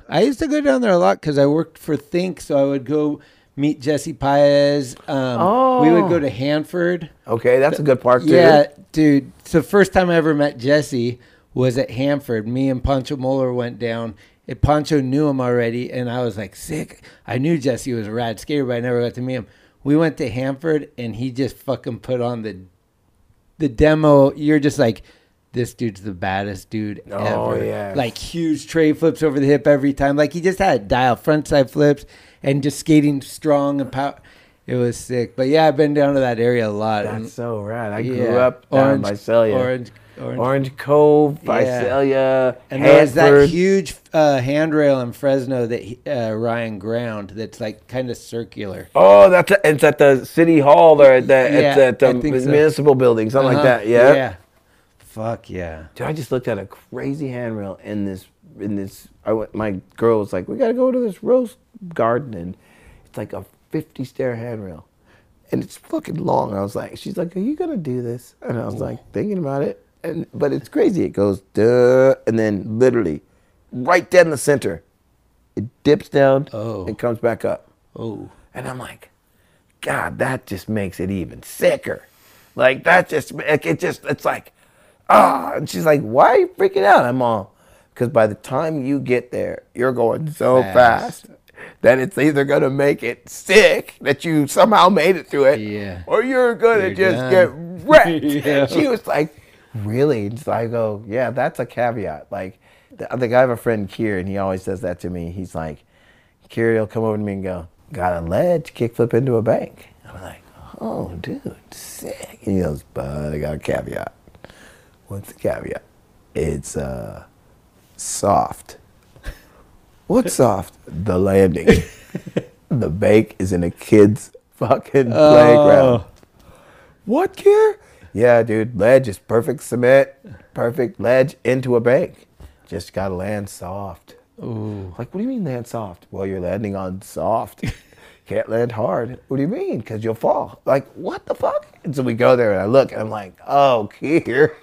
I used to go down there a lot because I worked for Think, so I would go meet Jesse Paez. Um, We would go to Hanford. Okay, that's a good park too. Yeah, dude. So first time I ever met Jesse was at Hanford. Me and Pancho Moler went down. And Pancho knew him already, and I was like, sick. I knew Jesse was a rad skater, but I never got to meet him. We went to Hanford, and he just fucking put on the the demo. You're just like, this dude's the baddest dude Oh, ever. yes. Like huge tray flips over the hip every time. Like he just had dial front side flips and just skating strong and power. It was sick. But yeah, I've been down to that area a lot. and- That's so rad. I grew Yeah. up down Orange- by Visalia. Orange- Orange- Orange Cove, Yeah. Visalia, And there's that huge uh, handrail in Fresno that uh, Ryan ground that's like kind of circular. Oh, that's a, it's at the city hall there at the, Yeah, it's at the I think so. municipal building, something like Uh-huh. that. Yeah. Yeah. Fuck yeah. Dude, I just looked at a crazy handrail in this in this. I went, my girl was like, "We gotta go to this rose garden," and it's like a fifty stair handrail, and it's fucking long. I was like, "She's like, are you gonna do this?" And I was like, thinking about it, and but it's crazy. It goes duh, and then literally, right in the center, it dips down Oh. and comes back up. Oh. And I'm like, God, that just makes it even sicker. Like that just like, it just it's like, ah. And she's like, Why are you freaking out? I'm all, because by the time you get there, you're going so Fast. fast, that it's either gonna make it sick that you somehow made it through it, Yeah. or you're gonna You're just done. get wrecked. Yeah. She was like, Really? I go, Yeah, that's a caveat. Like, the, think I have a friend Kier, and he always says that to me. He's like, Kier will come over to me and go, Got a ledge kickflip into a bank. I'm like, Oh, dude, sick. And he goes, But I got a caveat. What's the caveat? It's uh, soft. What's soft? The landing. the bank is in a kid's fucking oh. playground. What, gear? Yeah, dude. Ledge is perfect cement, perfect ledge into a bank. Just gotta land soft. Ooh. Like, what do you mean land soft? Well, you're landing on soft. Can't land hard. What do you mean? Because you'll fall. Like, what the fuck? And so we go there and I look and I'm like, oh, here.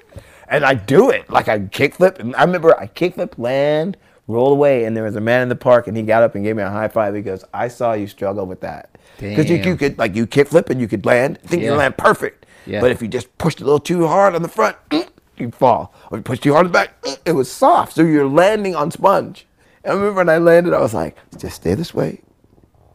And I do it. Like I kickflip. And I remember I kickflip, land, roll away, and there was a man in the park and he got up and gave me a high five. He goes, I saw you struggle with that. Because you, you could like you kickflip and you could land, think you land perfect. Yeah. But if you just pushed a little too hard on the front, you fall. Or you push too hard on the back, it was soft. So you're landing on sponge. And I remember when I landed, I was like, just stay this way.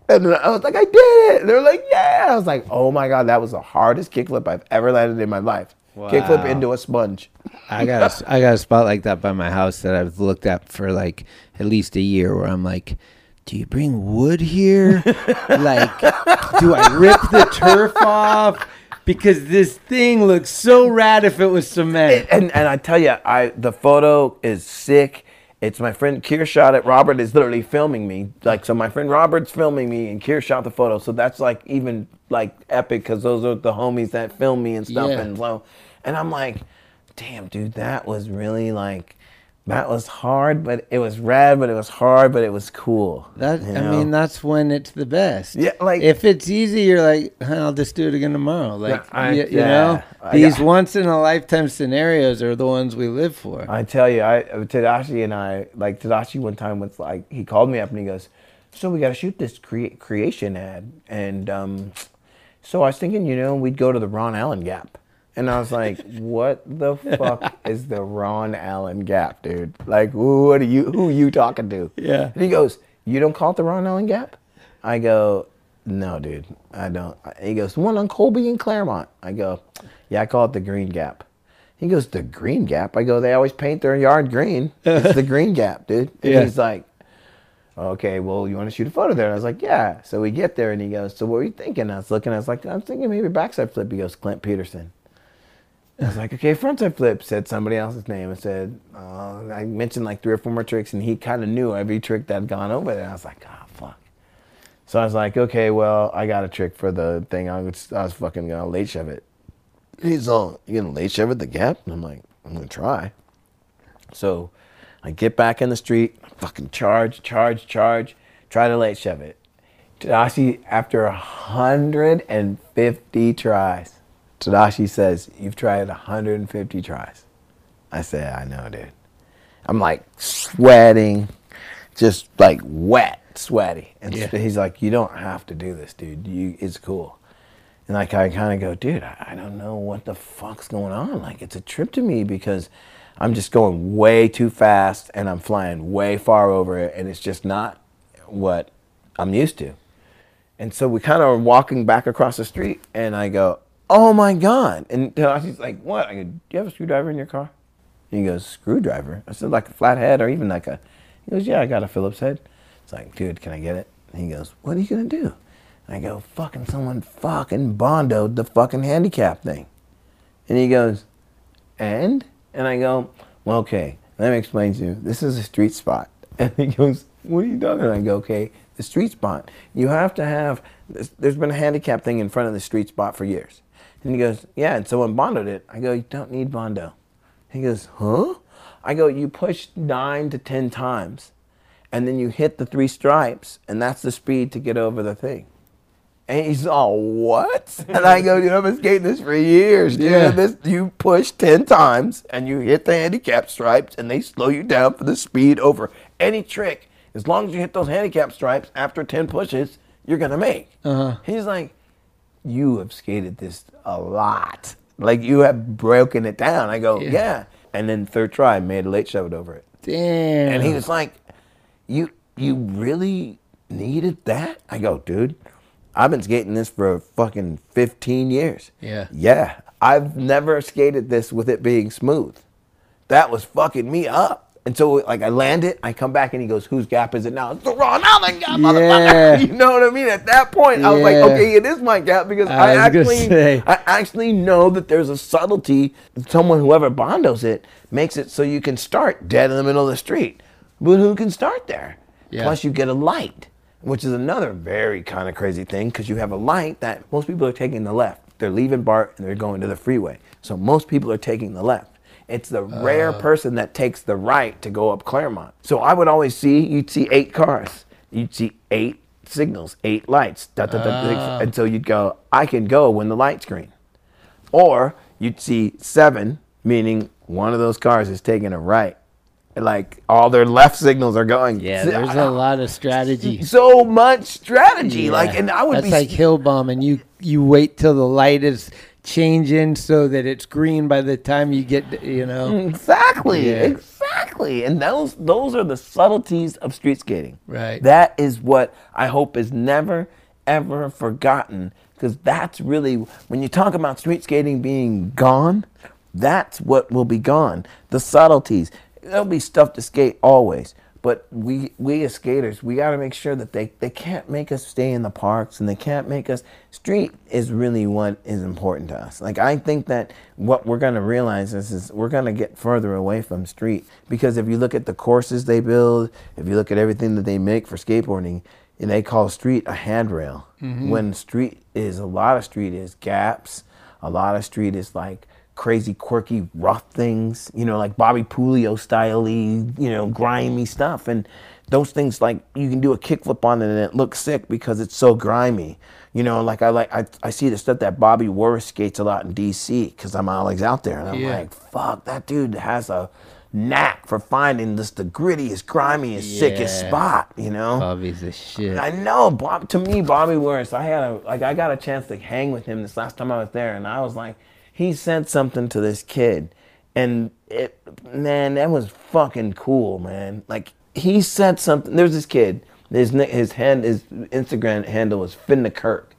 And then I was like, I did it. And they were like, yeah. I was like, oh my God, that was the hardest kickflip I've ever landed in my life. Kickflip Wow. into a sponge. I got a, I got a spot like that by my house that I've looked at for like at least a year where I'm like, do you bring wood here? like, do I rip the turf off? Because this thing looks so rad if it was cement. and and I tell you, I the photo is sick. It's my friend Kier shot it. Robert is literally filming me. Like so, my friend Robert's filming me, and Kier shot the photo. So that's like even like epic because those are the homies that film me and stuff. Yeah. And so, and I'm like, damn, dude, that was really like. That was hard, but it was rad, but it was hard, but it was cool. That you I mean, that's when it's the best. Yeah, like- if it's easy, you're like, "Huh, I'll just do it again tomorrow. Like, I- you, you know, I these got- once in a lifetime scenarios are the ones we live for. I tell you, I Tadashi and I like Tadashi one time was like he called me up and he goes, "So we got to shoot this crea- creation ad," and um, so I was thinking, you know, we'd go to the Ron Allen Gap, and I was like, "What the fuck is the Ron Allen Gap, dude? Like, who what are you? Who are you talking to?" Yeah. And he goes, "You don't call it the Ron Allen Gap?" I go, "No, dude, I don't." He goes, "The one on Colby and Claremont." I go, "Yeah, I call it the Green Gap." He goes, "The Green Gap." I go, "They always paint their yard green. It's the Green Gap, dude." And Yeah. he's like, "Okay, well, you want to shoot a photo there?" And I was like, "Yeah." So we get there, and he goes, "So what were you thinking?" I was looking. I was like, "I'm thinking maybe backside flip." He goes, "Clint Peterson." I was like, okay, frontside flip. Said somebody else's name and said, uh, I mentioned like three or four more tricks, and he kind of knew every trick that had gone over there. I was like, ah, fuck. So I was like, okay, well, I got a trick for the thing. I was, I was fucking gonna late shove it. He's all, you gonna late shove it the gap? And I'm like, I'm gonna try. So I get back in the street, fucking charge, charge, charge, try to late shove it. Tadashi, after 150 tries, Tadashi says, You've tried 150 tries. I said, I know, dude. I'm like sweating, just like wet, sweaty. And Yeah. he's like, You don't have to do this, dude. You, it's cool. And like I kind of go, dude, I, I don't know what the fuck's going on. Like it's a trip to me because I'm just going way too fast and I'm flying way far over it, and it's just not what I'm used to. And so we kind of are walking back across the street, and I go, "Oh my god!" And he's like, "What?" I go, "Do you have a screwdriver in your car?" He goes, "Screwdriver?" I said, "Like a flathead or even like a." He goes, "Yeah, I got a Phillips head." It's like, "Dude, can I get it?" And he goes, "What are you gonna do?" I go, "Fucking someone fucking bondoed the fucking handicap thing." And he goes, "And?" And I go, "Well, okay, let me explain to you. This is a street spot." And he goes, "What are you talking?" I go, "Okay, the street spot. You have to have. There's been a handicap thing in front of the street spot for years." And he goes, "Yeah." And someone bondoed it. I go, "You don't need bondo." He goes, "Huh?" I go, "You push nine to ten times, and then you hit the three stripes, and that's the speed to get over the thing." And he's all, what? And I go, dude, I've been skating this for years, dude. Yeah. This, you push 10 times and you hit the handicap stripes and they slow you down for the speed over any trick. As long as you hit those handicap stripes after 10 pushes, you're going to make. Uh-huh. He's like, you have skated this a lot. Like you have broken it down. I go, Yeah. yeah. And then third try, made a late shove over it. Damn. And he was like, "You you really needed that?" I go, "Dude, I've been skating this for fucking 15 years." Yeah. Yeah. I've never skated this with it being smooth. That was fucking me up. And so like I land it, I come back and he goes, "Whose gap is it now?" It's the Ron Allen gap, Yeah. motherfucker. You know what I mean? At that point, I was like, Yeah. "Okay, it is my gap because I I, actually. I actually know that there's a subtlety. Someone, whoever bondos it, makes it so you can start dead in the middle of the street. But who can start there? Yeah. Plus, you get a light, which is another very kind of crazy thing because you have a light that most people are taking the left. they're leaving Bart and they're going to the freeway. So most people are taking the left. It's the uh, rare person that takes the right to go up Claremont. So I would always see you'd see eight cars, you'd see eight signals, eight lights, da, da, da, da, ah. and so you'd go, I can go when the light's green. Or you'd see seven, meaning one of those cars is taking a right. Like all their left signals are going. Yeah, there's a lot of strategy. so much strategy. Like, and I would That's be like hill bomb, and you you wait till the light is changing so that it's green by the time you get, you know. Exactly, Yeah. exactly. And those those are the subtleties of street skating. Right. That is what I hope is never ever forgotten because that's really when you talk about street skating being gone, that's what will be gone. The subtleties. There'll be stuff to skate always. But we we as skaters, we got to make sure that they, they can't make us stay in the parks and they can't make us street is really what is important to us. Like I think that what we're gonna realize is, is we're gonna get further away from street because if you look at the courses they build, if you look at everything that they make for skateboarding, and they call street a handrail. Mm-hmm. When street is a lot of street is gaps, a lot of street is like crazy, quirky, rough things, you know, like Bobby Puleo style you know, grimy stuff. And those things, like, you can do a kickflip on it and it looks sick because it's so grimy. You know, like I like I, I see the stuff that Bobby Worrest skates a lot in DC because I'm always out there and I'm Yeah. like, fuck, that dude has a knack for finding just the grittiest, grimiest, sickest spot. You know, Bobby's a shit. I know, Bob. To me, Bobby Worrest. I had a like I got a chance to hang with him this last time I was there, and I was like, he sent something to this kid, and it, man, that was fucking cool, man. Like he said something. There's this kid. His his hand his Instagram handle is finn the Kirk,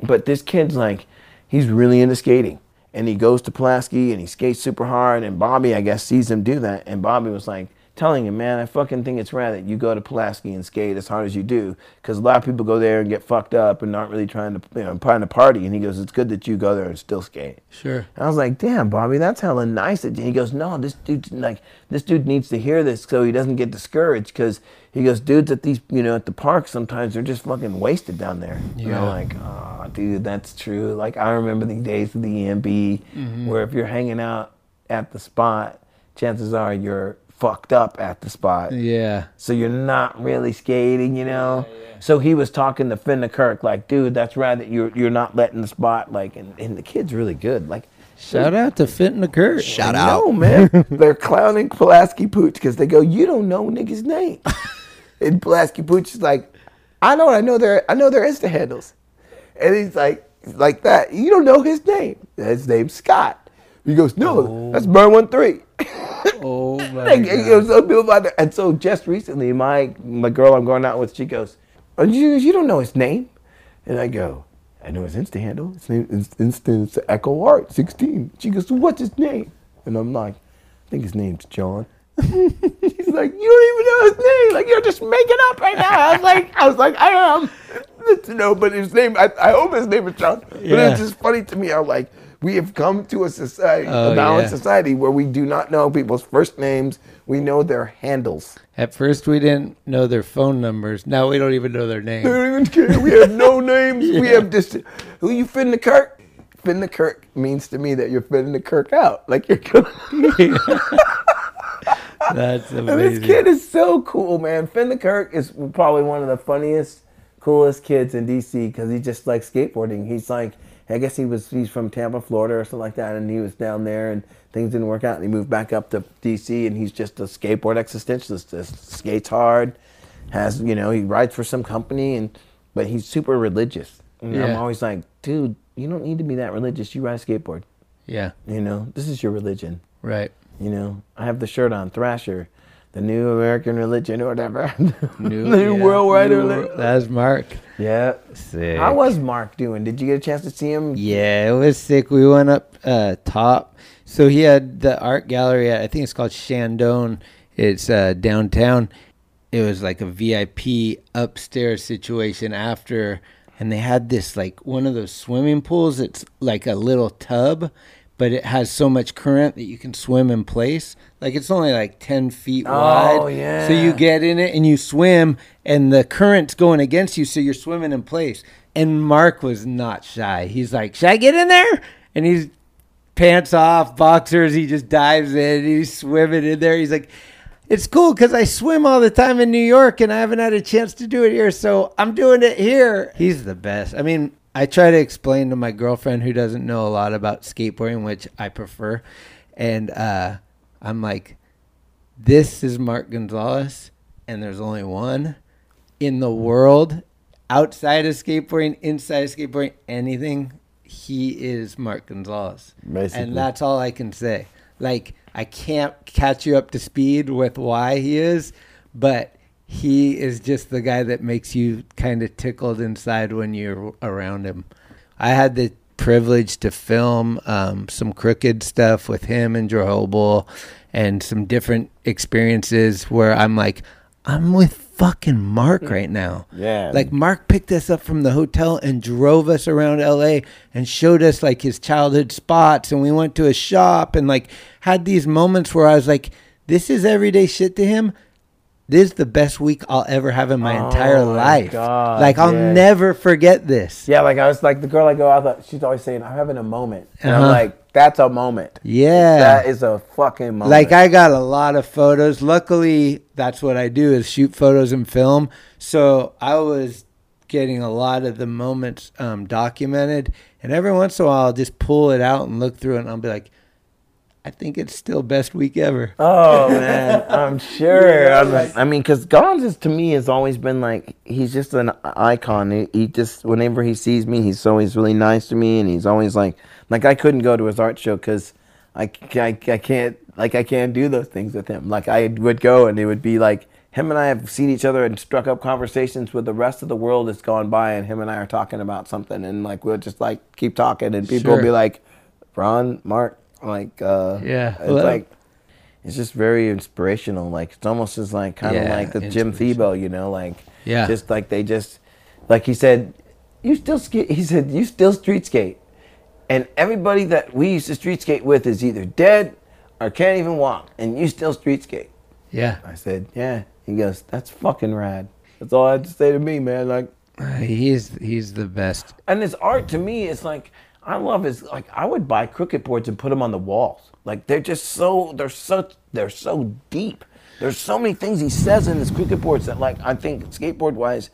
but this kid's like, he's really into skating. And he goes to Pulaski and he skates super hard. And Bobby, I guess, sees him do that. And Bobby was like, telling him, man, I fucking think it's rad that you go to Pulaski and skate as hard as you do. Because a lot of people go there and get fucked up and aren't really trying to, you know, trying to party. And he goes, it's good that you go there and still skate. Sure. And I was like, damn, Bobby, that's hella nice. And he goes, no, this dude, like, this dude needs to hear this so he doesn't get discouraged. Because he goes, dudes at these, you know, at the park sometimes they're just fucking wasted down there. Yeah. You know, like, oh, dude, that's true. Like, I remember the days of the EMB Mm-hmm. where if you're hanging out at the spot, chances are you're fucked up at the spot. Yeah. So you're not really skating, you know. So he was talking to Finna Kirk, like, dude, that's right that you're you're not letting the spot, like, and, and the kid's really good, like. Shout out to Fit and the Kurt. Shout I out. know, man. They're clowning Pulaski Pooch because they go, "You don't know niggas' name." and Pulaski Pooch is like, "I know, I know their, I know their Insta handles," and he's like, like that. You don't know his name. His name's Scott. He goes, "No, that's oh. Burn One Three. Oh my Like, god. you know, some people find that- And so just recently, my my girl I'm going out with, she goes, oh, you, you don't know his name? And I go, I know his Insta handle. His name is Insta Echo Art 16. She goes, what's his name? And I'm like, I think his name's John. She's like, you don't even know his name. Like you're just making up right now. I was like, I was like, I am. You know, but his name. I, I hope his name is John. But Yeah. it's just funny to me. I'm like, we have come to a society, Oh, a balanced yeah. society where we do not know people's first names. We know their handles. At first, we didn't know their phone numbers. Now we don't even know their names. We don't even care. We have no names. We have just who you fin the Kirk. Fin the Kirk means to me that you're fitting the Kirk out. Like you're going. That's And this kid is so cool, man. Finn the Kirk is probably one of the funniest, coolest kids in DC because he just likes skateboarding. He's like, I guess he was he's from Tampa, Florida, or something like that, and he was down there and things didn't work out, and he moved back up to DC, and he's just a skateboard existentialist. Just skates hard, has you know he rides for some company, and but he's super religious. And I'm always like, dude, you don't need to be that religious. You ride a skateboard. Yeah. You know, this is your religion. Right. You know, I have the shirt on, Thrasher, the new American religion or whatever. New, new yeah, worldwide new religion. That's Mark. Yeah. Sick. How was Mark doing? Did you get a chance to see him? Yeah, it was sick. We went up uh, top. So he had the art gallery at, I think it's called Shandong. It's uh, downtown. It was like a VIP upstairs situation after. And they had this like one of those swimming pools. It's like a little tub, but it has so much current that you can swim in place. Like it's only like ten feet Oh, wide. yeah. So you get in it and you swim, and the current's going against you, so you're swimming in place. And Mark was not shy. He's like, "Should I get in there?" And he's pants off, boxers. He just dives in. He's swimming in there. He's like, it's cool because I swim all the time in New York and I haven't had a chance to do it here. So I'm doing it here. He's the best. I mean, I try to explain to my girlfriend who doesn't know a lot about skateboarding, which I prefer. And uh, I'm like, this is Mark Gonzalez, and there's only one in the world outside of skateboarding, inside of skateboarding, anything. He is Mark Gonzalez. Basically. And that's all I can say. Like, I can't catch you up to speed with why he is, but he is just the guy that makes you kind of tickled inside when you're around him. I had the privilege to film um, some crooked stuff with him and Jerobel and some different experiences where I'm like, I'm with fucking Mark right now. Yeah. Like Mark picked us up from the hotel and drove us around LA and showed us like his childhood spots and we went to a shop and like had these moments where I was like, this is everyday shit to him. This is the best week I'll ever have in my entire Oh my life. God, like I'll yeah. never forget this. Yeah, like I was like the girl I go out. with, She's always saying, "I'm having a moment," and I'm Uh-huh. like, "That's a moment. Yeah. that is a fucking moment." Like I got a lot of photos. Luckily, that's what I do is shoot photos and film. So I was getting a lot of the moments um, documented, and every once in a while, I'll just pull it out and look through it, and I'll be like, I think it's still best week ever. Oh man, I'm sure. I'm like- I mean, because Gonz to me has always been like he's just an icon. He, he just whenever he sees me, he's always really nice to me, and he's always like like I couldn't go to his art show because I, I, I can't like I can't do those things with him. Like I would go and it would be like him and I have seen each other and struck up conversations with the rest of the world that's gone by, and him and I are talking about something, and like we'll just like keep talking, and people will be like, Ron, Mark, like uh, Yeah. it's Well, like it's just very inspirational. Like it's almost as like kind of Yeah, like the Jim. Thiebaud, you know, like Yeah. just like they just like he said, you still skate. He said you still street skate, and everybody that we used to street skate with is either dead or can't even walk, and you still street skate. Yeah. I said, yeah. He goes, that's fucking rad. That's all I had to say to me, man. Like, Uh, he's he's the best. and his art to me is like I love his like I would buy Krooked boards and put them on the walls. Like they're just so they're such they're so deep. There's so many things he says in his Krooked boards that like I think skateboard wise,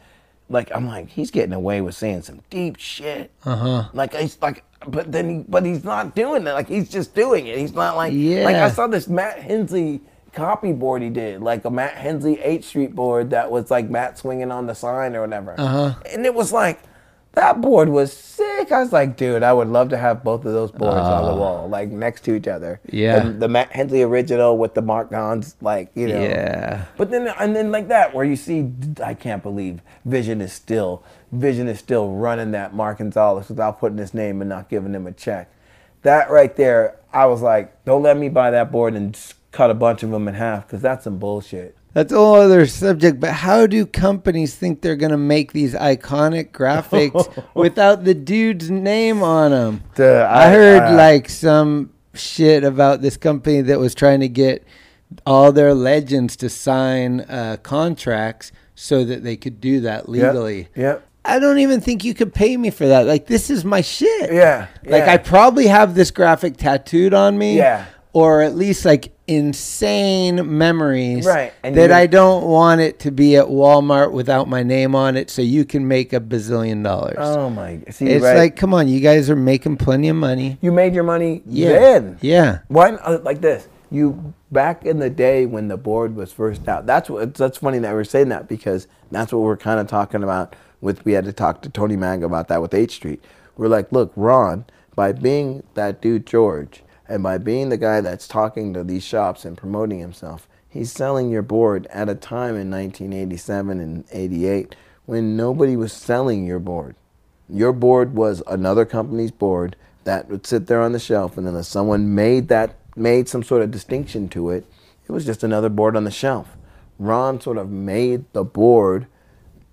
like I'm like he's getting away with saying some deep shit. Uh huh. Like he's like. But then, he, but he's not doing that. Like he's just doing it. He's not like, yeah. like I saw this Matt Hensley copy board he did, like a Matt Hensley H Street board that was like Matt swinging on the sign or whatever. Uh-huh. And it was like, that board was sick. I was like, dude, I would love to have both of those boards on the oh. wall, like next to each other. Yeah. The, the Matt Hensley original with the Mark Gonz, like, you know. Yeah. But then, and then like that, where you see, I can't believe Vision is still, Vision is still running that Mark Gonzalez without putting his name and not giving him a check. That right there, I was like, don't let me buy that board and cut a bunch of them in half, because that's some bullshit. That's a whole other subject. But how do companies think they're gonna make these iconic graphics without the dude's name on them? Duh, I, I- heard I- like some shit about this company that was trying to get all their legends to sign uh, contracts so that they could do that legally. Yep. I don't even think you could pay me for that. Like this is my shit. Yeah. Like yeah. I probably have this graphic tattooed on me. Yeah. Or at least like insane memories. Right, and that I don't want it to be at Walmart without my name on it so you can make a bazillion dollars. Oh my! See, it's right. like, come on, you guys are making plenty of money. you made your money Yeah. then. Yeah. Why uh, like this? You back in the day when the board was first out. That's what. That's funny that we're saying that because that's what we're kind of talking about. With we had to talk to Tony Mag about that with H Street. We're like, look, Ron, by being that dude George, and by being the guy that's talking to these shops and promoting himself, he's selling your board at a time in 1987 and 88 when nobody was selling your board. Your board was another company's board that would sit there on the shelf, and unless someone made that made some sort of distinction to it, it was just another board on the shelf. Ron sort of made the board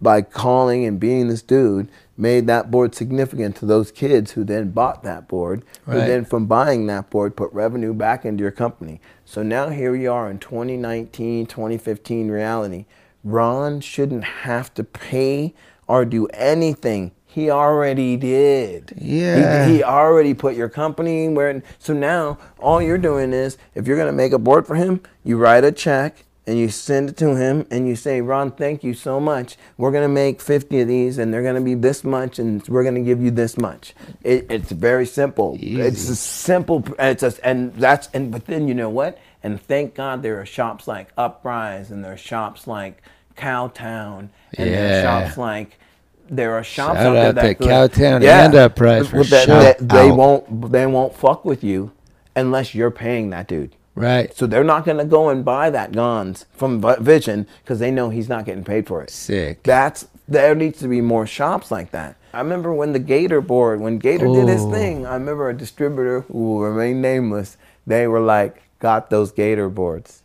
by calling and being this dude made that board significant to those kids who then bought that board who then from buying that board put revenue back into your company. So now here we are in 2019 2015 reality. Ron shouldn't have to pay or do anything. He already did. Yeah. he, he already put your company where so now all you're doing is if you're going to make a board for him you write a check and you send it to him and you say ron thank you so much. We're going to make 50 of these and they're going to be this much and we're going to give you this much. It, it's very simple. It's a simple it's a, and that's and but then you know what? And thank god there are shops like uprise and there are shops like cowtown and there are shops like there are shops Shout out there to Cowtown and Uprise for that- that- they out. won't they won't fuck with you unless you're paying that dude. Right. So they're not gonna go and buy that Gonz from Vision because they know he's not getting paid for it. Sick. That's there needs to be more shops like that. I remember when the Gator board, when Gator did his thing. I remember a distributor who will remain nameless. They were like, got those Gator boards.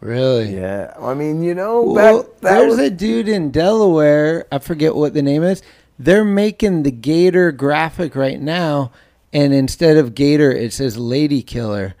Really? Yeah, I mean, you know, Well, back that there's was, a dude in Delaware. I forget what the name is. They're making the Gator graphic right now, and instead of Gator, it says Lady Killer,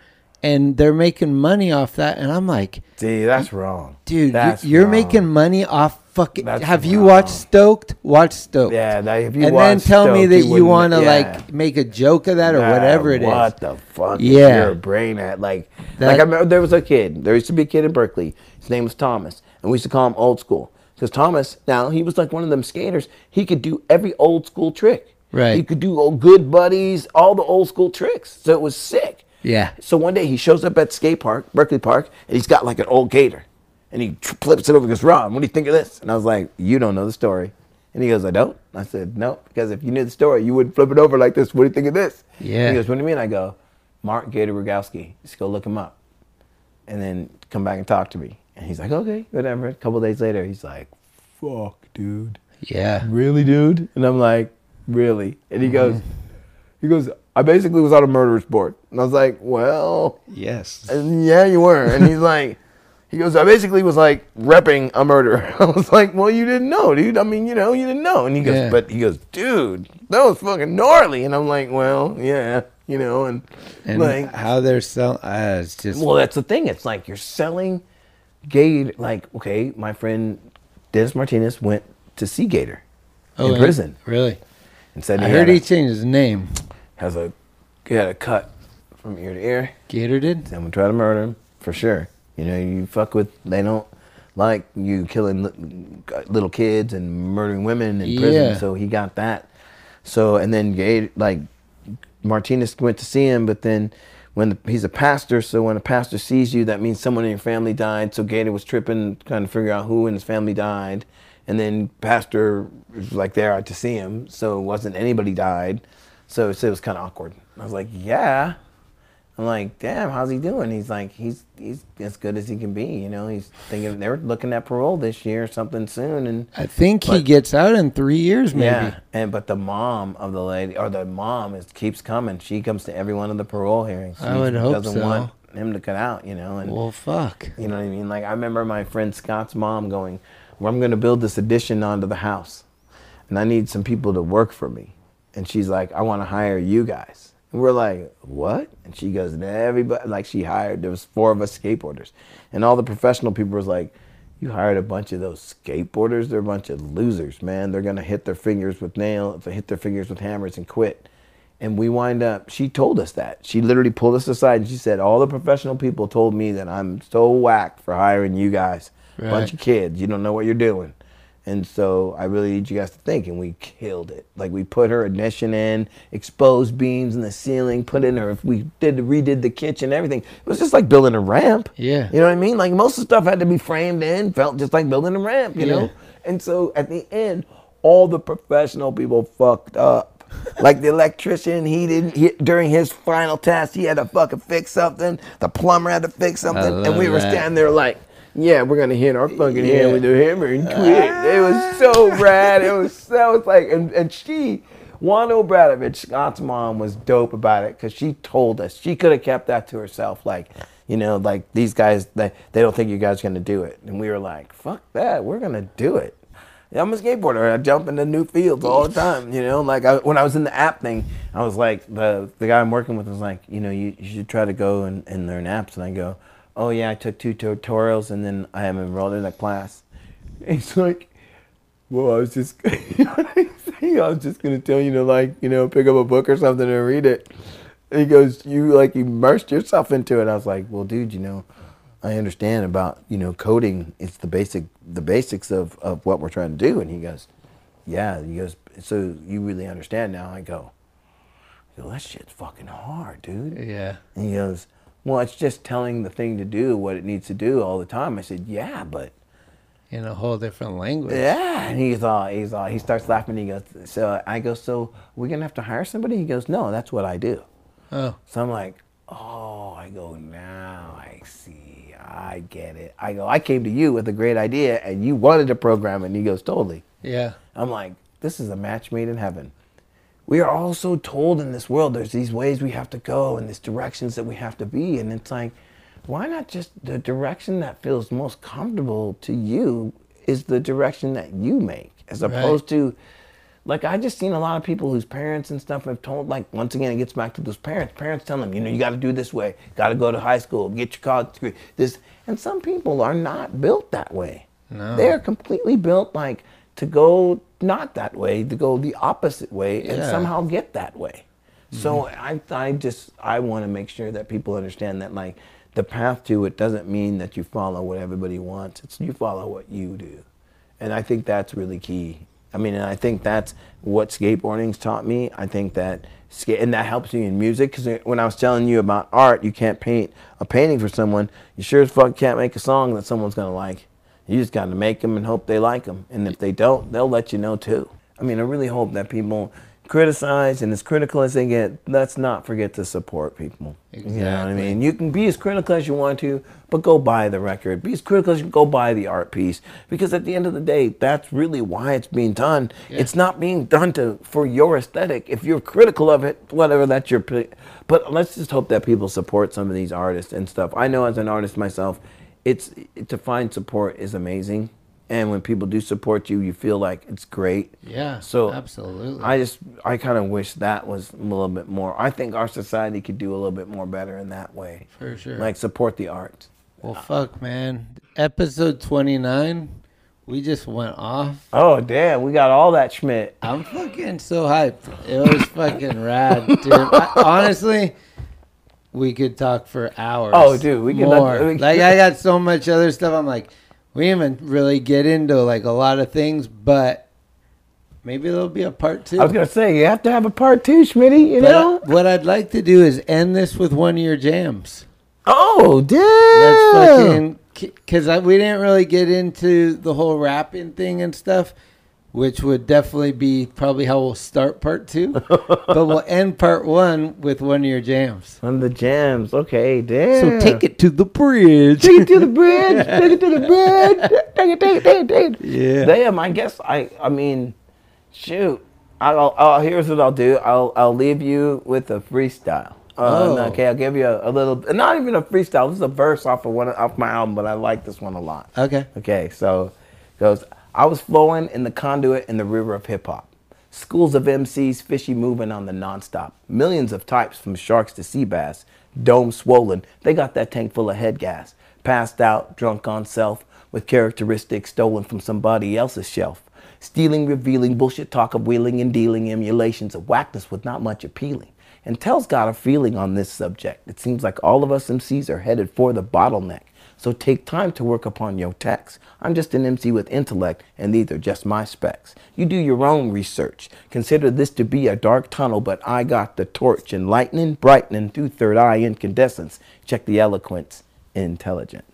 and they're making money off that. And I'm like, dude, that's wrong, dude, you- That's you're wrong. making money off fucking. That's have you wrong. watched Stoked? Watch Stoked. Yeah, that, if you and then tell me that you wouldn't- want to yeah. like make a joke of that or Nah, whatever it is. What the fuck Yeah. is your brain at? Like, That- like I remember there was a kid. There used to be a kid in Berkeley. His name was Thomas, and we used to call him Old School because Thomas. Now he was like one of them skaters. He could do every old school trick. Right. He could do old good buddies, all the old school tricks. So it was sick. Yeah. So one day he shows up at skate park, Berkeley Park, and he's got like an old gator, and he flips it over. and goes, Ron, what do you think of this? And I was like, you don't know the story. And he goes, I don't. I said, no, because if you knew the story, you wouldn't flip it over like this. What do you think of this? Yeah. He goes, what do you mean? I go, Mark Gator Rogowski. Just go look him up, and then come back and talk to me. And he's like, okay, whatever. A couple days later, he's like, fuck, dude Yeah. really, dude? And I'm like, really? And he goes, Mm-hmm. he goes, I basically was on a murderer's board. And I was like, well, Yes. and yeah, you were. And he's like, he goes, I basically was like repping a murderer. I was like, well, you didn't know, dude. I mean, you know, you didn't know. And he goes, Yeah. but he goes, dude, that was fucking gnarly. And I'm like, well, yeah, you know, and, And like, how they're selling, uh, it's just well, that's the thing. It's like you're selling Gator. Like, okay, my friend Dennis Martinez went to see Gator in and- prison Really? and said I he heard had he a- changed his name. Has a he had a cut from ear to ear. Gator did. Someone tried to murder him for sure. You know, you fuck with they don't like you killing little kids and murdering women in prison. So he got that. So and then Gator like Martinez went to see him, but then when the, he's a pastor, so when a pastor sees you, that means someone in your family died. So Gator was tripping, trying to figure out who in his family died, and then pastor was like there to see him, so it wasn't anybody died. So, so it was kind of awkward. I was like, yeah. I'm like, damn, how's he doing? He's like, he's he's as good as he can be. You know, he's thinking they're looking at parole this year or something soon, and I think he gets out in three years, maybe. yeah, and but the mom of the lady or the mom is keeps coming. She comes to every one of the parole hearings. She I would hope doesn't so. want him to cut out. You know, and Well, fuck. you know what I mean. Like I remember my friend Scott's mom going, "Well, I'm going to build this addition onto the house, and I need some people to work for me." And she's like, "I want to hire you guys." And we're like, "What?" And she goes, and everybody like she hired. There was four of us skateboarders, and all the professional people was like. You hired a bunch of those skateboarders. They're a bunch of losers, man. They're gonna hit their fingers with nails, hit their fingers with hammers, and quit. And we wind up, she told us that. She literally pulled us aside and she said, All the professional people told me that I'm so whacked for hiring you guys. Right. Bunch of kids, you don't know what you're doing. And so I really need you guys to think. And we killed it. Like we put her addition in, exposed beams in the ceiling, put in her, we did redid the kitchen, everything. It was just like building a ramp. Yeah. You know what I mean? Like most of the stuff had to be framed in, felt just like building a ramp, you Yeah. know? And so at the end, all the professional people fucked up. like the electrician, he didn't he, during his final test, he had to fucking fix something. The plumber had to fix something, and we were that. standing there like, yeah, we're gonna hit our fucking Yeah. hand with a hammer and quit. It was so rad. It was so it's like, and, and she, Wanda Obradovich, Scott's mom, was dope about it because she told us she could have kept that to herself, like. You know, like these guys, they, they don't think you guys are gonna do it, and we were like, "Fuck that, we're gonna do it." I'm a skateboarder. I jump into new fields all the time. You know, like I, when I was in the app thing, I was like the the guy I'm working with was like, you know, you, you should try to go and, and learn apps. And I go, oh yeah, I took two tutorials and then I am enrolled in a class. He's like, well, I was just, you know I? I was just gonna tell you to like, you know, pick up a book or something and read it. And he goes, you like immersed yourself into it. I was like, well, dude, you know, I understand about you know coding. It's the basic, the basics of of what we're trying to do. And he goes, yeah. He goes, so you really understand now? I go, go, that shit's fucking hard, dude. Yeah. And he goes, well, it's just telling the thing to do what it needs to do all the time. I said, yeah, but In a whole different language. yeah. And he's all, he's all, he starts laughing. He goes, so I go, so we're gonna have to hire somebody? He goes, no, that's what I do. Oh. So I'm like, oh, I go, now I see, I get it. I go, I came to you with a great idea and you wanted to program. And he goes, totally. Yeah. I'm like, this is a match made in heaven. We are also told in this world there's these ways we have to go and these directions that we have to be. And it's like, why not just the direction that feels most comfortable to you is the direction that you make as opposed to like I just seen a lot of people whose parents and stuff have told like once again it gets back to those parents. Parents tell them, you know, you got to do this way, got to go to high school, get your college degree. This and some people are not built that way. No. They are completely built like to go not that way, to go the opposite way and Yeah. Mm-hmm. somehow get that way. So I I just I want to make sure that people understand that like the path to it doesn't mean that you follow what everybody wants. It's you follow what you do. And I think that's really key. I mean, and I think that's what skateboarding's taught me. I think that skate, and that helps you in music because when I was telling you about art, you can't paint a painting for someone. You sure as fuck can't make a song that someone's gonna like. You just got to make them and hope they like them. And if they don't, they'll let you know too. I mean, I really hope that people criticize and as critical as they get, let's not forget to support people. You know what I mean? You can be as critical as you want to, but go buy the record. Be as critical as you go buy the art piece. Because at the end of the day, that's really why it's being done. It's not being done to for your aesthetic. If you're critical of it, whatever, that's your. But let's just hope that people support some of these artists and stuff. I know as an artist myself, it's to find support is amazing. And when people do support you, you feel like it's great. Yeah. So absolutely. I just I kind of wish that was a little bit more. I think our society could do a little bit more better in that way. For sure. Like support the arts. well, fuck, man. Episode 29, we just went off. Oh damn, we got all that Schmidt. I'm fucking so hyped. It was fucking rad, dude. I, honestly, we could talk for hours. Oh, dude, we could- more. we- like I got so much other stuff. I'm like, we even really get into like a lot of things, but maybe there'll be a part two. I was gonna say you have to have a part two, Schmitty. You But know? I- what I'd like to do is end this with one of your jams. oh damn! Let's fucking because we didn't really get into the whole rapping thing and stuff, which would definitely be probably how we'll start part two. but we'll end part one with one of your jams. On the jams. Okay, damn. So take it to the bridge. Take it to the bridge. Take it to the bridge. Take it, take it, take it, take it. Yeah. Damn, I guess I. I mean, shoot. I'll, I'll. Here's what I'll do. I'll. I'll leave you with a freestyle. Uh, Oh. Okay, I'll give you a, a little. Not even a freestyle. This is a verse off of one off my album, but I like this one a lot. Okay. Okay, so it goes. I was flowing in the conduit in the river of hip hop. Schools of MCs, fishy moving on the nonstop. Millions of types from sharks to sea bass. Dome swollen, they got that tank full of head gas. Passed out, drunk on self, with characteristics stolen from somebody else's shelf. Stealing, revealing, bullshit talk of wheeling and dealing, emulations of whackness with not much appealing. And Tell's got a feeling on this subject. It seems like all of us MCs are headed for the bottleneck. So take time to work upon your text. I'm just an MC with intellect, and these are just my specs. You do your own research. Consider this to be a dark tunnel, but I got the torch, enlightening, brightening through third eye incandescence. Check the eloquence, intelligence.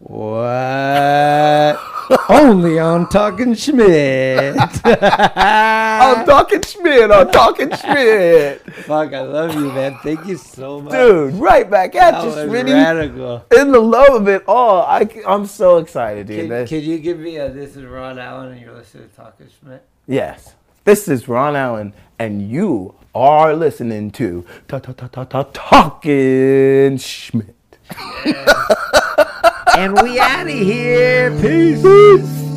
What? Only on Talking Schmidt. I'm talking Schmidt. I'm talking Schmidt. Fuck, I love you, man. Thank you so much. Dude, right back at that you, Schmitty. radical. In the love of it all, I, am so excited, dude. Could, could you give me a This is Ron Allen and you're listening to Talking Schmidt? Yes. This is Ron Allen, and you are listening to Ta Ta Ta Ta Ta Talking Schmidt. And we out of here. Peace. Peace.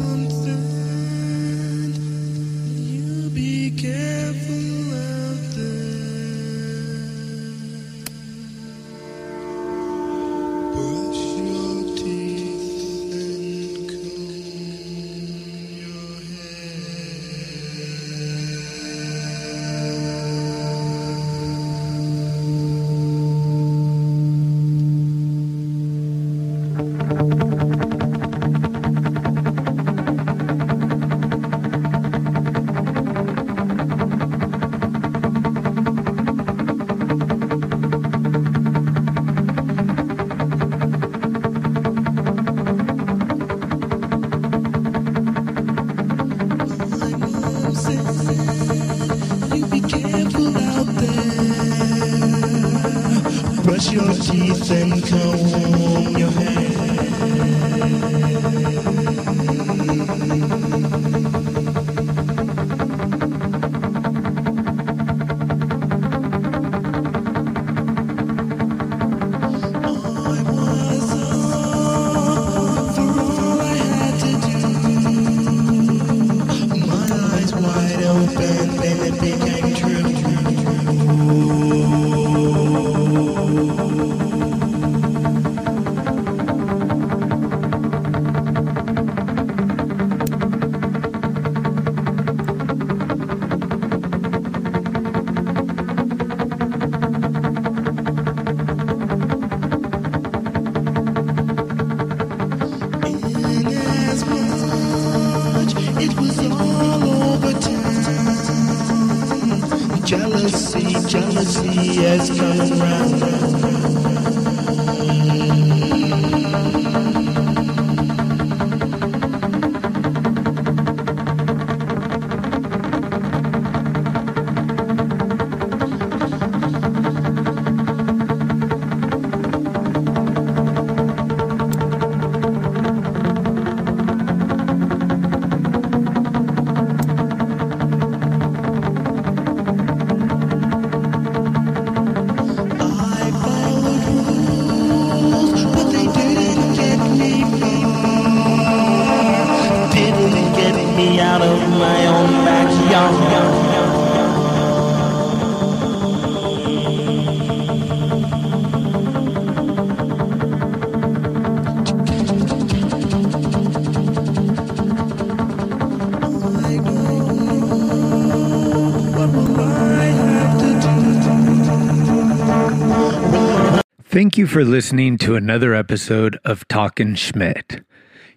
Thank you for listening to another episode of Talkin' Schmidt.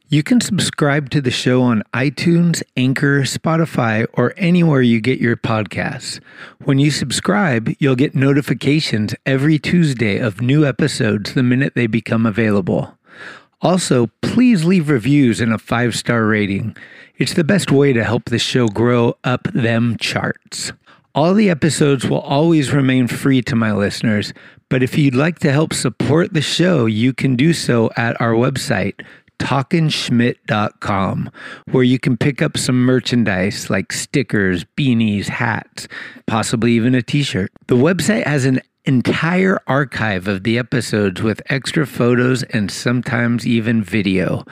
You can subscribe to the show on iTunes, Anchor, Spotify, or anywhere you get your podcasts. When you subscribe, you'll get notifications every Tuesday of new episodes the minute they become available. Also, please leave reviews and a five star rating. It's the best way to help the show grow up them charts. All the episodes will always remain free to my listeners, but if you'd like to help support the show, you can do so at our website, talkinschmidt.com, where you can pick up some merchandise like stickers, beanies, hats, possibly even a t shirt. The website has an entire archive of the episodes with extra photos and sometimes even video.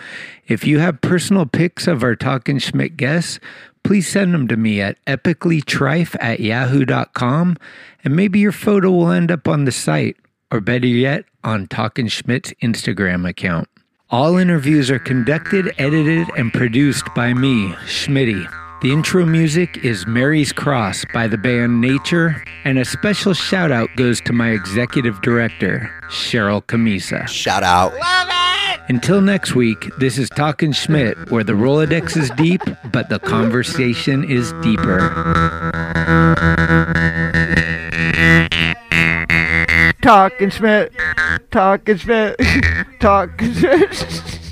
If you have personal pics of our Talkin' Schmidt guests, please send them to me at epicallytrife at yahoo.com and maybe your photo will end up on the site or better yet on Talkin' Schmidt's Instagram account. All interviews are conducted, edited, and produced by me, Schmitty. The intro music is Mary's Cross by the band Nature, and a special shout out goes to my executive director, Cheryl Camisa. Shout out. Until next week, this is Talkin' Schmidt, where the Rolodex is deep, but the conversation is deeper. Talking Schmidt. Talking Schmidt. Talking Schmidt.